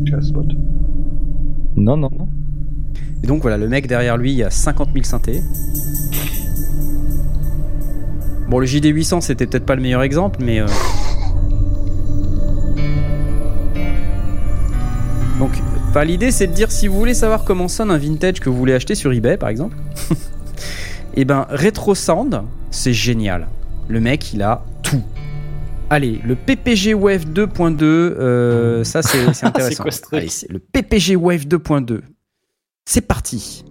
chez Aspot. Non, non. non. Et donc voilà, le mec derrière lui, il y a 50 000 synthés. Bon, le JD800, c'était peut-être pas le meilleur exemple, mais. euh, Donc, l'idée, c'est de dire si vous voulez savoir comment sonne un vintage que vous voulez acheter sur eBay, par exemple, et ben, Retro Sound, c'est génial. Le mec, il a tout. Allez, le PPG Wave 2.2, euh, ça c'est intéressant. quoi ce truc Allez, c'est le PPG Wave 2.2. C'est parti.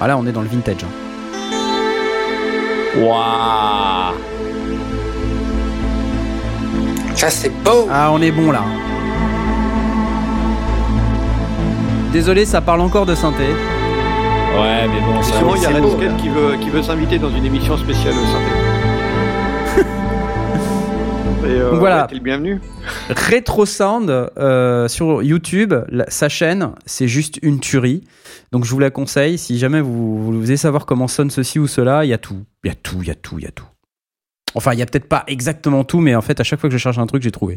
Ah là, on est dans le vintage. hein. Waouh Ça, c'est beau. Ah, on est bon là. Désolé, ça parle encore de synthé. Ouais, mais bon, ça. Sûrement il y a Red beau, Skate là. qui veut, qui veut s'inviter dans une émission spéciale au synthé. Et euh, Donc voilà. ouais, le bienvenu? Retro Sound euh, sur YouTube, la- sa chaîne, c'est juste une tuerie. Donc je vous la conseille. Si jamais vous, vous voulez savoir comment sonne ceci ou cela, il y a tout. Il y a tout, il y a tout, il y a tout. Enfin, il y a peut-être pas exactement tout, mais en fait, à chaque fois que je cherche un truc, j'ai trouvé.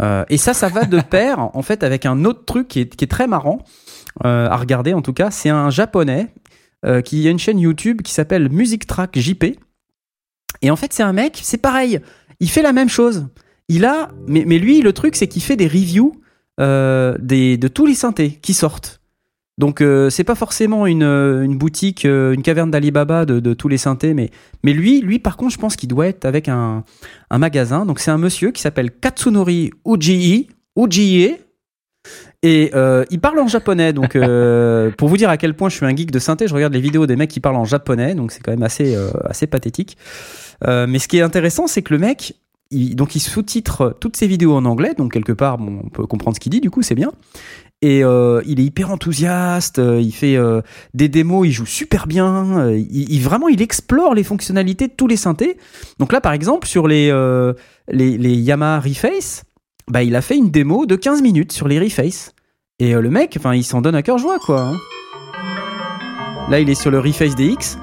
Euh, et ça, ça va de pair, en fait, avec un autre truc qui est, qui est très marrant euh, à regarder, en tout cas. C'est un japonais euh, qui a une chaîne YouTube qui s'appelle Music Track JP. Et en fait, c'est un mec, c'est pareil. Il fait la même chose. il a, mais, mais lui, le truc, c'est qu'il fait des reviews euh, des, de tous les synthés qui sortent. Donc euh, c'est pas forcément une, euh, une boutique, euh, une caverne d'Alibaba de, de tous les synthés, mais, mais lui, lui par contre, je pense qu'il doit être avec un, un magasin. Donc c'est un monsieur qui s'appelle Katsunori Ujii, et euh, il parle en japonais. Donc euh, pour vous dire à quel point je suis un geek de synthé, je regarde les vidéos des mecs qui parlent en japonais, donc c'est quand même assez, euh, assez pathétique. Euh, mais ce qui est intéressant, c'est que le mec, il, donc il sous-titre toutes ses vidéos en anglais, donc quelque part, bon, on peut comprendre ce qu'il dit, du coup, c'est bien. Et euh, il est hyper enthousiaste, euh, il fait euh, des démos, il joue super bien, euh, il, il- vraiment il explore les fonctionnalités de tous les synthés. Donc là par exemple sur les, euh, les, les Yamaha Reface, bah, il a fait une démo de 15 minutes sur les Reface. Et euh, le mec, enfin il s'en donne à cœur joie quoi. hein. Là il est sur le Reface DX.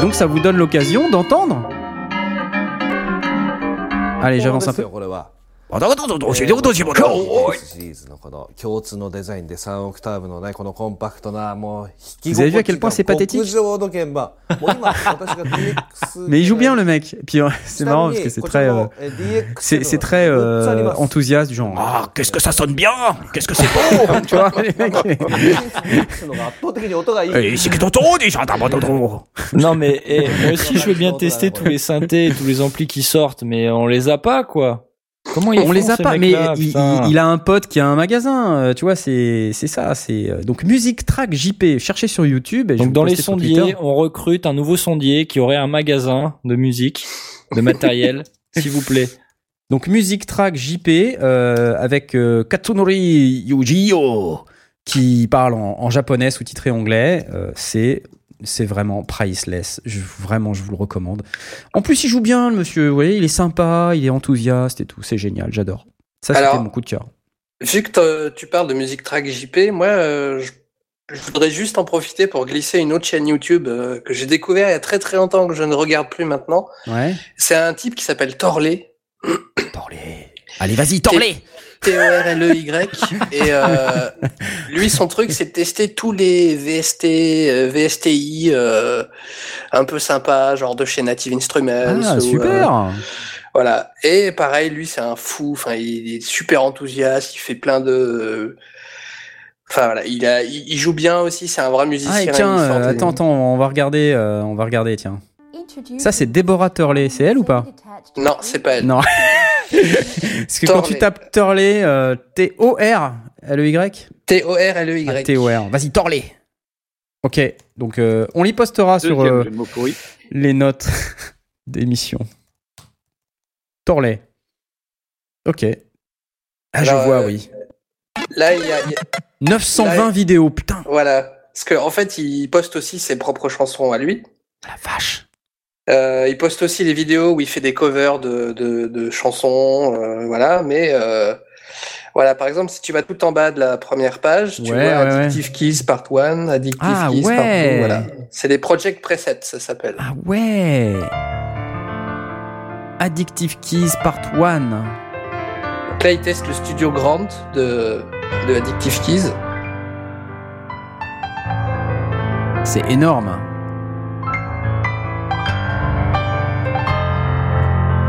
Donc ça vous donne l'occasion d'entendre. Allez j'avance un peu. これは。 あだだだだ教えてことしましょうシリーズのこの共通のデザインで3オクターブのね、このコンパクトな、もう、弾き Vous avez vu à quel point c'est pathétique 極上の鍵盤。もう今、私が DX。 Mais il joue bien le mec. Et puis euh, c'est marrant parce que c'est très, euh, c'est c'est très euh, enthousiaste du genre. Ah qu'est-ce que ça sonne bien Qu'est-ce que c'est beau Tu vois les mecs. 圧倒的に音がいい。 Eh, c'est que t'entends, déjà, t'as pas d'entendre. Non mais eh, moi aussi je veux bien tester tous les synthés, tous les amplis qui sortent, mais on les a pas quoi. Comment ils On font, les a pas, mais il, putain il- il a un pote qui a un magasin, euh, tu vois, c'est c'est ça, c'est euh, donc Music Track JP. Cherchez sur YouTube. Et Donc dans les sondiers, on recrute un nouveau sondier qui aurait un magasin de musique, de matériel, s'il vous plaît. Donc Music Track JP euh, avec euh, Katsunori Yujio qui parle en, en japonais sous-titré anglais. Euh, c'est c'est vraiment priceless. Je, vraiment, je vous le recommande. En plus, il joue bien, le monsieur. Vous voyez, il est sympa, il est enthousiaste et tout. C'est génial, j'adore. Ça, c'était mon coup de cœur. Vu que tu parles de musique track JP, moi, euh, je, je voudrais juste en profiter pour glisser une autre chaîne YouTube euh, que j'ai découvert il y a très très longtemps que je ne regarde plus maintenant. Ouais. C'est un type qui s'appelle Torley, Torlé. Allez, vas-y, Torlé. T-O-R-L-E-Y. et euh, lui, son truc, c'est de tester tous les VST, euh, VSTI euh, un peu sympa, genre de chez Native Instruments. Ah, ou, euh, super. Voilà. Et pareil, lui, c'est un fou. Enfin, il est super enthousiaste. Il fait plein de. Enfin voilà, il a, il, il joue bien aussi. C'est un vrai musicien. Ah, et tiens, euh, attends, attends, on va regarder, euh, on va regarder, tiens. Ça, c'est Deborah Turley, c'est elle ou pas? Non, c'est pas elle. Non. Parce que quand tu Torley. tapes Turley, euh, T-O-R-L-E-Y T-O-R-L-E-Y. Ah, T-O-R. Vas-y, Torley. Ok, donc euh, on les postera sur euh, les notes d'émission. Torley. Ok. Ah, je vois, euh, oui. Là, il y a, y a- 920 là, vidéos, putain. voilà. Parce qu'en en fait, il poste aussi ses propres chansons à lui. La vache. Euh, il poste aussi les vidéos où il fait des covers de, de, de chansons, euh, voilà. Mais euh, voilà, par exemple, si tu vas tout en bas de la première page, tu Ouais, vois ouais, Addictive Keys Part 1, Addictive Ah, Keys Part ouais. 2, voilà. C'est des project presets, ça s'appelle. Ah ouais. Addictive Keys Part 1. Donc là, il teste le studio Grant de, de Addictive Keys. C'est énorme.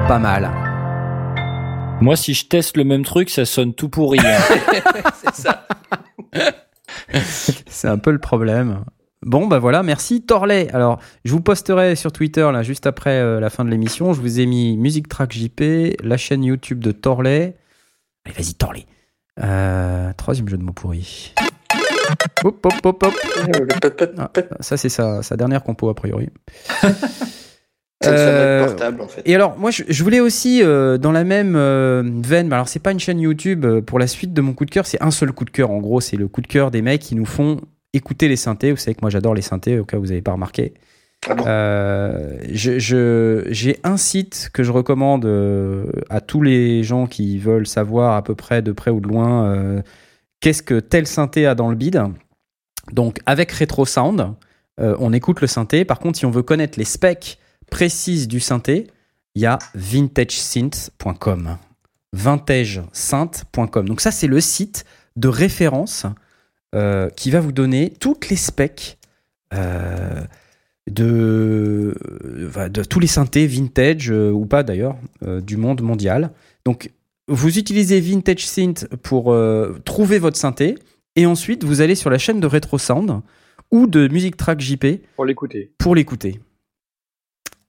Pas mal. Moi si je teste le même truc, ça sonne tout pourri. hein. C'est ça. C'est un peu le problème. Bon, bah voilà, merci Torley. Alors, je vous posterai sur Twitter, là, juste après euh, la fin de l'émission. Je vous ai mis Music Track JP, la chaîne YouTube de Torley. Allez, vas-y, Torley. Euh, troisième jeu de mots pourri. Hop, hop, hop, hop. Le pep, pep, Ah, ça, c'est sa, sa dernière compo, a priori. C'est Euh, portable, en fait. Et alors, moi, je, je voulais aussi, euh, dans la même euh, veine, alors c'est pas une chaîne YouTube, pour la suite de mon coup de cœur, c'est un seul coup de cœur. En gros, c'est le coup de cœur des mecs qui nous font écouter les synthés. Vous savez que moi, j'adore les synthés, au cas où vous n'avez pas remarqué. Ah bon? Je- je- J'ai un site que je recommande à tous les gens qui veulent savoir à peu près de près ou de loin qu'est-ce que tel synthé a dans le bid. Donc avec Retro Sound, on écoute le synthé. Par contre, si on veut connaître les specs précises du synthé, il y a vintagesynth.com. Vintagesynth.com. Donc ça, c'est le site de référence euh, qui va vous donner toutes les specs. euh, de, de tous les synthés vintage euh, ou pas d'ailleurs du monde mondial. Donc vous utilisez Vintage Synth pour trouver votre synthé et ensuite vous allez sur la chaîne de Retro Sound ou de Music Track JP Pour l'écouter. pour l'écouter.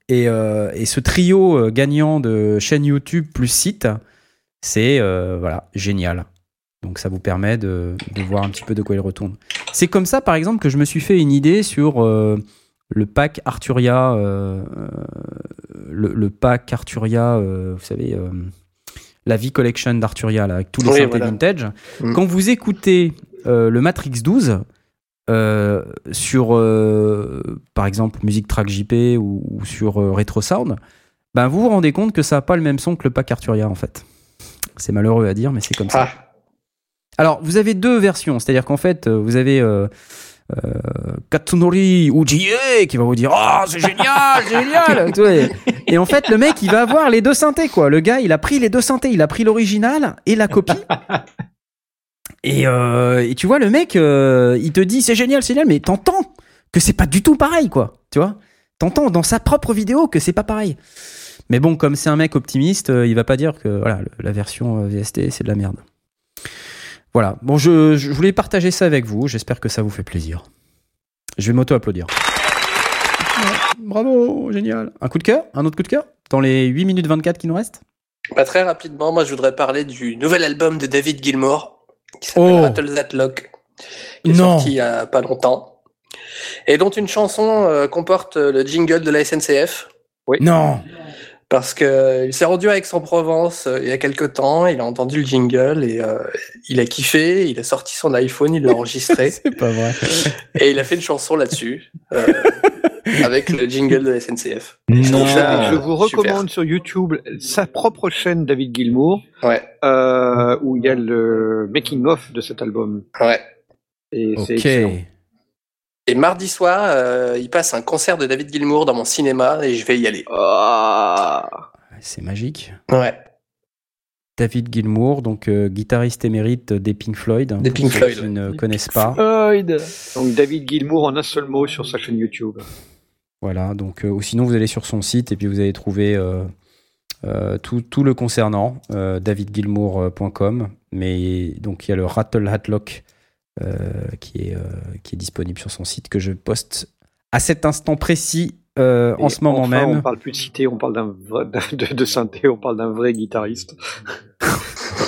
Et, euh, et ce trio euh, gagnant de chaîne YouTube plus site, c'est euh, voilà génial. Donc ça vous permet de, de voir un petit peu de quoi il retourne. C'est comme ça, par exemple, que je me suis fait une idée sur euh, le pack Arturia, le, le pack Arturia, vous savez, la V Collection d'Arturia, là, avec tous les Oui, synthés voilà. vintage. Mm. Quand vous écoutez le Matrix 12, euh, sur, euh, par exemple, Music Track JP ou, ou sur euh, Retro Sound, ben vous vous rendez compte que ça n'a pas le même son que le pack Arturia, en fait. C'est malheureux à dire, mais c'est comme ça. Ah, Alors, vous avez deux versions, c'est-à-dire qu'en fait, euh, vous avez Katsunori Ujie qui va vous dire Oh, c'est génial, génial et en fait, le mec, il va avoir les deux synthés, quoi. Le gars, il a pris les deux synthés, il a pris l'original et la copie. Et, euh, et tu vois, le mec, euh, il te dit C'est génial, c'est génial, mais t'entends que c'est pas du tout pareil, quoi. Tu vois T'entends dans sa propre vidéo que c'est pas pareil. Mais bon, comme c'est un mec optimiste, euh, il va pas dire que voilà, le- la version VST, c'est de la merde. Voilà. Bon, je, je voulais partager ça avec vous. J'espère que ça vous fait plaisir. Je vais m'auto-applaudir. Bravo, génial. Un coup de cœur? Un autre coup de cœur? Dans les 8 minutes 24 qui nous restent? Bah, très rapidement, moi je voudrais parler du nouvel album de David Gilmour qui s'appelle Oh. Rattle That Lock, qui est Non. sorti il y a pas longtemps, et dont une chanson euh, comporte euh, le jingle de la SNCF. Non Parce que euh, il s'est rendu à Aix-en-Provence euh, il y a quelques temps, il a entendu le jingle et euh, il a kiffé, il a sorti son iPhone, il l'a enregistré C'est pas vrai. et il a fait une chanson là-dessus euh, avec le jingle de la SNCF. Non. je vous super. recommande sur YouTube sa propre chaîne David Gilmour, Ouais, euh, où il y a le making of de cet album. ouais. Et c'est Ok. excellent. Et mardi soir, euh, il passe un concert de David Gilmour dans mon cinéma et je vais y aller. Ah. C'est magique. Ouais. David Gilmour, donc euh, guitariste émérite des Pink Floyd. Des pour Pink ceux Floyd, qui ne connaissent pas. Donc David Gilmour en un seul mot sur sa chaîne YouTube. Voilà, donc, euh, ou sinon vous allez sur son site et puis vous allez trouver euh, euh, tout, tout le concernant, euh, davidgilmour.com. Mais donc il y a le Rattle Hatlock euh, qui, est, euh, qui est disponible sur son site que je poste à cet instant précis euh, en ce moment enfin, même. On parle plus de cité, on parle d'un vrai- de, de synthé, on parle d'un vrai guitariste.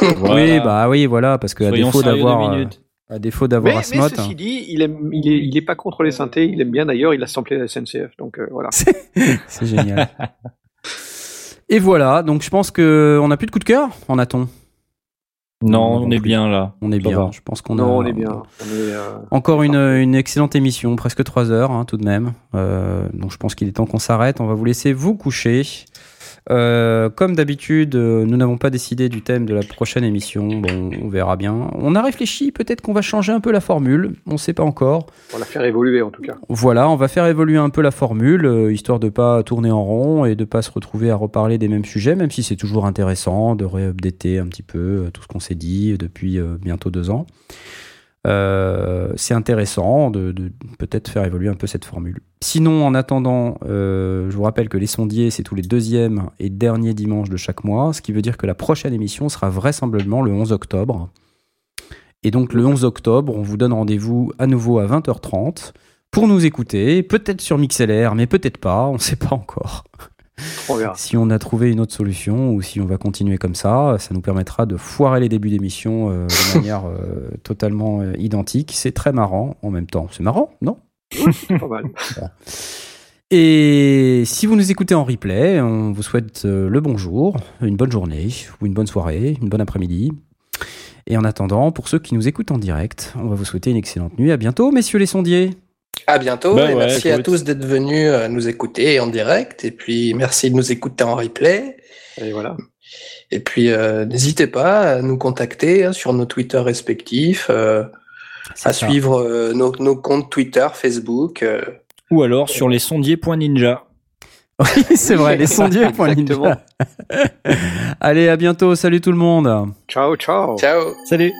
Oui, bah oui, voilà, parce que à Soyons défaut d'avoir, euh, à défaut d'avoir Mais, ceci dit, il aime, il est, il est pas contre les synthés, il aime bien d'ailleurs, il a samplé la SNCF, donc euh, voilà. c'est génial. et voilà, donc je pense que on n'a plus de coup de cœur, en a-t-on? Non, on est bien là. On est Ça bien. va. Je pense qu'on a. Non, on est bien. On est, euh, Encore une, une excellente émission, presque 3 heures hein, tout de même. Euh, donc je pense qu'il est temps qu'on s'arrête. On va vous laisser vous coucher. Euh, comme d'habitude, euh, nous n'avons pas décidé du thème de la prochaine émission. Bon, on verra bien. On a réfléchi, peut-être qu'on va changer un peu la formule. On ne sait pas encore. on va la faire évoluer en tout cas. Voilà, on va faire évoluer un peu la formule, euh, histoire de pas tourner en rond et de pas se retrouver à reparler des mêmes sujets, même si c'est toujours intéressant de réupdater un petit peu tout ce qu'on s'est dit depuis bientôt deux ans. Euh, c'est intéressant de, peut-être faire évoluer un peu cette formule. Sinon, en attendant, euh, je vous rappelle que les sondiers, c'est tous les deuxièmes et derniers dimanches de chaque mois, ce qui veut dire que la prochaine émission sera vraisemblablement le 11 octobre. Et donc le 11 octobre, on vous donne rendez-vous à nouveau à 20h30 pour nous écouter, peut-être sur MixLR, mais peut-être pas, on ne sait pas encore. Si on a trouvé une autre solution ou si on va continuer comme ça, ça nous permettra de foirer les débuts d'émission euh, de manière euh, totalement euh, identique. C'est très marrant en même temps. C'est marrant, non? Pas mal. Et si vous nous écoutez en replay, on vous souhaite le bonjour, une bonne journée ou une bonne soirée, une bonne après-midi. Et en attendant, pour ceux qui nous écoutent en direct, on va vous souhaiter une excellente nuit. À bientôt, messieurs les sondiers. À bientôt Bah et ouais, merci à tous d'être venus euh, nous écouter en direct et puis merci de nous écouter en replay Et voilà. et puis euh, n'hésitez pas à nous contacter hein, sur nos Twitter respectifs, euh, à ça. suivre euh, nos, nos comptes Twitter, Facebook. euh, Ou alors sur les sondiers.ninja. Oui, c'est vrai, les sondiers. point Exactement. ninja. Allez, à bientôt. Salut tout le monde. Ciao, ciao. Ciao Salut.